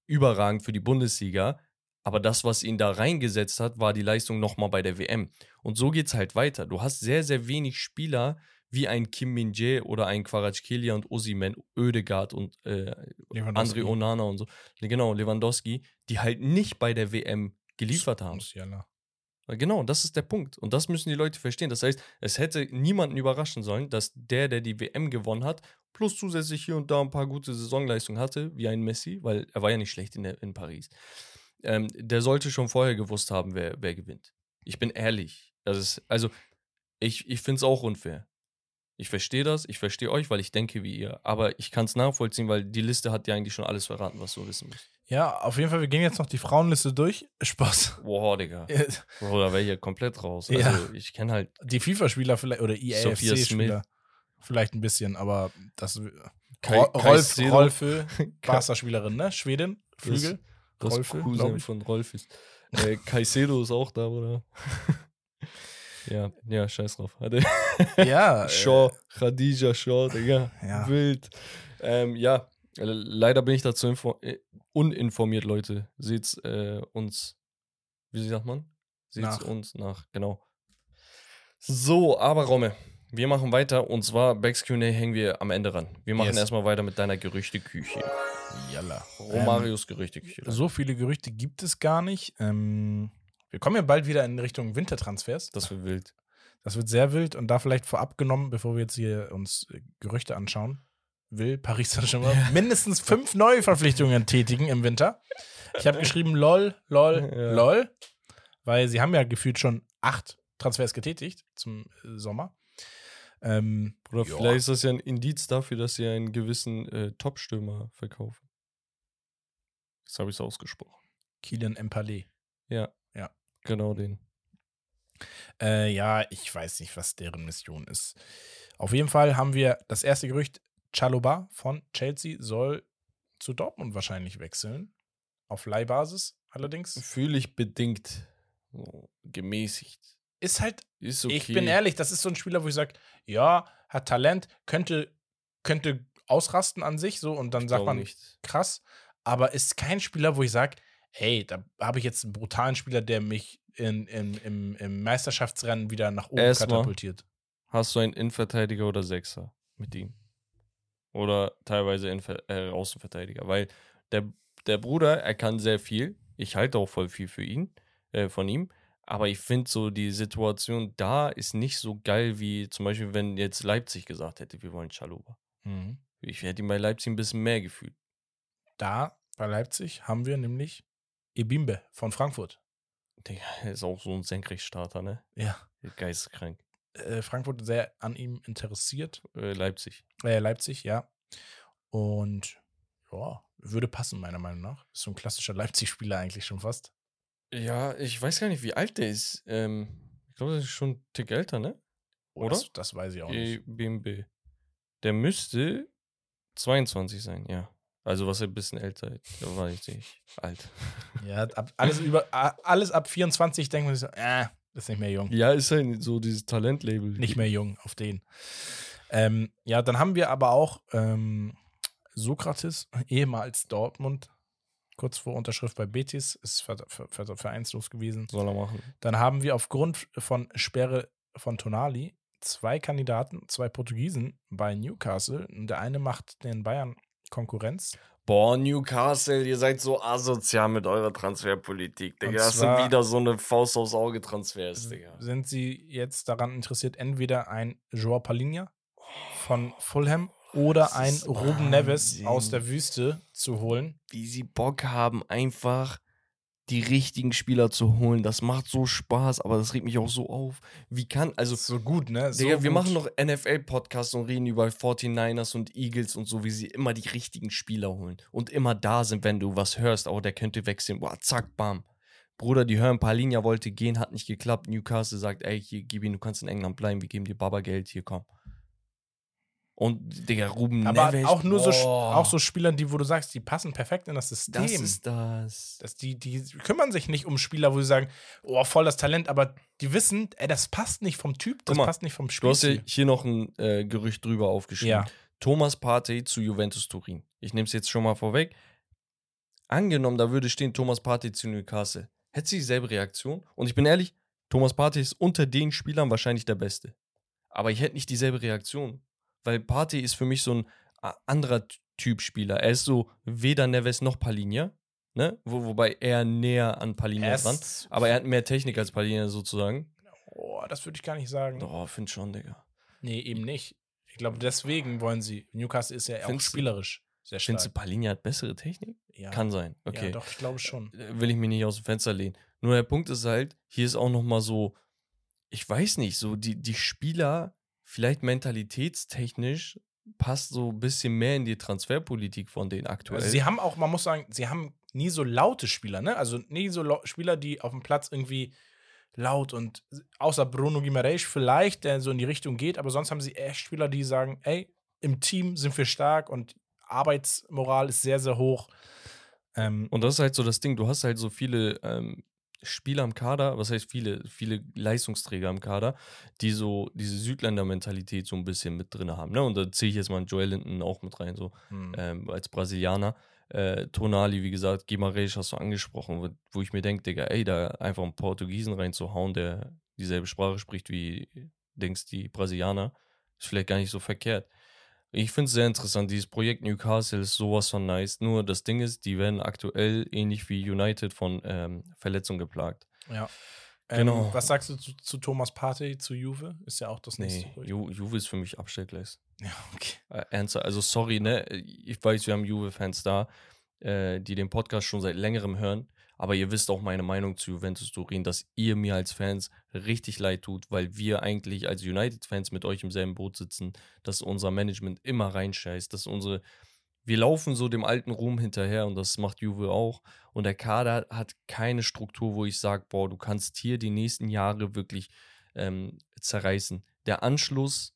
überragend für die Bundesliga, aber das, was ihn da reingesetzt hat, war die Leistung nochmal bei der WM. Und so geht's halt weiter. Du hast sehr, sehr wenig Spieler wie ein Kim Min-jae oder ein Kvaratskhelia und Osimhen, Oedegaard und äh. André Onana und so. Genau, Lewandowski, die halt nicht bei der WM geliefert haben. Musiala. Genau, das ist der Punkt. Und das müssen die Leute verstehen. Das heißt, es hätte niemanden überraschen sollen, dass der, der die WM gewonnen hat, plus zusätzlich hier und da ein paar gute Saisonleistungen hatte, wie ein Messi, weil er war ja nicht schlecht in, der, in Paris. Ähm, der sollte schon vorher gewusst haben, wer, wer gewinnt. Ich bin ehrlich. Das ist, also, ich, ich finde es auch unfair. Ich verstehe das, ich verstehe euch, weil ich denke wie ihr. Aber ich kann es nachvollziehen, weil die Liste hat ja eigentlich schon alles verraten, was du wissen musst. Ja, auf jeden Fall, wir gehen jetzt noch die Frauenliste durch. Spaß. Boah, Digga. Bro, da wäre ich ja komplett raus. Ja. Also, ich kenne halt Die FIFA-Spieler vielleicht oder EAFC-Spieler vielleicht ein bisschen, aber das Kai- Ro- Rolf, Caicedo. Rolfe, Barca-Spielerin, ne? Schwedin, Flügel. Das Rolfe, glaub Cousin von Rolf ist. Äh, Caicedo ist auch da, oder? ja, ja, scheiß drauf. Ja, äh, Shaw, Khadija Shaw, Digga. Ja. Wild. Ähm, ja, äh, leider bin ich dazu äh, uninformiert, Leute. Seht's äh, uns, wie sagt man? Seht's Nach. uns nach, genau. So, aber Romme, wir machen weiter und zwar Backs Q&A hängen wir am Ende ran. Wir machen Yes. erstmal weiter mit deiner Gerüchteküche. Jalla. Romarios Gerüchteküche. Ähm, so viele Gerüchte gibt es gar nicht. Ähm, wir kommen ja bald wieder in Richtung Wintertransfers. Das wird wild. Das wird sehr wild und da vielleicht vorab genommen, bevor wir jetzt hier uns Gerüchte anschauen, will Paris Saint-Germain mindestens fünf Neuverpflichtungen tätigen im Winter. Ich habe geschrieben lol, lol, Ja. lol, weil sie haben ja gefühlt schon acht Transfers getätigt zum äh, Sommer. Ähm, Oder ja. vielleicht ist das ja ein Indiz dafür, dass sie einen gewissen äh, Top-Stürmer verkaufen. Jetzt habe ich es ausgesprochen. Kylian Empalé. Ja. Ja. Genau den. Äh, ja, ich weiß nicht, was deren Mission ist. Auf jeden Fall haben wir das erste Gerücht, Chaloba von Chelsea soll zu Dortmund wahrscheinlich wechseln. Auf Leihbasis allerdings. Fühle ich bedingt. So, gemäßigt. Ist halt, Ist okay. ich bin ehrlich, das ist so ein Spieler, wo ich sage, ja, hat Talent, könnte, könnte ausrasten an sich so und dann Ich sagt man, nicht. krass, aber ist kein Spieler, wo ich sage, hey, da habe ich jetzt einen brutalen Spieler, der mich in, in, im, im Meisterschaftsrennen wieder nach oben Erstmal. katapultiert. Hast du einen Innenverteidiger oder Sechser mit ihm? Oder teilweise Innenver äh, Außenverteidiger? Weil der, der Bruder, er kann sehr viel. Ich halte auch voll viel für ihn, äh, von ihm. Aber ich finde so, die Situation da ist nicht so geil, wie zum Beispiel, wenn jetzt Leipzig gesagt hätte, wir wollen Chaluba. Mhm. Ich hätte ihn bei Leipzig ein bisschen mehr gefühlt. Da bei Leipzig haben wir nämlich Ebimbe von Frankfurt. Digga, er ist auch so ein Senkrechtstarter, ne? Ja. Geisteskrank. Äh, Frankfurt sehr an ihm interessiert. Äh, Leipzig. Äh, Leipzig, ja. Und ja, würde passen, meiner Meinung nach. Ist so ein klassischer Leipzig-Spieler eigentlich schon fast. Ja, ich weiß gar nicht, wie alt der ist. Ähm, ich glaube, das ist schon ein Tick älter, ne? Oh, Oder? Das, das weiß ich auch nicht. BMB. Der müsste 22 sein, ja. Also was er ein bisschen älter ist. Da war ich nicht alt. Ja, ab, alles, über, alles ab 24 denkt man sich so, äh, ist nicht mehr jung. Ja, ist halt so dieses Talentlabel. Nicht mehr jung auf den. Ähm, ja, dann haben wir aber auch ähm, Sokrates, ehemals Dortmund, kurz vor Unterschrift bei Betis, ist ver ver ver vereinslos gewesen. Soll er machen. Dann haben wir aufgrund von Sperre von Tonali zwei Kandidaten, zwei Portugiesen bei Newcastle. Der eine macht den Bayern Konkurrenz. Boah, Newcastle, ihr seid so asozial mit eurer Transferpolitik, Digga. Das sind wieder so eine Faust aufs Auge Transfers, Digga. Sind sie jetzt daran interessiert, entweder ein Joao Palinha von Fulham oder ein Ruben Neves aus der Wüste zu holen? Wie sie Bock haben, einfach die richtigen Spieler zu holen. Das macht so Spaß, aber das regt mich auch so auf. Wie kann, also so gut, ne? So Digga, wir gut. machen noch NFL-Podcasts und reden über 49ers und Eagles und so, wie sie immer die richtigen Spieler holen und immer da sind, wenn du was hörst. Oh, der könnte wechseln. Boah, zack, bam. Bruder, die hören, Palinja wollte gehen, hat nicht geklappt. Newcastle sagt, ey, hier, gib ihn, du kannst in England bleiben, wir geben dir Baba Geld, hier, komm. Und, Digga, Ruben Aber Neves, auch nur so, boah, auch so Spieler, die, wo du sagst, die passen perfekt in das System. Das ist das. dass die, die kümmern sich nicht um Spieler, wo sie sagen, oh, voll das Talent, aber die wissen, ey, das passt nicht vom Typ, das mal, passt nicht vom Du hast ja Spiel. hier noch ein äh, Gerücht drüber aufgeschrieben. Ja. Thomas Partey zu Juventus Turin. Ich nehme es jetzt schon mal vorweg. Angenommen, da würde stehen Thomas Partey zu Newcastle. Hätte sie dieselbe Reaktion? Und ich bin ehrlich, Thomas Partey ist unter den Spielern wahrscheinlich der Beste. Aber ich hätte nicht dieselbe Reaktion. Weil Partey ist für mich so ein anderer Typ Spieler. Er ist so weder Neves noch Palinja. Ne? Wo, wobei er näher an Palinja Er dran. ist- Aber er hat mehr Technik als Palinja sozusagen. Oh, das würde ich gar nicht sagen. Oh, find schon, Digga. Nee, eben nicht. Ich glaube, deswegen wollen sie. Newcastle ist ja auch Findest spielerisch sehr stark. Findest du, Palinja hat bessere Technik? ja. Kann sein. Okay. Ja, doch, ich glaube schon. Äh, will ich mich nicht aus dem Fenster lehnen. Nur der Punkt ist halt, hier ist auch noch mal so, ich weiß nicht, so die, die Spieler, vielleicht mentalitätstechnisch, passt so ein bisschen mehr in die Transferpolitik von denen aktuell. Also sie haben auch, man muss sagen, sie haben nie so laute Spieler, ne? Also nie so Spieler, die auf dem Platz irgendwie laut und außer Bruno Guimaraes vielleicht, der so in die Richtung geht, aber sonst haben sie echt Spieler, die sagen, ey, im Team sind wir stark und Arbeitsmoral ist sehr, sehr hoch. Ähm, Und das ist halt so das Ding, du hast halt so viele ähm, Spieler im Kader, was heißt viele, viele Leistungsträger im Kader, die so diese Südländer-Mentalität so ein bisschen mit drin haben. Ne? Und da ziehe ich jetzt mal einen Joel Linton auch mit rein, so. hm. ähm, als Brasilianer. Äh, Tonali, wie gesagt, Guimarães hast du angesprochen, wo, wo ich mir denke, Digga, ey, da einfach einen Portugiesen reinzuhauen, der dieselbe Sprache spricht wie, denkst die Brasilianer, ist vielleicht gar nicht so verkehrt. Ich finde es sehr interessant, dieses Projekt Newcastle ist sowas von nice, nur das Ding ist, die werden aktuell ähnlich wie United von ähm, Verletzungen geplagt. Ja. Ähm, Genau. Was sagst du zu, zu Thomas Partey, zu Juve? Ist ja auch das nächste Nee. Ju Juve ist für mich Abstellgleis. Ja, okay. Äh, ernster, also sorry, ne? Ich weiß, wir haben Juve-Fans da, äh, die den Podcast schon seit längerem hören, aber ihr wisst auch meine Meinung zu Juventus Turin, dass ihr mir als Fans richtig leid tut, weil wir eigentlich als United-Fans mit euch im selben Boot sitzen, dass unser Management immer reinscheißt, dass unsere wir laufen so dem alten Ruhm hinterher und das macht Juve auch. Und der Kader hat keine Struktur, wo ich sage, boah, du kannst hier die nächsten Jahre wirklich ähm, zerreißen. Der Anschluss,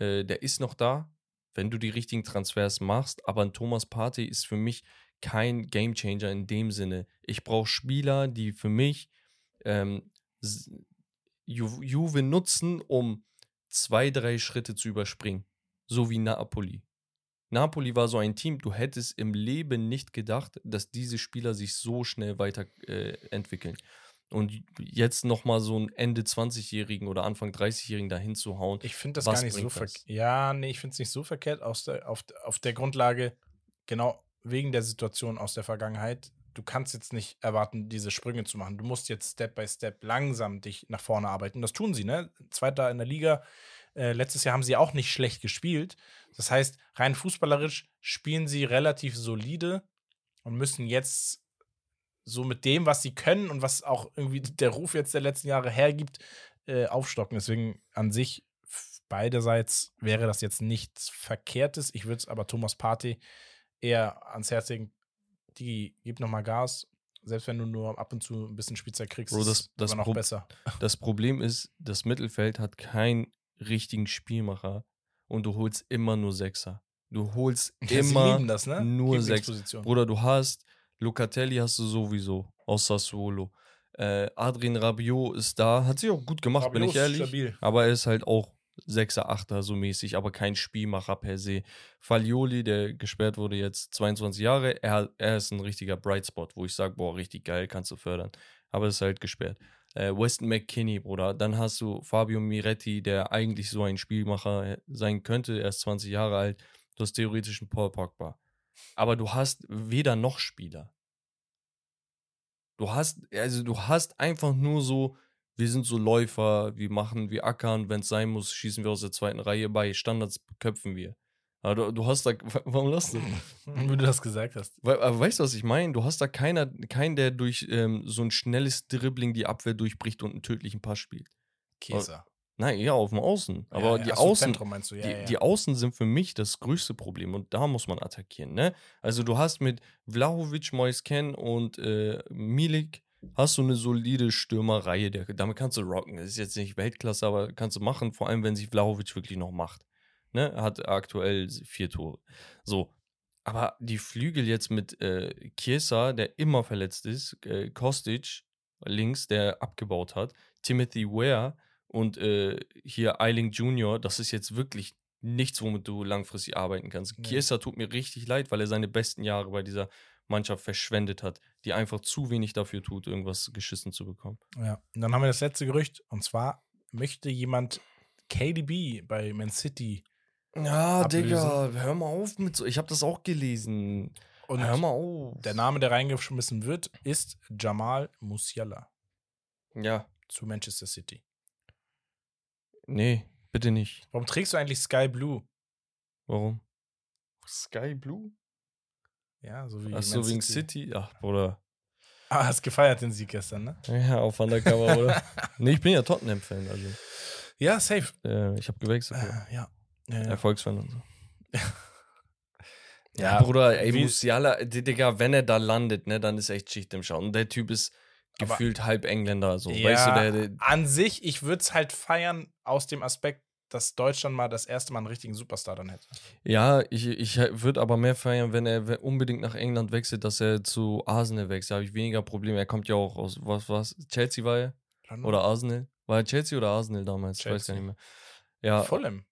äh, der ist noch da, wenn du die richtigen Transfers machst. Aber ein Thomas Partey ist für mich kein Gamechanger in dem Sinne. Ich brauche Spieler, die für mich ähm, Ju Juve nutzen, um zwei, drei Schritte zu überspringen. So wie Napoli. Napoli war so ein Team, du hättest im Leben nicht gedacht, dass diese Spieler sich so schnell weiterentwickeln. Äh, entwickeln. Und jetzt nochmal so einen Ende 20-Jährigen oder Anfang 30-Jährigen dahin zu hauen. Ich finde das gar nicht so verkehrt. Ja, nee, ich finde es nicht so verkehrt aus der, auf, auf der Grundlage, genau wegen der Situation aus der Vergangenheit. Du kannst jetzt nicht erwarten, diese Sprünge zu machen. Du musst jetzt Step by Step langsam dich nach vorne arbeiten. Das tun sie, ne? Zweiter in der Liga. Äh, letztes Jahr haben sie auch nicht schlecht gespielt. Das heißt, rein fußballerisch spielen sie relativ solide und müssen jetzt so mit dem, was sie können und was auch irgendwie der Ruf jetzt der letzten Jahre hergibt, äh, aufstocken. Deswegen an sich beiderseits wäre das jetzt nichts Verkehrtes. Ich würde es aber Thomas Partey eher ans Herz legen, die gib noch mal Gas. Selbst wenn du nur ab und zu ein bisschen Spielzeit kriegst, Bro, ist das- es das immer noch Prob- besser. Das Problem ist, das Mittelfeld hat keinen richtigen Spielmacher und du holst immer nur Sechser. Du holst Ja, immer das, ne? nur sechs. Lieblingsposition. Bruder, du hast Locatelli hast du sowieso aus Sassuolo. Äh, Adrien Rabiot ist da, hat sich auch gut gemacht, bin Rabiot ich ist ehrlich. stabil. Aber er ist halt auch Sechser, Achter so mäßig, aber kein Spielmacher per se. Faglioli, der gesperrt wurde jetzt 22 Jahre, er, er ist ein richtiger Bright Spot, wo ich sage, boah, richtig geil, kannst du fördern. Aber ist halt gesperrt. äh, Weston McKinney, Bruder. Dann hast du Fabio Miretti, der eigentlich so ein Spielmacher sein könnte. Er ist 20 Jahre alt. Du hast theoretisch einen Paul Pogba. Aber du hast weder noch Spieler. Du hast, also du hast einfach nur so, wir sind so Läufer, wir machen, wir ackern, wenn es sein muss, schießen wir aus der zweiten Reihe bei Standards köpfen wir. Aber du, du hast da, warum lachst du? Wie du das gesagt hast. We aber weißt du, was ich meine? Du hast da keiner, keinen, der durch ähm, so ein schnelles Dribbling die Abwehr durchbricht und einen tödlichen Pass spielt. Käse. Nein, ja, auf dem Außen. Aber ja, die ach so, Außen? Ja, die, ja. die Außen sind für mich das größte Problem und da muss man attackieren. Ne? Also du hast mit Vlahovic, Moisken und äh, Milik hast du eine solide Stürmerreihe. Der, damit kannst du rocken. Das ist jetzt nicht Weltklasse, aber kannst du machen, vor allem wenn sich Vlahovic wirklich noch macht. Ne? Er hat aktuell vier Tore. So. Aber die Flügel jetzt mit äh, Chiesa, der immer verletzt ist, äh, Kostic links, der abgebaut hat, Timothy Ware und äh, hier Eiling Jr., das ist jetzt wirklich nichts, womit du langfristig arbeiten kannst. Nee. Chiesa tut mir richtig leid, weil er seine besten Jahre bei dieser Mannschaft verschwendet hat, die einfach zu wenig dafür tut, irgendwas geschissen zu bekommen. Ja. Und dann haben wir das letzte Gerücht. Und zwar möchte jemand KDB bei Man City. Ja, Ablösen. Digga, hör mal auf mit so. Ich habe das auch gelesen. Und hör mal auf. der Name, der reingeschmissen wird, ist Jamal Musiala Ja, zu Manchester City. nee, bitte nicht. Warum trägst du eigentlich Sky Blue? Warum? Sky Blue? Ja, so wie Ach so, wegen City? Ach, Bruder. Ah, hast gefeiert den Sieg gestern, ne? Ja, auf Undercover, oder? nee, ich bin ja Tottenham-Fan, also. Ja, safe. Äh, ich habe gewechselt. Ja. Äh, ja. Ja, ja. Erfolgsfan und so. Ja, Bruder, ey, Musiala, D- Digga, wenn er da landet, ne, dann ist echt Schicht im Schauen. Und der Typ ist Aber- gefühlt halb Engländer, so. ja, weißt du, der, der an sich, ich würde es halt feiern aus dem Aspekt, dass Deutschland mal das erste Mal einen richtigen Superstar dann hätte. Ja, ich, ich würde aber mehr feiern, wenn er unbedingt nach England wechselt, dass er zu Arsenal wechselt. Da habe ich weniger Probleme. Er kommt ja auch aus, was, was, Chelsea war er? Oder Arsenal? War er Chelsea oder Arsenal damals? Ich weiß gar Chelsea. nicht mehr. Ja, Fulham.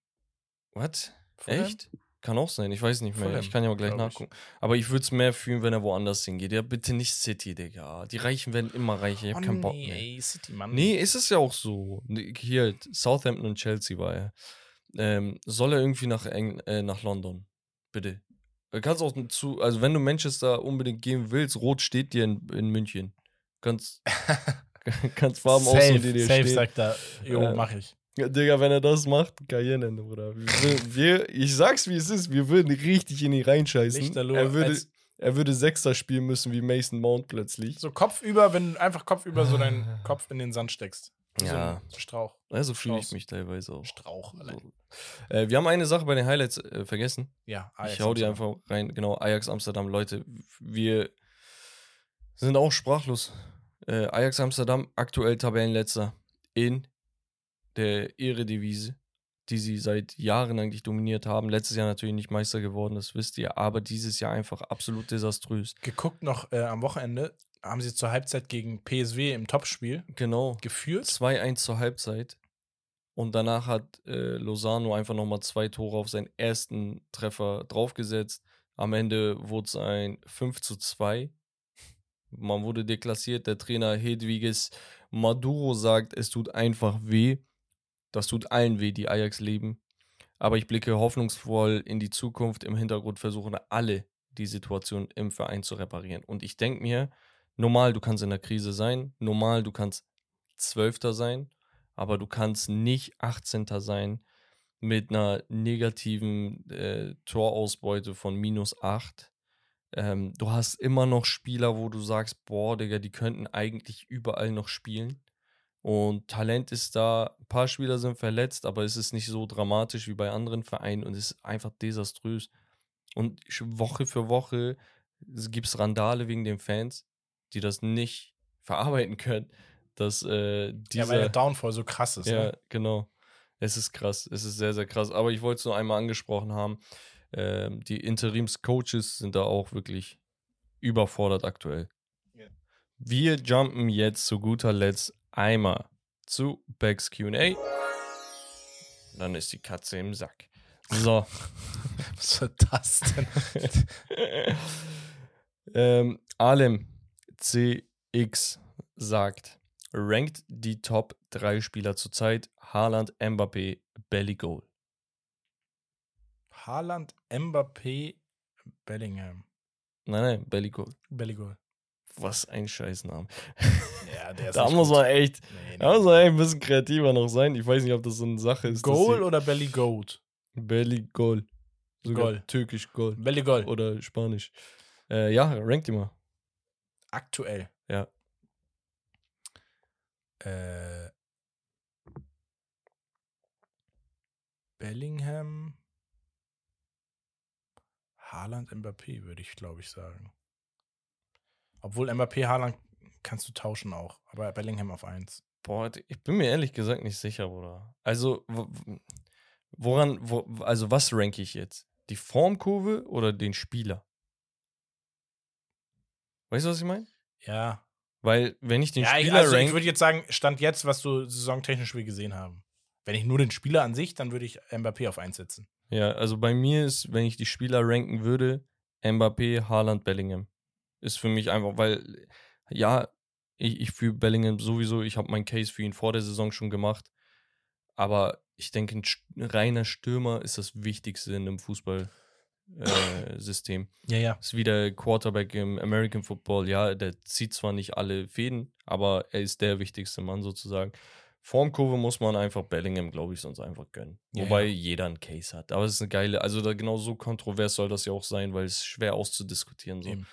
what? Fulham? Echt? Kann auch sein, ich weiß nicht mehr. Fulham, ich kann ja auch gleich glaub ich. nachgucken. Aber ich würde es mehr fühlen, wenn er woanders hingeht. Ja, bitte nicht City, Digga. Die Reichen werden immer reicher. Ich Oh, habe keinen Bock nee, mehr. ey, City, Mann. Nee, ist es ja auch so. Hier, Southampton und Chelsea war er. Ähm, soll er irgendwie nach, Eng äh, nach London? Bitte. Du kannst auch zu, also wenn du Manchester unbedingt gehen willst, Rot steht dir in, in München. Kannst, kannst Farben safe, aussuchen, die dir safe stehen. sagt er, jo, Äh, mach ich. Ja, Digga, wenn er das macht, Karrierenende, Bruder. Wir, wir, ich sag's, wie es ist, wir würden richtig in ihn reinscheißen. Lichterloh, Er würde, als- er würde Sechster spielen müssen wie Mason Mount plötzlich. So Kopf über, wenn du einfach Kopf über so deinen Kopf in den Sand steckst. Ja. So ein Strauch. Also fühle ich mich teilweise auch. Strauch, allein. So. Äh, wir haben eine Sache bei den Highlights äh, vergessen. Ja, ich hau die einfach rein. Genau, Ajax Amsterdam. Leute, wir sind auch sprachlos. Äh, Ajax Amsterdam, aktuell Tabellenletzter in der Ehredivise, die sie seit Jahren eigentlich dominiert haben. Letztes Jahr natürlich nicht Meister geworden, das wisst ihr, aber dieses Jahr einfach absolut desaströs. Geguckt noch äh, am Wochenende, haben sie zur Halbzeit gegen PSW im Topspiel Genau. geführt. 2-1 zur Halbzeit. Und danach hat äh, Lozano einfach nochmal zwei Tore auf seinen ersten Treffer draufgesetzt. Am Ende wurde es ein 5 zu 2. Man wurde deklassiert. Der Trainer Hedwiges Maduro sagt, es tut einfach weh. Das tut allen weh, die Ajax leben. Aber ich blicke hoffnungsvoll in die Zukunft. Im Hintergrund versuchen alle, die Situation im Verein zu reparieren. Und ich denke mir, normal, du kannst in der Krise sein. Normal, du kannst Zwölfter sein, aber du kannst nicht 18. sein mit einer negativen äh, Torausbeute von minus 8. Ähm, du hast immer noch Spieler, wo du sagst, boah, Digga, die könnten eigentlich überall noch spielen. Und Talent ist da, ein paar Spieler sind verletzt, aber es ist nicht so dramatisch wie bei anderen Vereinen und es ist einfach desaströs. Und Woche für Woche gibt es Randale wegen den Fans, die das nicht verarbeiten können, dass äh, Ja, dieser, weil der Downfall so krass ist. ja, Ne? genau. Es ist krass. Es ist sehr, sehr krass. Aber ich wollte es nur einmal angesprochen haben. Ähm, die Interims-Coaches sind da auch wirklich überfordert aktuell. Ja. Wir jumpen jetzt zu guter Letzt einmal zu Becks QA. Dann ist die Katze im Sack. So. Was soll das denn? ähm, Alem CX sagt: rankt die Top 3 Spieler zurzeit. Haaland, Mbappé, Belly Goal. Haaland, Mbappé, Bellingham. Nein, nein, Belly Goal. Was ein Scheißname. Ja, der ist Da muss man echt, Nee, da muss nee. man echt ein bisschen kreativer noch sein. Ich weiß nicht, ob das so eine Sache ist. Goal oder Belly Goat? Belly Goal. Sogar Goal. türkisch Goal. Belly Goal. Oder Spanisch. Äh, ja, rankt die mal. Aktuell. Ja. Äh, Bellingham. Haaland, Mbappé, würde ich, glaube ich, sagen. Obwohl Mbappé, Haaland kannst du tauschen auch. Aber Bellingham auf 1. Boah, ich bin mir ehrlich gesagt nicht sicher, Bruder. Also, wo- wo- woran, wo, also was ranke ich jetzt? Die Formkurve oder den Spieler? Weißt du, was ich meine? Ja. Weil, wenn ich den ja, ich, Spieler also ich rank, würde jetzt sagen, Stand jetzt, was du saisontechnisch wir gesehen haben. Wenn ich nur den Spieler an sich, dann würde ich Mbappé auf 1 setzen. ja, also bei mir ist, wenn ich die Spieler ranken würde, Mbappé, Haaland, Bellingham. Ist für mich einfach, weil, ja, ich, ich fühle Bellingham sowieso, ich habe meinen Case für ihn vor der Saison schon gemacht. Aber ich denke, ein reiner Stürmer ist das Wichtigste in einem Fußballsystem. Äh. Ja, ja. ist wie der Quarterback im American Football. Ja, der zieht zwar nicht alle Fäden, aber er ist der wichtigste Mann sozusagen. Formkurve muss man einfach Bellingham, glaube ich, sonst einfach gönnen. Ja, Wobei ja. jeder einen Case hat. Aber es ist eine geile, also da genau so kontrovers soll das ja auch sein, weil es schwer auszudiskutieren so. Eben.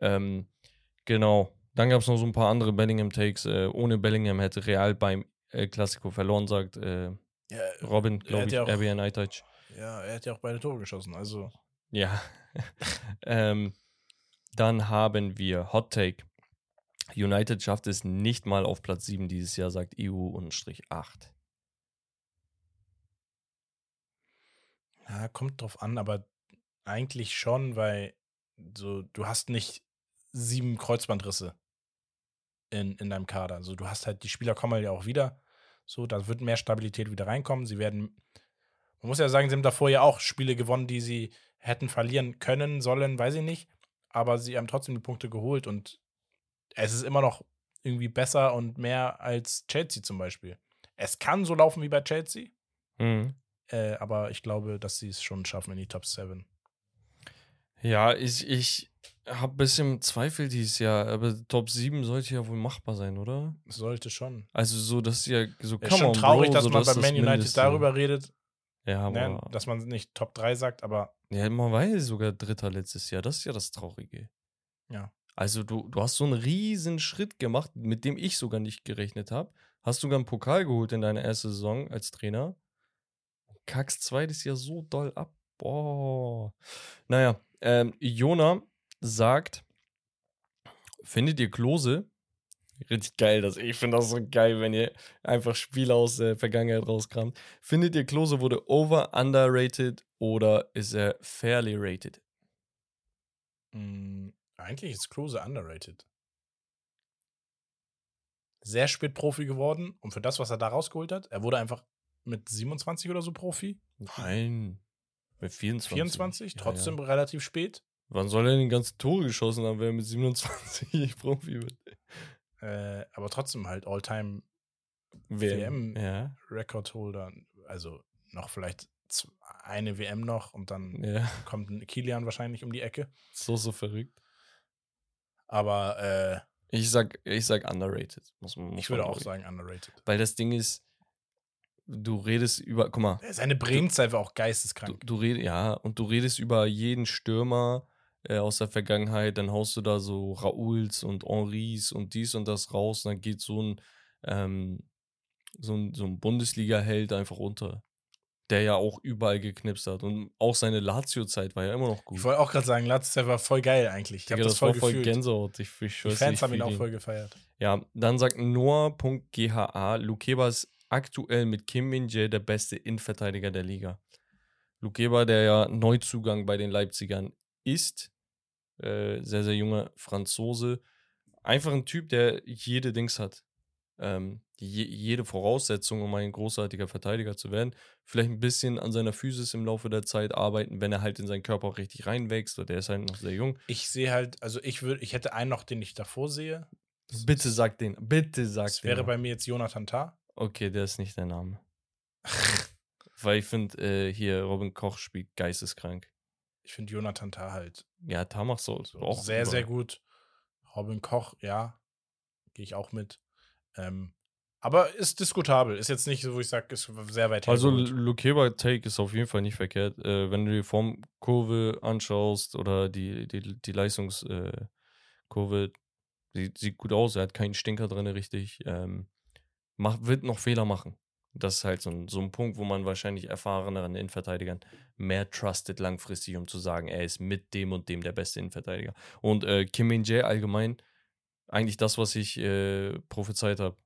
Ähm, genau. Dann gab es noch so ein paar andere Bellingham-Takes. Äh, ohne Bellingham hätte Real beim äh, Klassiko verloren, sagt äh, Ja, Robin, er glaube ich, ja auch- RB United. ja, er hat ja auch beide Tore geschossen. Also, Ja. ähm, dann haben wir Hot Take. United schafft es nicht mal auf Platz 7 dieses Jahr, sagt EU-8. ja, kommt drauf an, aber eigentlich schon, weil so, du hast nicht sieben Kreuzbandrisse in, in deinem Kader. Also du hast halt, die Spieler kommen halt ja auch wieder. So, da wird mehr Stabilität wieder reinkommen. Sie werden, man muss ja sagen, sie haben davor ja auch Spiele gewonnen, die sie hätten verlieren können, sollen, weiß ich nicht. Aber sie haben trotzdem die Punkte geholt und es ist immer noch irgendwie besser und mehr als Chelsea zum Beispiel. Es kann so laufen wie bei Chelsea, Mhm. äh, aber ich glaube, dass sie es schon schaffen in die Top 7. Ja, ich, ich habe ein bisschen Zweifel dieses Jahr, aber Top 7 sollte ja wohl machbar sein, oder? Sollte schon. Also so, das ist ja so Ist come schon on, traurig, Bro, dass so, man bei ist Man United Mindeste. darüber redet, Ja, ne, aber dass man nicht Top 3 sagt, aber ja, man war ja sogar Dritter letztes Jahr. Das ist ja das Traurige. Ja. Also du, du hast so einen riesen Schritt gemacht, mit dem ich sogar nicht gerechnet habe. Hast sogar einen Pokal geholt in deiner ersten Saison als Trainer. Kackst zweites Jahr so doll ab. Boah. Naja, ähm, Jona sagt, findet ihr Klose? Richtig geil, das, ich finde das so geil, wenn ihr einfach Spiele aus der Vergangenheit rauskramt. Findet ihr Klose wurde over, underrated oder ist er fairly rated? mh, eigentlich ist Klose underrated. Sehr spät Profi geworden und für das, was er da rausgeholt hat, er wurde einfach mit 27 oder so Profi. Nein. Mit 24. 24, Ja, trotzdem Ja. relativ spät. Wann soll er denn die ganzen Tore geschossen haben, wenn er mit 27 Profi wird? Äh, aber trotzdem halt All-Time WM. Ja. Also noch vielleicht eine WM noch und dann Ja. kommt Kilian wahrscheinlich um die Ecke. So, so verrückt. Aber äh, Ich sag, ich sag underrated. Muss man, muss ich würde auch sagen underrated. Weil das Ding ist, du redest über, guck mal, Seine Bremenzeit war auch du, geisteskrank. du redest, ja, und du redest über jeden Stürmer äh, aus der Vergangenheit, dann haust du da so Rauls und Henris und dies und das raus, und dann geht so ein, ähm, so ein, so ein Bundesliga-Held einfach runter. Der ja auch überall geknipst hat. Und auch seine Lazio-Zeit war ja immer noch gut. Ich wollte auch gerade sagen, Lazio war voll geil eigentlich. Ich Digga, habe das, das voll war voll gefühlt. Gänsehaut. Ich, ich Die Fans ich haben ihn auch voll gefeiert. Ja, dann sagt Noah.gha, Lukeba ist aktuell mit Kim Min-jae der beste Innenverteidiger der Liga. Lukeba, der ja Neuzugang bei den Leipzigern ist, äh, sehr, sehr junger Franzose. Einfach ein Typ, der jede Dings hat. Ähm, je, jede Voraussetzung, um ein großartiger Verteidiger zu werden. Vielleicht ein bisschen an seiner Physis im Laufe der Zeit arbeiten, wenn er halt in seinen Körper auch richtig reinwächst. Oder der ist halt noch sehr jung. Ich sehe halt, also ich würde, ich hätte einen noch, den ich davor sehe. Bitte sag den. Bitte sag Das den. wäre mal. bei mir jetzt Jonathan Tah. Okay, der ist nicht der Name. Weil ich finde, äh, hier Robin Koch spielt geisteskrank. Ich finde Jonathan Tah halt Ja, Tamach so. Auch sehr, sehr über- gut. Robin Koch, ja, gehe ich auch mit. Ähm, aber ist diskutabel. Ist jetzt nicht so, wo ich sage, ist sehr weit Also. Lukeba Take ist auf jeden Fall nicht verkehrt. Äh, wenn du die Formkurve anschaust oder die, die, die Leistungskurve, äh, sieht, sieht gut aus. Er hat keinen Stinker drin, richtig. Ähm, macht, wird noch Fehler machen. Das ist halt so ein, so ein Punkt, wo man wahrscheinlich erfahreneren Innenverteidigern mehr trustet langfristig, um zu sagen, er ist mit dem und dem der beste Innenverteidiger. Und äh, Kim Min-jae allgemein, eigentlich das, was ich äh, prophezeit habe.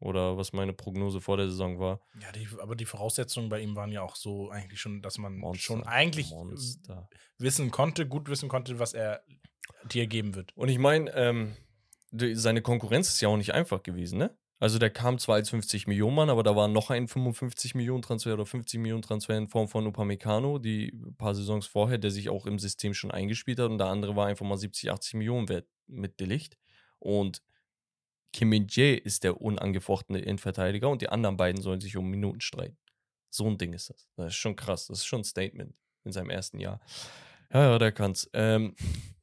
Oder was meine Prognose vor der Saison war. Ja, die, aber die Voraussetzungen bei ihm waren ja auch so eigentlich schon, dass man Monster, schon eigentlich Monster. wissen konnte, gut wissen konnte, was er dir geben wird. Und ich meine, ähm, seine Konkurrenz ist ja auch nicht einfach gewesen, ne? Also der kam zwar als 50 Millionen Mann, aber da war noch ein 55 Millionen Transfer oder 50 Millionen Transfer in Form von Upamecano, die ein paar Saisons vorher, der sich auch im System schon eingespielt hat und der andere war einfach mal 70, 80 Millionen wert mit Delicht. Und Kim Min-jae ist der unangefochtene Innenverteidiger und die anderen beiden sollen sich um Minuten streiten. So ein Ding ist das. Das ist schon krass. Das ist schon ein Statement in seinem ersten Jahr. Ja, ja, der kann's. Ähm,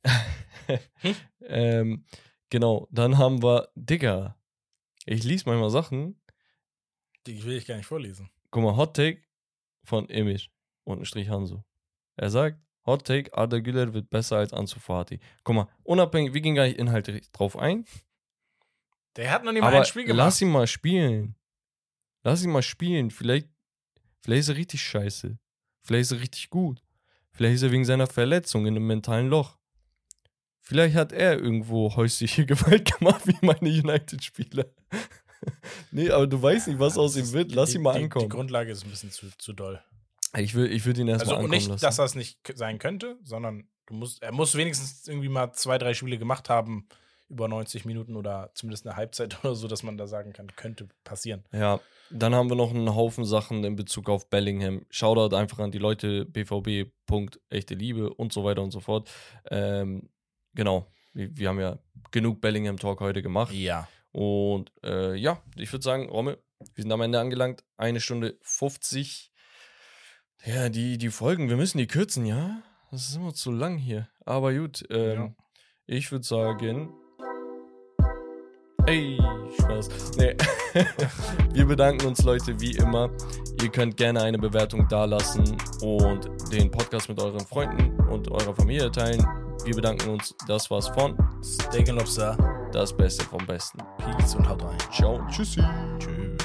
ähm, genau, dann haben wir, Digga, ich lese manchmal Sachen. Die will ich gar nicht vorlesen. Guck mal, Hot Take von Emir und ein Strich Hanso. Er sagt, Hot Take, Arda Güler wird besser als Ansu Fati. Guck mal, unabhängig, wir gehen gar nicht inhaltlich drauf ein, Der hat noch nicht mal ein Spiel gemacht. lass ihn mal spielen. Lass ihn mal spielen. Vielleicht, vielleicht ist er richtig scheiße. Vielleicht ist er richtig gut. Vielleicht ist er wegen seiner Verletzung in einem mentalen Loch. Vielleicht hat er irgendwo häusliche Gewalt gemacht, wie meine United-Spieler. nee, aber du weißt nicht, was Ja, aus ihm wird. Lass die, ihn mal die, ankommen. Die Grundlage ist ein bisschen zu, zu doll. ich will, ich will ihn erstmal Also ankommen nicht, lassen. dass das nicht sein könnte, sondern du musst, er muss wenigstens irgendwie mal zwei, drei Spiele gemacht haben, über 90 Minuten oder zumindest eine Halbzeit oder so, dass man da sagen kann, könnte passieren. Ja, dann haben wir noch einen Haufen Sachen in Bezug auf Bellingham. Shoutout einfach an die Leute, BVB, Punkt, echte Liebe und so weiter und so fort. Ähm, genau, wir, wir haben ja genug Bellingham-Talk heute gemacht. Ja. Und äh, ja, ich würde sagen, Rommel, wir sind am Ende angelangt. Eine Stunde 50. Ja, die, die Folgen, wir müssen die kürzen, ja? Das ist immer zu lang hier. Aber gut, ähm, Ja. ich würde sagen. Ey, Spaß. Nee. wir bedanken uns, Leute, wie immer. Ihr könnt gerne eine Bewertung dalassen und den Podcast mit euren Freunden und eurer Familie teilen. Wir bedanken uns. Das war's von Steak and Lobster. Das Beste vom Besten. Peace und haut rein. Ciao. Tschüssi. Tschüss.